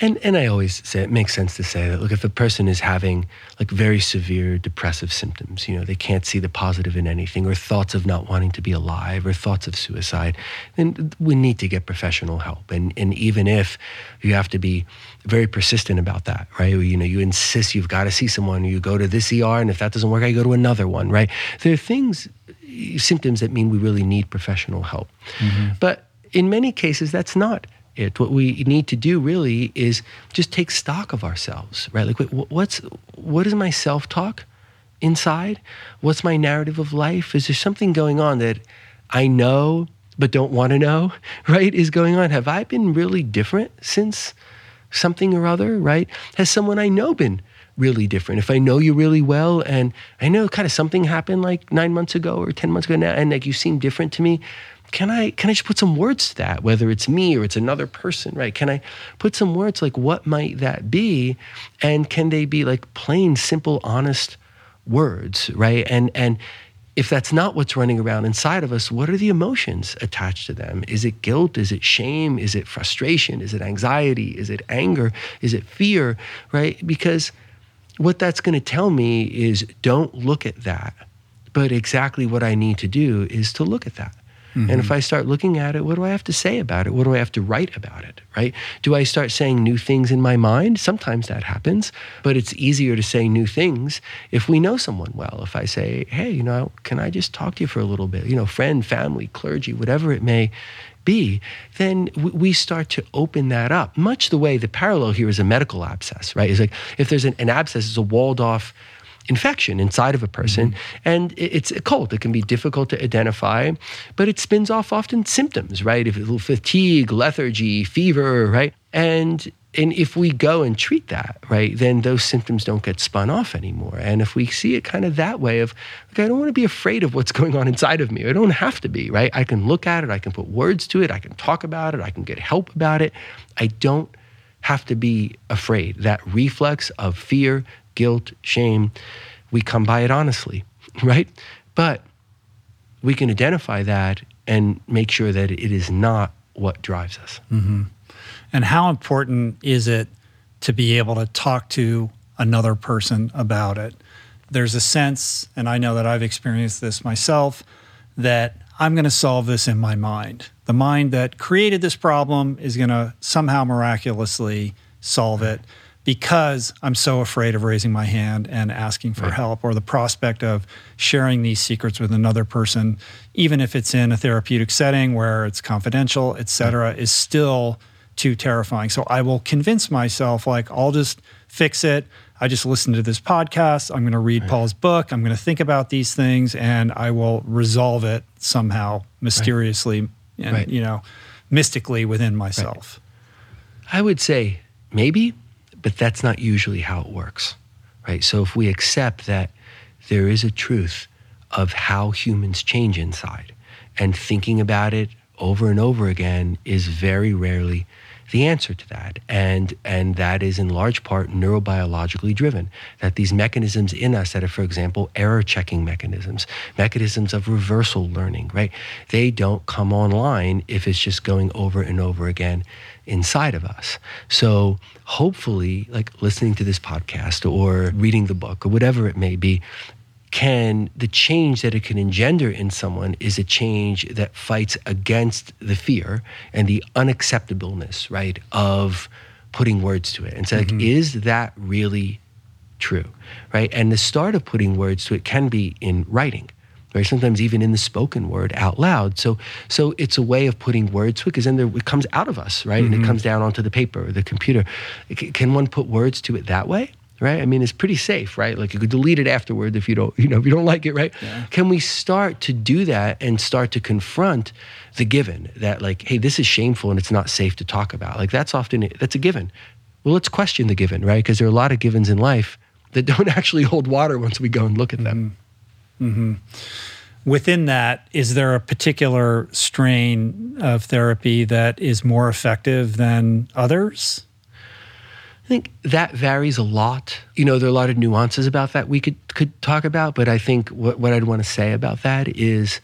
And and I always say it makes sense to say that look if a person is having like very severe depressive symptoms, you know, they can't see the positive in anything or thoughts of not wanting to be alive or thoughts of suicide, then we need to get professional help. And and even if you have to be very persistent about that, right? You know, you insist you've got to see someone, you go to this ER and if that doesn't work, I go to another one, right? There are things symptoms that mean we really need professional help. But in many cases, that's not it. What we need to do really is just take stock of ourselves, right? Like, what's what is my self talk inside? What's my narrative of life? Is there something going on that I know but don't want to know, right? Is going on? Have I been really different since something or other, right? Has someone I know been really different? If I know you really well and I know kind of something happened like nine months ago or 10 months ago now, and like you seem different to me, can I can I just put some words to that, whether it's me or it's another person, right? Can I put some words like what might that be? And can they be like plain, simple, honest words, right? And and if that's not what's running around inside of us, what are the emotions attached to them? Is it guilt? Is it shame? Is it frustration? Is it anxiety? Is it anger? Is it fear? Right? Because what that's going to tell me is don't look at that. But exactly what I need to do is to look at that. And if mm-hmm. I start looking at it, what do I have to say about it? What do I have to write about it? Right? Do I start saying new things in my mind? Sometimes that happens, but it's easier to say new things if we know someone well. If I say, hey, you know, can I just talk to you for a little bit? You know, friend, family, clergy, whatever it may be, then we start to open that up. Much the way the parallel here is a medical abscess, right? It's like if there's an, an abscess, it's a walled off infection inside of a person. Mm-hmm. And it's occult. It can be difficult to identify but it spins off often symptoms right? If it's fatigue lethargy fever right? And and if we go and treat that right then those symptoms don't get spun off anymore. And if we see it kind of that way of like i don't want to be afraid of what's going on inside of me. I don't have to be right? I can look at it i can put words to it i can talk about it i can get help about it. I don't have to be afraid. That reflex of fear, guilt, shame, we come by it honestly, right? But we can identify that and make sure that it is not what drives us. Mm-hmm. And how important is it to be able to talk to another person about it? There's a sense, and I know that I've experienced this myself, that I'm going to solve this in my mind. The mind that created this problem is going to somehow miraculously solve it because I'm so afraid of raising my hand and asking for Right. help or the prospect of sharing these secrets with another person, even if it's in a therapeutic setting where it's confidential, et cetera, is still too terrifying. So I will convince myself, like, I'll just fix it. I just listen to this podcast. I'm going to read Paul's book. I'm going to think about these things and I will resolve it somehow mysteriously and, Right. you know, mystically within myself. I would say maybe, but that's not usually how it works, right? So if we accept that there is a truth of how humans change inside, and thinking about it over and over again is very rarely the answer to that and and that is in large part neurobiologically driven that these mechanisms in us that are for example error checking mechanisms mechanisms of reversal learning right? They don't come online if it's just going over and over again inside of us. So hopefully like listening to this podcast or reading the book or whatever it may be can the change that it can engender in someone is a change that fights against the fear and the unacceptableness right of putting words to it. And so like mm-hmm. is that really true right? And the start of putting words to it can be in writing right? Sometimes even in the spoken word out loud. So so it's a way of putting words to it because then there, it comes out of us right? And it mm-hmm. comes down onto the paper or the computer. Can one put words to it that way right? I mean it's pretty safe right? Like you could delete it afterward if you don't you know if you don't like it right? Can we start to do that and start to confront the given that like hey this is shameful and it's not safe to talk about? Like that's often that's a given. Well let's question the given right? Because there are a lot of givens in life that don't actually hold water once we go and look at them. Mhm. Within that, is there a particular strain of therapy that is more effective than others? I think that varies a lot. You know, there are a lot of nuances about that we could could talk about, but I think what, what I'd want to say about that is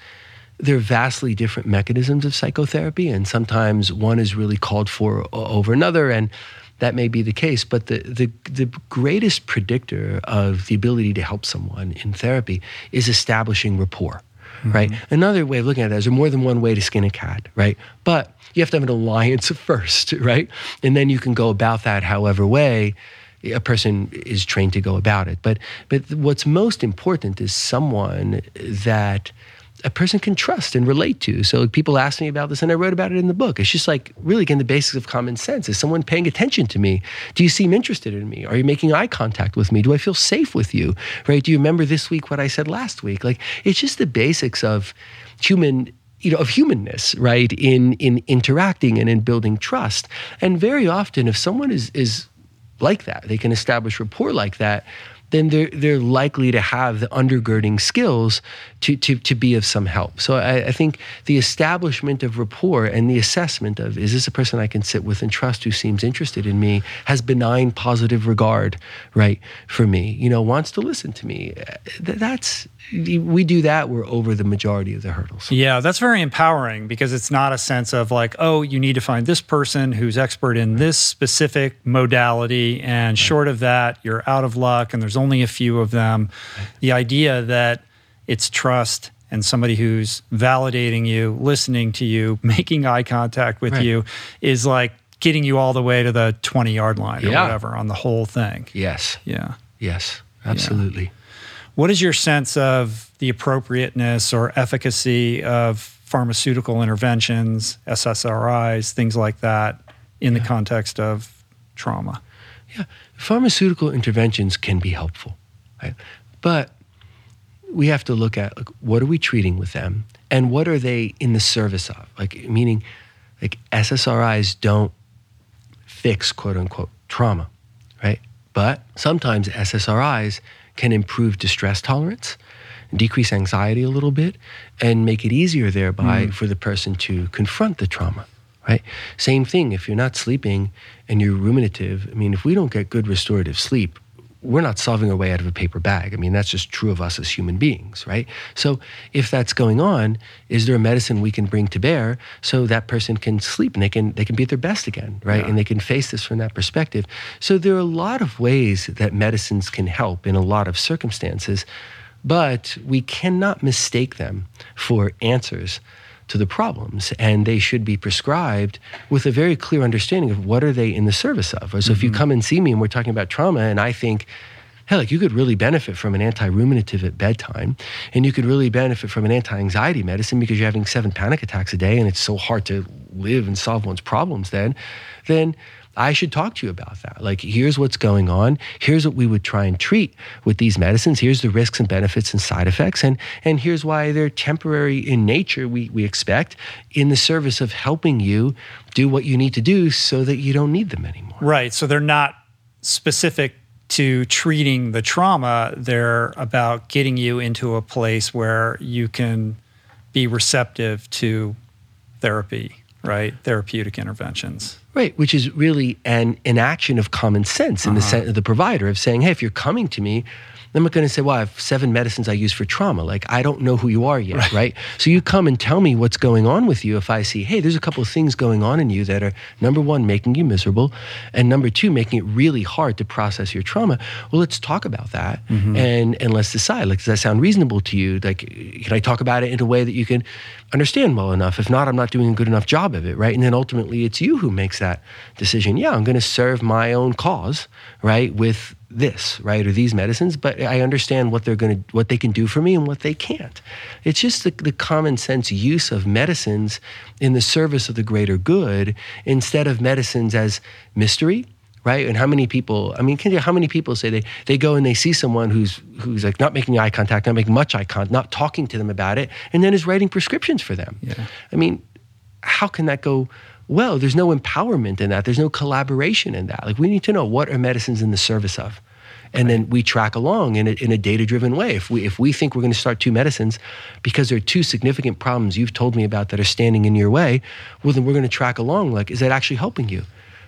there are vastly different mechanisms of psychotherapy, and sometimes one is really called for over another, and that may be the case. But the, the, the greatest predictor of the ability to help someone in therapy is establishing rapport mm-hmm. right? Another way of looking at it is there more than one way to skin a cat, right? But you have to have an alliance first, right? And then you can go about that however way a person is trained to go about it. But but what's most important is someone that a person can trust and relate to. So people ask me about this, and I wrote about it in the book. It's just like really again the basics of common sense. Is someone paying attention to me? Do you seem interested in me? Are you making eye contact with me? Do I feel safe with you? Right? Do you remember this week what I said last week? Like it's just the basics of human you know of humanness right in in interacting and in building trust. And very often if someone is is like that they can establish rapport like that then they're, they're likely to have the undergirding skills to, to, to be of some help. So I, I, think the establishment of rapport and the assessment of is this a person I can sit with and trust who seems interested in me, has benign positive regard, right, for me, you know, wants to listen to me. That's we do that, we're over the majority of the hurdles. Yeah, that's very empowering because it's not a sense of like, oh, you need to find this person who's expert in this specific modality, and short of that, you're out of luck, and there's only a few of them. The idea that it's trust and somebody who's validating you, listening to you, making eye contact with right. you is like getting you all the way to the 20 yard line or whatever on the whole thing. Yes. Yeah. Yes, absolutely. Yeah. What is your sense of the appropriateness or efficacy of pharmaceutical interventions, SSRIs, things like that, in yeah. the context of trauma? Yeah, pharmaceutical interventions can be helpful, right? But we have to look at like, what are we treating with them and what are they in the service of? Like, meaning, like SSRIs don't fix quote unquote trauma, right? But sometimes SSRIs can improve distress tolerance, decrease anxiety a little bit, and make it easier thereby mm. for the person to confront the trauma. Right? Same thing if you're not sleeping and you're ruminative. I mean, if we don't get good restorative sleep, we're not solving our way out of a paper bag. I mean, that's just true of us as human beings, right? So, if that's going on, is there a medicine we can bring to bear so that person can sleep and they can they can be at their best again, right? Yeah. And they can face this from that perspective. So, there are a lot of ways that medicines can help in a lot of circumstances, but we cannot mistake them for answers to the problems and they should be prescribed with a very clear understanding of what are they in the service of. So mm-hmm. if you mm-hmm. come and see me and we're talking about trauma and I think hey, like you could really benefit from an anti-ruminative at bedtime, and you could really benefit from an anti-anxiety medicine because you're having seven panic attacks a day, and it's so hard to live and solve one's problems. Then, then I should talk to you about that. Like, here's what's going on. Here's what we would try and treat with these medicines. Here's the risks and benefits and side effects. And, and here's why they're temporary in nature, we, we expect, in the service of helping you do what you need to do so that you don't need them anymore. Right. So they're not specific to treating the trauma, they're about getting you into a place where you can be receptive to therapy, right? Therapeutic interventions. Right, which is really an, an action of common sense in uh-huh. the sense of the provider of saying, hey, if you're coming to me, I'm not going to say, well, I have seven medicines I use for trauma. Like, I don't know who you are yet, right. right? So you come and tell me what's going on with you if I see, hey, there's a couple of things going on in you that are, number one, making you miserable, and number two, making it really hard to process your trauma. Well, let's talk about that mm-hmm. and, and let's decide. Like, does that sound reasonable to you? Like, can I talk about it in a way that you can understand well enough? If not, I'm not doing a good enough job of it, right? And then ultimately, it's you who makes that decision. Yeah, I'm going to serve my own cause, right, with this, right, or these medicines, but I understand what they're going to, what they can do for me and what they can't. It's just the, the common sense use of medicines in the service of the greater good instead of medicines as mystery, right? And how many people? I mean, can you, how many people say they they go and they see someone who's who's like not making eye contact, not making much eye contact, not talking to them about it, and then is writing prescriptions for them? Yeah. I mean, how can that go? well, there's no empowerment in that. There's no collaboration in that. Like we need to know what are medicines in the service of. and then we track along in a, in a data driven way. If we if we think we're going to start two medicines because there are two significant problems you've told me about that are standing in your way, well then we're going to track along. Like, is that actually helping you?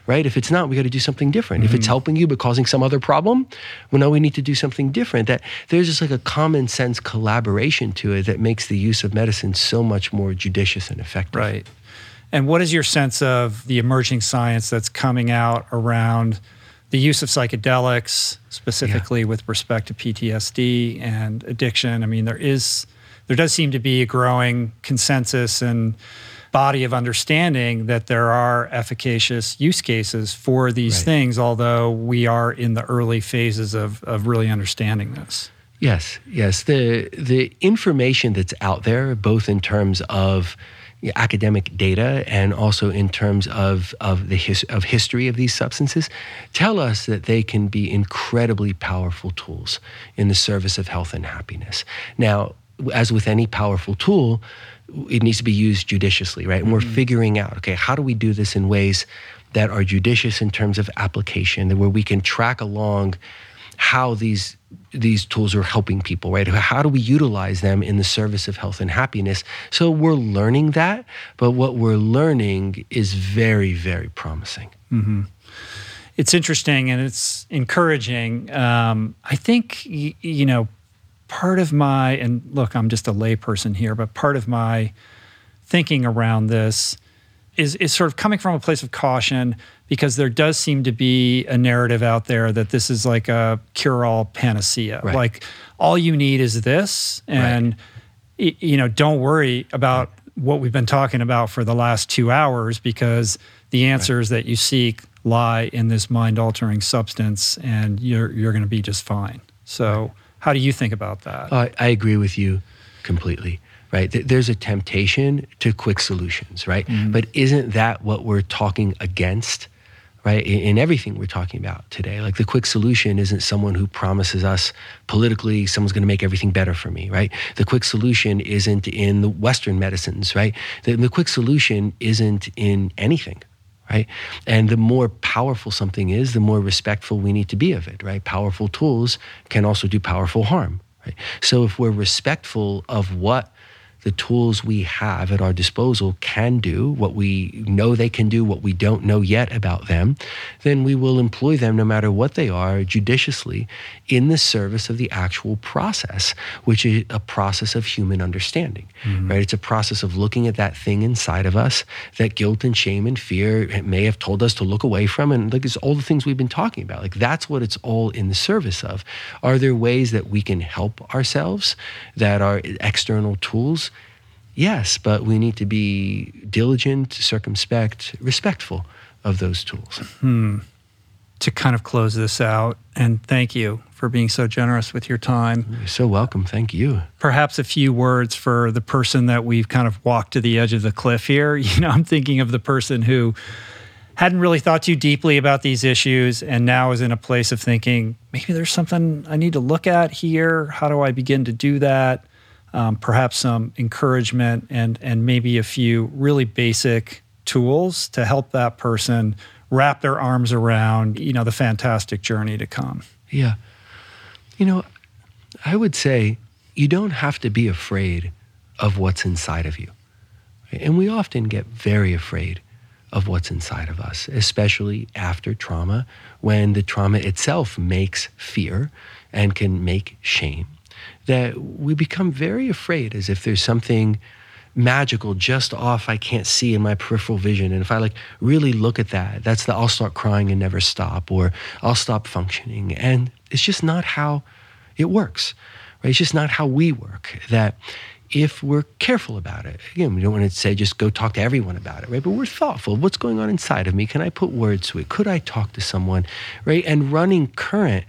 Right? If it's not, we got to do something different. If it's mm-hmm. helping you but causing some other problem, well, now we need to do something different. That there's just like a common sense collaboration to it that makes the use of medicine so much more judicious and effective. Right. And what is your sense of the emerging science that's coming out around the use of psychedelics, specifically with respect to PTSD and addiction? I mean, there is, there does seem to be a growing consensus and body of understanding that there are efficacious use cases for these Right. things, although we are in the early phases of, of really understanding this. Yes, yes. The the information that's out there, both in terms of academic data and also in terms of of the his, of history of these substances, tell us that they can be incredibly powerful tools in the service of health and happiness. Now, as with any powerful tool, it needs to be used judiciously, right? And we're figuring out, okay, how do we do this in ways that are judicious in terms of application, where we can track along how these these tools are helping people, right? How do we utilize them in the service of health and happiness? So we're learning that, but what we're learning is very, very promising. it's interesting and it's encouraging. Um, I think y- you know part of my and look, I'm just a layperson here, but part of my thinking around this is is sort of coming from a place of caution because there does seem to be a narrative out there that this is like a cure-all panacea. Right. Like all you need is this, and y- you know, don't worry about what we've been talking about for the last two hours because the answers that you seek lie in this mind-altering substance, and you're you're going to be just fine. So, how do you think about that? I, I agree with you completely. Right? Th- There's a temptation to quick solutions, right? Mm-hmm. But isn't that what we're talking against, right? In, in everything we're talking about today, like the quick solution isn't someone who promises us politically someone's going to make everything better for me, right? The quick solution isn't in the Western medicines, right? The, the quick solution isn't in anything, right? And the more powerful something is, the more respectful we need to be of it, right? Powerful tools can also do powerful harm, right? So if we're respectful of what the tools we have at our disposal can do, what we know they can do, what we don't know yet about them, then we will employ them no matter what they are judiciously in the service of the actual process, which is a process of human understanding, mm-hmm. right? It's a process of looking at that thing inside of us that guilt and shame and fear may have told us to look away from. And like it's all the things we've been talking about. Like that's what it's all in the service of. Are there ways that we can help ourselves that are external tools? Yes, but we need to be diligent, circumspect, respectful of those tools. Hmm. to kind of close this out, and thank you for being so generous with your time. You're so welcome. Thank you. perhaps a few words for the person that we've kind of walked to the edge of the cliff here. You know, I'm thinking of the person who hadn't really thought too deeply about these issues and now is in a place of thinking, maybe there's something I need to look at here. How do I begin to do that? Um, perhaps some encouragement and and maybe a few really basic tools to help that person wrap their arms around, you know, the fantastic journey to come. Yeah. You know, I would say you don't have to be afraid of what's inside of you. And we often get very afraid of what's inside of us, especially after trauma, when the trauma itself makes fear and can make shame. That we become very afraid as if there's something magical just off I can't see in my peripheral vision. And if I like really look at that, that's the I'll start crying and never stop, or I'll stop functioning. And it's just not how it works. Right? It's just not how we work. That if we're careful about it, again, we don't want to say just go talk to everyone about it, right? But we're thoughtful. What's going on inside of me? Can I put words to it? Could I talk to someone? Right? And running current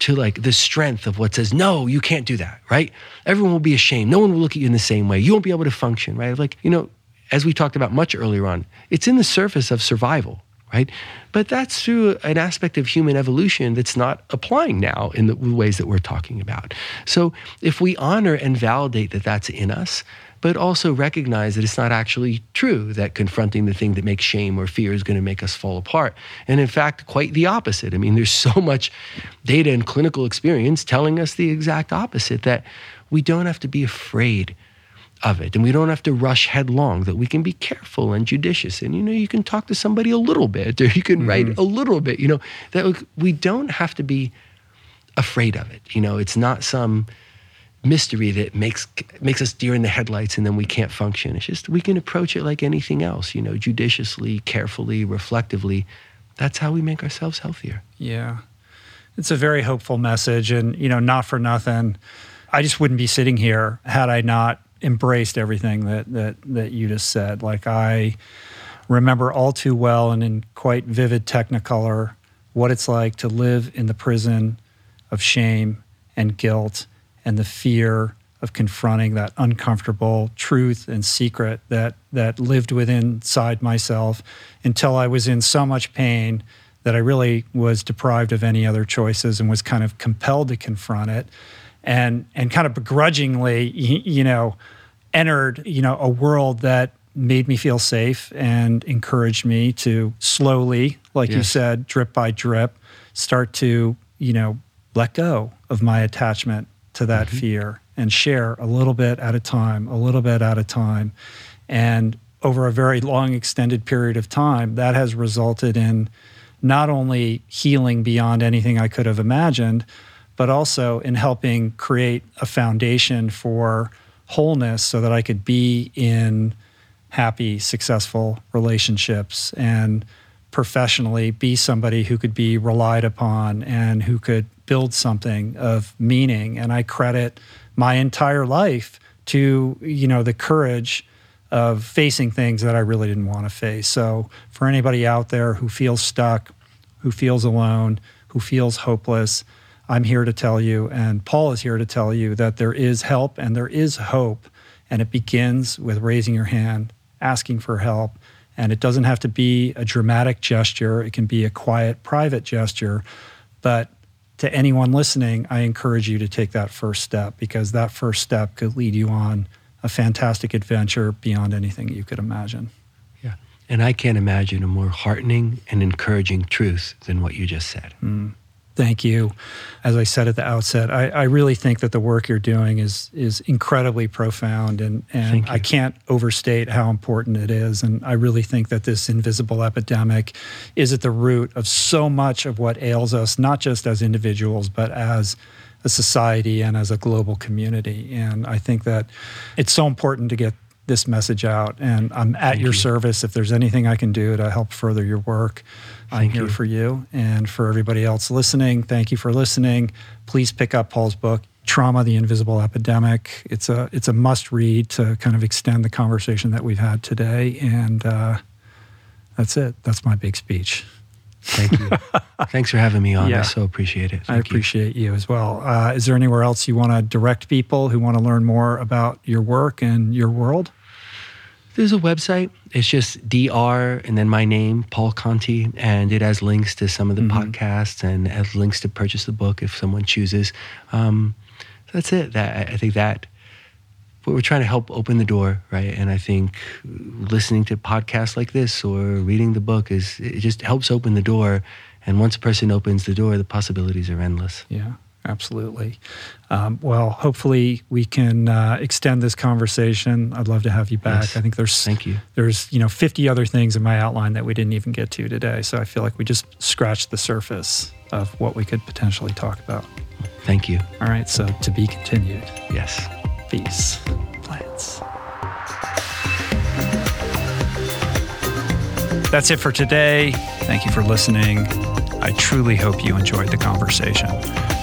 to like the strength of what says, no, you can't do that, right? Everyone will be ashamed. No one will look at you in the same way. You won't be able to function, right? Like, you know, as we talked about much earlier on, it's in the surface of survival, right? But that's through an aspect of human evolution that's not applying now in the ways that we're talking about. So if we honor and validate that that's in us, but also recognize that it's not actually true that confronting the thing that makes shame or fear is going to make us fall apart. And in fact, quite the opposite. I mean, there's so much data and clinical experience telling us the exact opposite that we don't have to be afraid of it and we don't have to rush headlong that we can be careful and judicious and you know you can talk to somebody a little bit or you can mm-hmm. write a little bit you know that we don't have to be afraid of it you know it's not some mystery that makes makes us deer in the headlights and then we can't function. It's just we can approach it like anything else you know judiciously carefully reflectively. That's how we make ourselves healthier. Yeah. It's a very hopeful message and you know not for nothing. I just wouldn't be sitting here had i not embraced everything that that that you just said. Like I remember all too well and in quite vivid technicolor what it's like to live in the prison of shame and guilt and the fear of confronting that uncomfortable truth and secret that that lived within inside myself until I was in so much pain that I really was deprived of any other choices and was kind of compelled to confront it and and kind of begrudgingly, you know, entered you know a world that made me feel safe and encouraged me to slowly, like yes. you said, drip by drip, start to you know let go of my attachment to that mm-hmm. fear and share a little bit at a time, a little bit at a time, and over a very long extended period of time, that has resulted in not only healing beyond anything I could have imagined, but also in helping create a foundation for wholeness so that I could be in happy, successful relationships and professionally be somebody who could be relied upon and who could build something of meaning. And I credit my entire life to, you know, the courage of facing things that I really didn't want to face. So for anybody out there who feels stuck, who feels alone, who feels hopeless, I'm here to tell you, and Paul is here to tell you that there is help and there is hope. And it begins with raising your hand, asking for help. And it doesn't have to be a dramatic gesture, it can be a quiet, private gesture. But to anyone listening, I encourage you to take that first step because that first step could lead you on a fantastic adventure beyond anything you could imagine. Yeah. And I can't imagine a more heartening and encouraging truth than what you just said. Mm thank you. As I said at the outset, I, I, really think that the work you're doing is is incredibly profound, and and I can't overstate how important it is. And I really think that this invisible epidemic is at the root of so much of what ails us, not just as individuals, but as a society and as a global community. And I think that it's so important to get this message out. And I'm at your you. service if there's anything I can do to help further your work. I'm here you. for you and for everybody else listening. Thank you for listening. Please pick up Paul's book, Trauma: The Invisible Epidemic. It's a it's a must read to kind of extend the conversation that we've had today. And uh, that's it. That's my big speech. Thank you. Thanks for having me on. Yeah. I so appreciate it. Thank I appreciate you. you as well. Uh, is there anywhere else you want to direct people who want to learn more about your work and your world? There's a website. It's just dr and then my name, Paul Conti, and it has links to some of the mm-hmm. podcasts and has links to purchase the book if someone chooses. Um, that's it. That I think that but we're trying to help open the door, right? And I think listening to podcasts like this or reading the book is it just helps open the door. And once a person opens the door, the possibilities are endless. Yeah absolutely. Um, well, hopefully we can uh, extend this conversation. I'd love to have you back. Yes. I think there's thank you. There's you know 50 other things in my outline that we didn't even get to today. So I feel like we just scratched the surface of what we could potentially talk about. Thank you. All right. So to be continued. Yes. Peace. Plants. That's it for today. Thank you for listening. I truly hope you enjoyed the conversation.